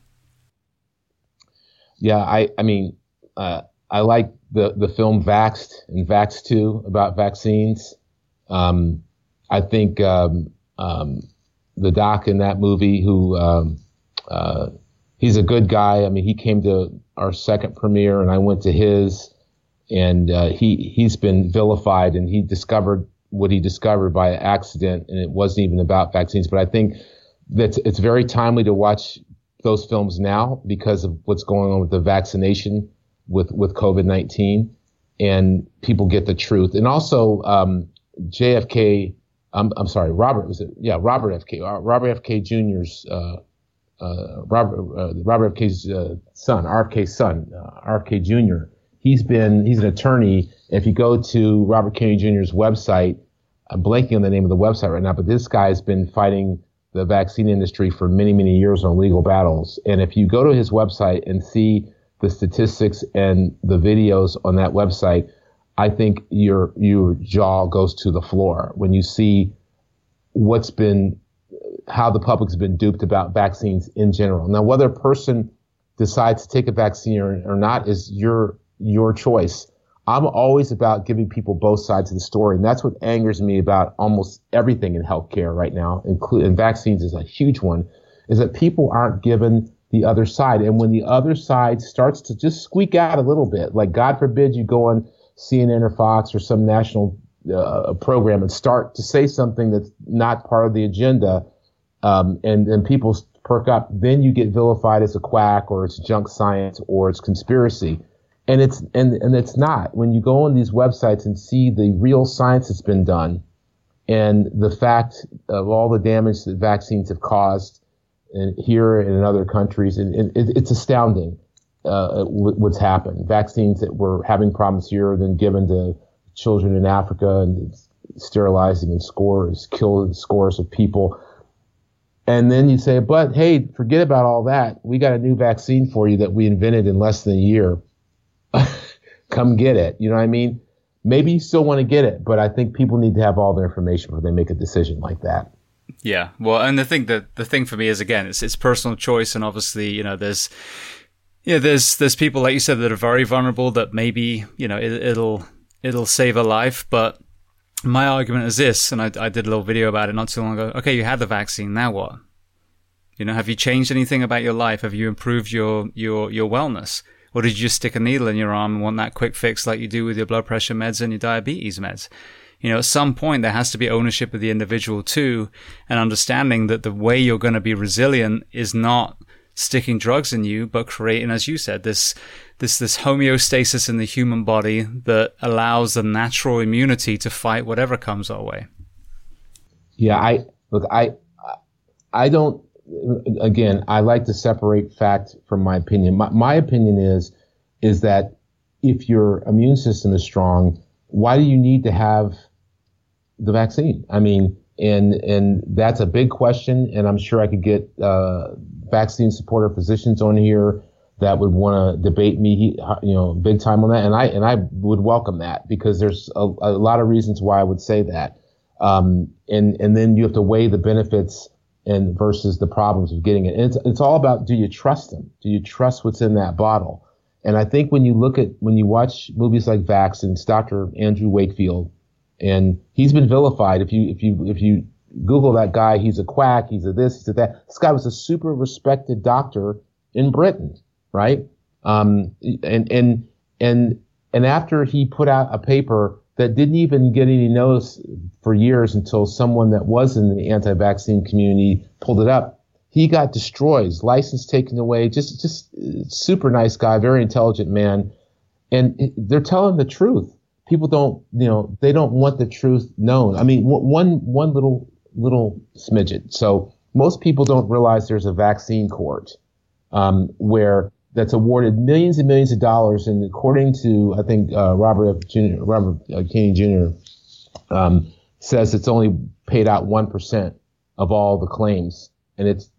Yeah, I I mean, uh, I like the the film Vaxxed and Vax Two about vaccines. Um, I think um, um, the doc in that movie, who um, uh, he's a good guy. I mean, he came to our second premiere, and I went to his, and uh, he he's been vilified, and he discovered what he discovered by accident, and it wasn't even about vaccines. But I think that it's very timely to watch those films now because of what's going on with the vaccination with with COVID nineteen, and people get the truth. And also um, JFK. I'm I'm sorry, Robert was it? Yeah, Robert F. K. Uh, Robert F. K. Jr.'s uh, uh, Robert uh, Robert F. K.'s uh, son, RFK's son, uh, RFK Jr. He's been he's an attorney. If you go to Robert Kennedy Jr.'s website, I'm blanking on the name of the website right now, but this guy's been fighting the vaccine industry for many, many years on legal battles. And if you go to his website and see the statistics and the videos on that website, I think your your jaw goes to the floor when you see what's been how the public's been duped about vaccines in general. Now, whether a person decides to take a vaccine or, or not is your your choice. I'm always about giving people both sides of the story, and that's what angers me about almost everything in healthcare right now, including vaccines is a huge one, is that people aren't given the other side. And when the other side starts to just squeak out a little bit, like God forbid you go on CNN or Fox or some national uh, program and start to say something that's not part of the agenda, um, and and people perk up, then you get vilified as a quack or it's junk science or it's conspiracy. And it's and and it's not. When you go on these websites and see the real science that's been done, and the fact of all the damage that vaccines have caused and here and in other countries, and, it, it's astounding uh, what's happened. Vaccines that were having problems here, are then given to children in Africa and sterilizing and scores, killed scores of people. And then you say, but hey, forget about all that. We got a new vaccine for you that we invented in less than a year. [LAUGHS] Come get it. You know what I mean? Maybe you still want to get it, but I think people need to have all the information before they make a decision like that. Yeah, well, and the thing that the thing for me is again, it's it's personal choice, and obviously, you know, there's yeah, there's there's people like you said that are very vulnerable that maybe you know it, it'll it'll save a life, but my argument is this, and I, I did a little video about it not too long ago. Okay, you had the vaccine, now what? You know, have you changed anything about your life? Have you improved your your your wellness? Or did you just stick a needle in your arm and want that quick fix like you do with your blood pressure meds and your diabetes meds? You know, at some point there has to be ownership of the individual too, and understanding that the way you're going to be resilient is not sticking drugs in you, but creating, as you said, this this this homeostasis in the human body that allows the natural immunity to fight whatever comes our way. Yeah, I look, I I don't. Again, I like to separate fact from my opinion. My, my opinion is is that if your immune system is strong, why do you need to have the vaccine. I mean, and and that's a big question. And I'm sure I could get uh, vaccine supporter physicians on here that would want to debate me, you know, big time on that. And I and I would welcome that because there's a, a lot of reasons why I would say that. Um, and and then you have to weigh the benefits and versus the problems of getting it. And it's it's all about do you trust them? Do you trust what's in that bottle? And I think when you look at when you watch movies like Vax and Dr. Andrew Wakefield, and he's been vilified. If you if you if you Google that guy, he's a quack. He's a this. He's a that. This guy was a super respected doctor in Britain, right? Um, and and and and after he put out a paper that didn't even get any notice for years until someone that was in the anti-vaccine community pulled it up. He got destroyed, his license taken away. Just just super nice guy, very intelligent man, and they're telling the truth. People don't, you know, they don't want the truth known. I mean, one one little little smidget. So most people don't realize there's a vaccine court um, where that's awarded millions and millions of dollars. And according to, I think, uh, Robert F. Jr., Robert uh, Kennedy Jr. Um, says it's only paid out 1% of all the claims. And it's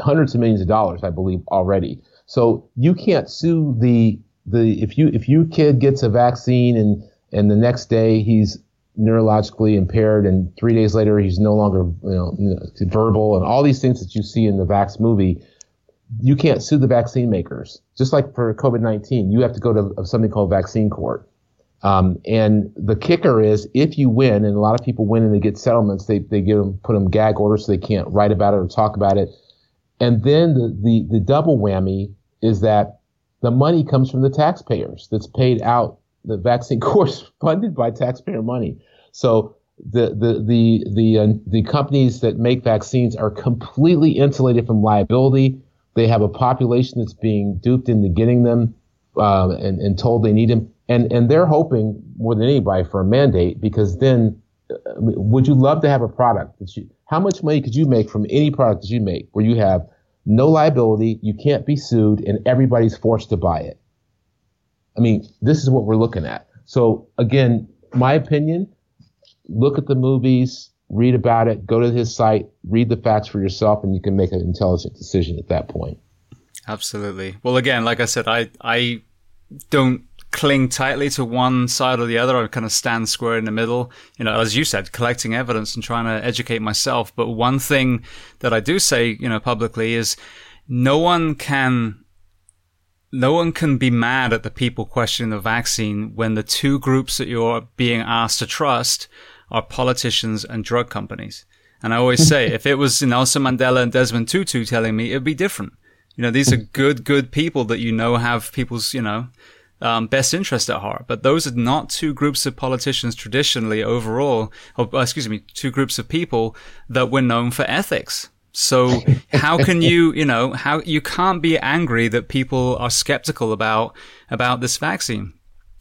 hundreds of millions of dollars, I believe, already. So you can't sue the, the, if you, if your kid gets a vaccine and, and the next day he's neurologically impaired and three days later he's no longer, you know, verbal and all these things that you see in the Vax movie, you can't sue the vaccine makers. Just like for COVID-19, you have to go to something called vaccine court. Um, and the kicker is if you win, and a lot of people win and they get settlements, they, they give them, put them gag orders so they can't write about it or talk about it. And then the, the, the double whammy is that the money comes from the taxpayers that's paid out. The vaccine [LAUGHS] course funded by taxpayer money. So the the the the uh, the companies that make vaccines are completely insulated from liability. They have a population that's being duped into getting them uh, and, and told they need them. And, and they're hoping more than anybody for a mandate because then uh, would you love to have a product that you, how much money could you make from any product that you make where you have no liability, you can't be sued, and everybody's forced to buy it? I mean, this is what we're looking at. So again, my opinion, look at the movies, read about it, go to his site, read the facts for yourself, and you can make an intelligent decision at that point. Absolutely. Well, again, like I said, I I don't cling tightly to one side or the other. I kind of stand square in the middle. You know, as you said, collecting evidence and trying to educate myself. But one thing that I do say, you know, publicly is no one can no one can be mad at the people questioning the vaccine when the two groups that you're being asked to trust are politicians and drug companies. And I always say, if it was Nelson Mandela and Desmond Tutu telling me, it'd be different. You know, these are [LAUGHS] good, good people that you know have people's, you know, um, best interest at heart. But those are not two groups of politicians traditionally overall, or uh, excuse me, two groups of people that were known for ethics. So how can you, [LAUGHS] you know, how you can't be angry that people are skeptical about, about this vaccine.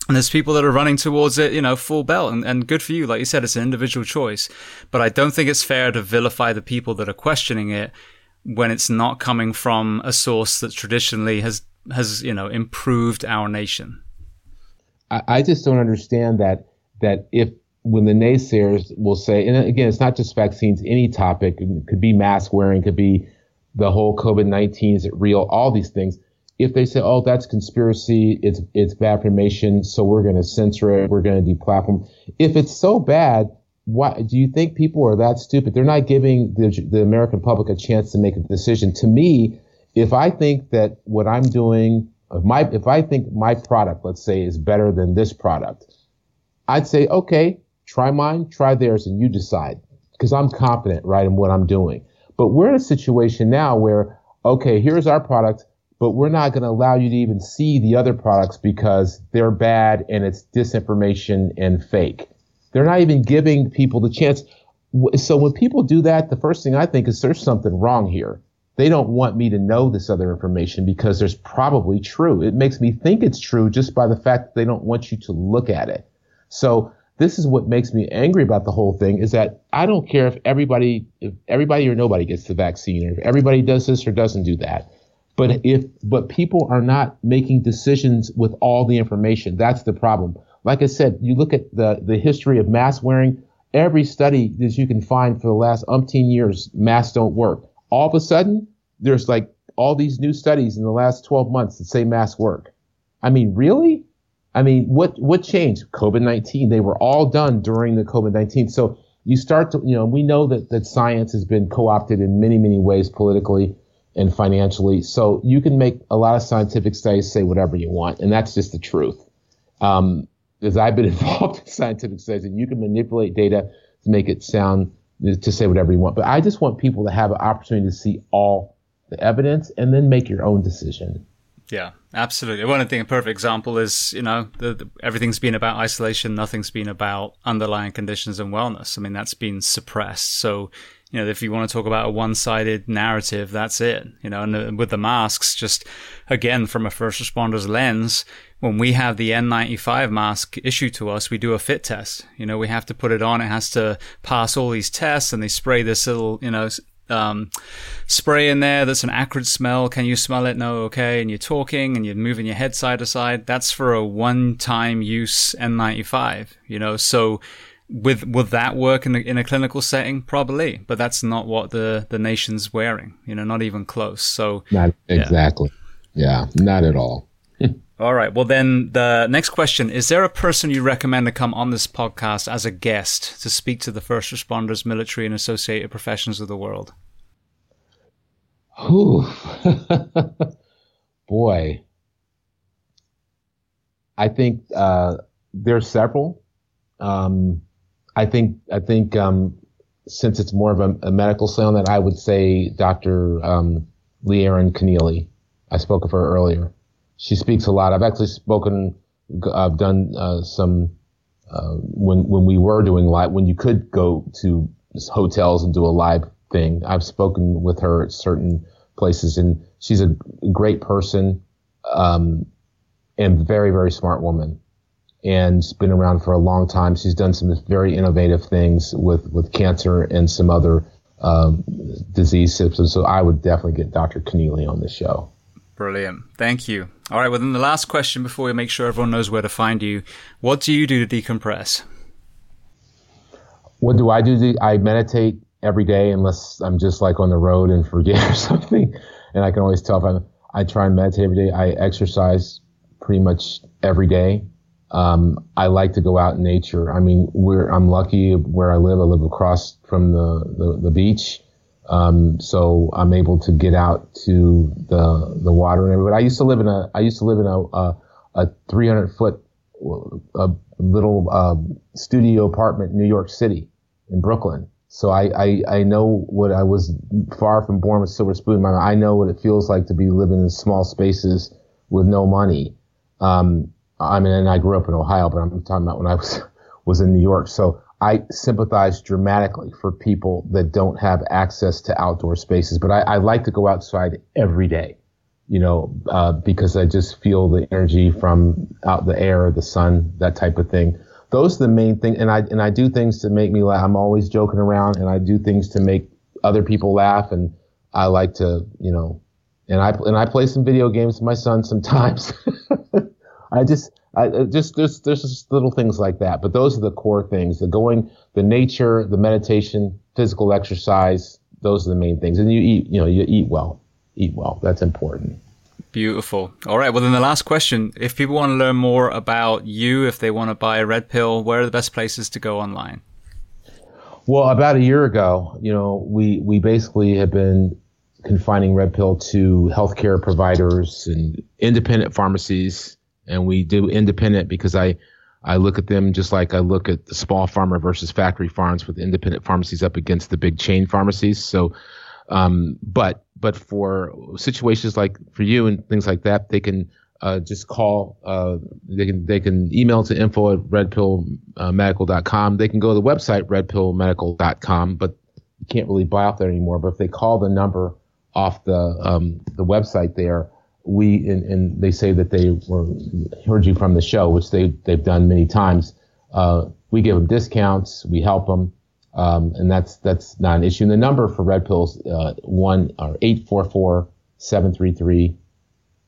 And there's people that are running towards it, you know, full belt and, and good for you. Like you said, it's an individual choice, but I don't think it's fair to vilify the people that are questioning it when it's not coming from a source that traditionally has, has, you know, improved our nation. I, I just don't understand that, that if when the naysayers will say, and again, it's not just vaccines, any topic, it could be mask wearing, could be the whole COVID 19, is it real? All these things if they say, "Oh, that's conspiracy, it's it's bad information, so we're going to censor it, we're going to deplatform," if it's so bad, why do you think people are that stupid? They're not giving the the American public a chance to make a decision. To me, if I think that what I'm doing, if my if I think my product, let's say, is better than this product, I'd say, okay, try mine, try theirs, and you decide, because I'm confident, right, in what I'm doing. But we're in a situation now where, okay, here's our product but we're not going to allow you to even see the other products because they're bad and it's disinformation and fake. They're not even giving people the chance. So when people do that, the first thing I think is there's something wrong here. They don't want me to know this other information because there's probably true. It makes me think it's true just by the fact that they don't want you to look at it. So this is what makes me angry about the whole thing is that I don't care if everybody, if everybody or nobody gets the vaccine or if everybody does this or doesn't do that. But if but people are not making decisions with all the information. That's the problem. Like I said, you look at the the history of mask wearing. every study that you can find for the last umpteen years, masks don't work. All of a sudden, there's like all these new studies in the last 12 months that say masks work. I mean, really? I mean, what what changed? COVID nineteen. They were all done during the COVID nineteen. So you start to, you know, we know that that science has been co-opted in many many ways politically and financially. So you can make a lot of scientific studies say whatever you want, and that's just the truth. Um, as I've been [LAUGHS] involved in scientific studies, and you can manipulate data to make it sound to say whatever you want. But I just want people to have an opportunity to see all the evidence and then make your own decision. Yeah, absolutely. One thing, a perfect example is, you know, the, the, everything's been about isolation. Nothing's been about underlying conditions and wellness. I mean, that's been suppressed. So, you know, if you want to talk about a one-sided narrative, that's it. You know, and uh, with the masks, just again, from a first responder's lens, when we have the N95 mask issued to us, we do a fit test. You know, we have to put it on. It has to pass all these tests and they spray this little, you know, um, spray in there that's an acrid smell. Can you smell it? No, okay. And you're talking and you're moving your head side to side. That's for a one-time use N95. You know, so with would that work in a, in a clinical setting? Probably, but that's not what the the nation's wearing. You know, not even close. So not exactly. yeah, yeah not at all. All right. Well, then the next question is there a person you recommend to come on this podcast as a guest to speak to the first responders, military, and associated professions of the world? Whew. [LAUGHS] Boy. I think uh, there's several. Um, I think I think um, since it's more of a, a, medical sound, that I would say Dr. Um, Leeann Connealy. I spoke of her earlier she speaks a lot. I've actually spoken, I've done uh, some uh, when when we were doing live, when you could go to hotels and do a live thing. I've spoken with her at certain places, and she's a great person um, and very very smart woman, and been around for a long time. She's done some very innovative things with with cancer and some other um, disease symptoms. So I would definitely get Dr. Connealy on the show. Brilliant. Thank you. All right. Well, then the last question before we make sure everyone knows where to find you. What do you do to decompress? What do I do? I meditate every day unless I'm just like on the road and forget [LAUGHS] or something. And I can always tell if I'm, I try and meditate every day. I exercise pretty much every day. Um, I like to go out in nature. I mean, I'm lucky where I live. I live across from the, the, the beach. Um, so I'm able to get out to the the water and everything. I used to live in a I used to live in a a, a 300 foot a little uh, studio apartment in New York City in Brooklyn. So I, I, I know what I was far from born with silver spoon. I know what it feels like to be living in small spaces with no money. Um, I mean, and I grew up in Ohio, but I'm talking about when I was [LAUGHS] was in New York. So I sympathize dramatically for people that don't have access to outdoor spaces, but I, I like to go outside every day, you know, uh, because I just feel the energy from out the air, the sun, that type of thing. Those are the main thing, and I and I do things to make me laugh. I'm always joking around, and I do things to make other people laugh, and I like to, you know, and I and I play some video games with my son sometimes. [LAUGHS] I just I, just there's there's just little things like that, but those are the core things: the going, the nature, the meditation, physical exercise. Those are the main things, and you eat. You know, you eat well. Eat well. That's important. Beautiful. All right. Well, then the last question: If people want to learn more about you, if they want to buy a red pill, where are the best places to go online? Well, about a year ago, you know, we we basically have been confining red pill to healthcare providers and independent pharmacies and we do independent because I I look at them just like I look at the small farmer versus factory farms with independent pharmacies up against the big chain pharmacies. So, um, but but for situations like for you and things like that, they can uh, just call. Uh, they can they can email to info at redpillmedical.com. They can go to the website redpillmedical.com, but you can't really buy off there anymore. But if they call the number off the um, the website there, we and, and, they say that they were heard you from the show, which they they've done many times. Uh, we give them discounts, we help them, um, and that's that's not an issue. And the number for Red Pills uh, one or eight four four seven three three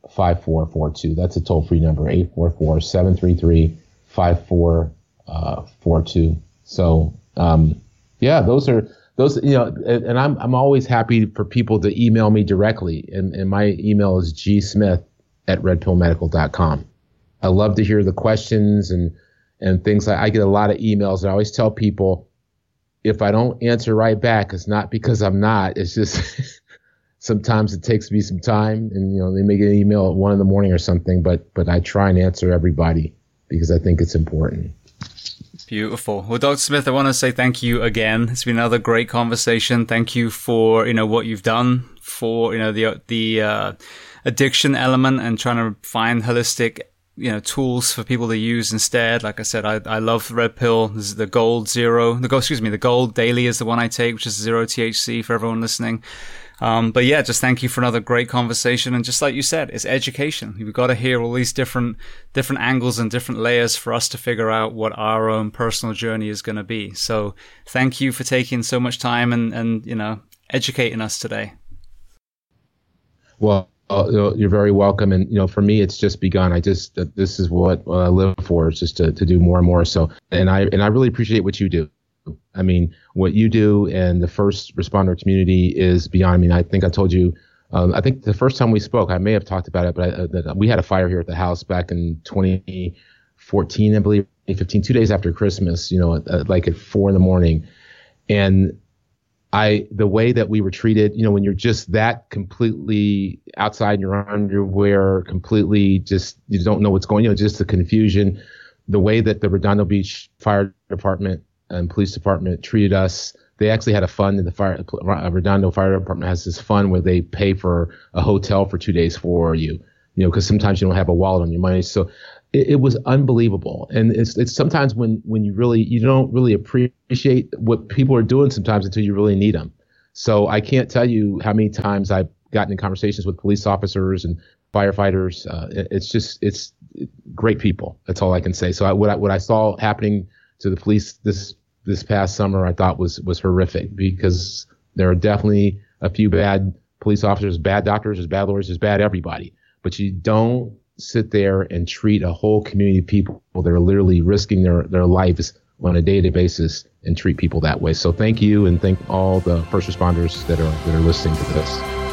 five four four two. That's a toll free number eight four four seven three three five four uh, four two. So um, yeah, those are those. You know, and, I'm I'm always happy for people to email me directly, and, and my email is gsmith at redpillmedical.com. I love to hear the questions and and things. I, I get a lot of emails. And I always tell people if I don't answer right back, it's not because I'm not. It's just [LAUGHS] sometimes it takes me some time, and you know they may get an email at one in the morning or something. But but I try and answer everybody because I think it's important. Beautiful. Well, Dr. Smith, I want to say thank you again. It's been another great conversation. Thank you for you know what you've done for you know the the uh, addiction element and trying to find holistic you know tools for people to use instead. Like I said, I, I love the Red Pill. This is the Gold Zero. The Gold, excuse me, the Gold Daily is the one I take, which is zero THC for everyone listening. Um, but yeah, just thank you for another great conversation. And just like you said, it's education. We've got to hear all these different, different angles and different layers for us to figure out what our own personal journey is going to be. So thank you for taking so much time and, and, you know, educating us today. Well, uh, you're very welcome. And, you know, for me, it's just begun. I just, uh, this is what, what I live for is just to, to do more and more. So, and I, and I really appreciate what you do. I mean, what you do and the first responder community is beyond. I mean, I think I told you. Um, I think the first time we spoke, I may have talked about it, but I, uh, that we had a fire here at the house back in 2014, I believe, 2015, two days after Christmas. You know, at, like at four in the morning, and I the way that we were treated, you know, when you're just that completely outside your underwear, completely just you don't know what's going, you know, just the confusion, the way that the Redondo Beach Fire Department and police department treated us. They actually had a fund in the fire uh, Redondo Fire Department has this fund where they pay for a hotel for two days for you. You know, because sometimes you don't have a wallet on your money. So it, it, was unbelievable. And it's it's sometimes when when you really you don't really appreciate what people are doing sometimes until you really need them. So I can't tell you how many times I've gotten in conversations with police officers and firefighters. Uh, it, it's just it's great people. That's all I can say. So I, what I, what I saw happening to the police this this past summer I thought was was horrific because there are definitely a few bad police officers, bad doctors, there's bad lawyers, there's bad everybody. But you don't sit there and treat a whole community of people that are literally risking their, their lives on a day-to-day basis and treat people that way. So thank you and thank all the first responders that are that are listening to this.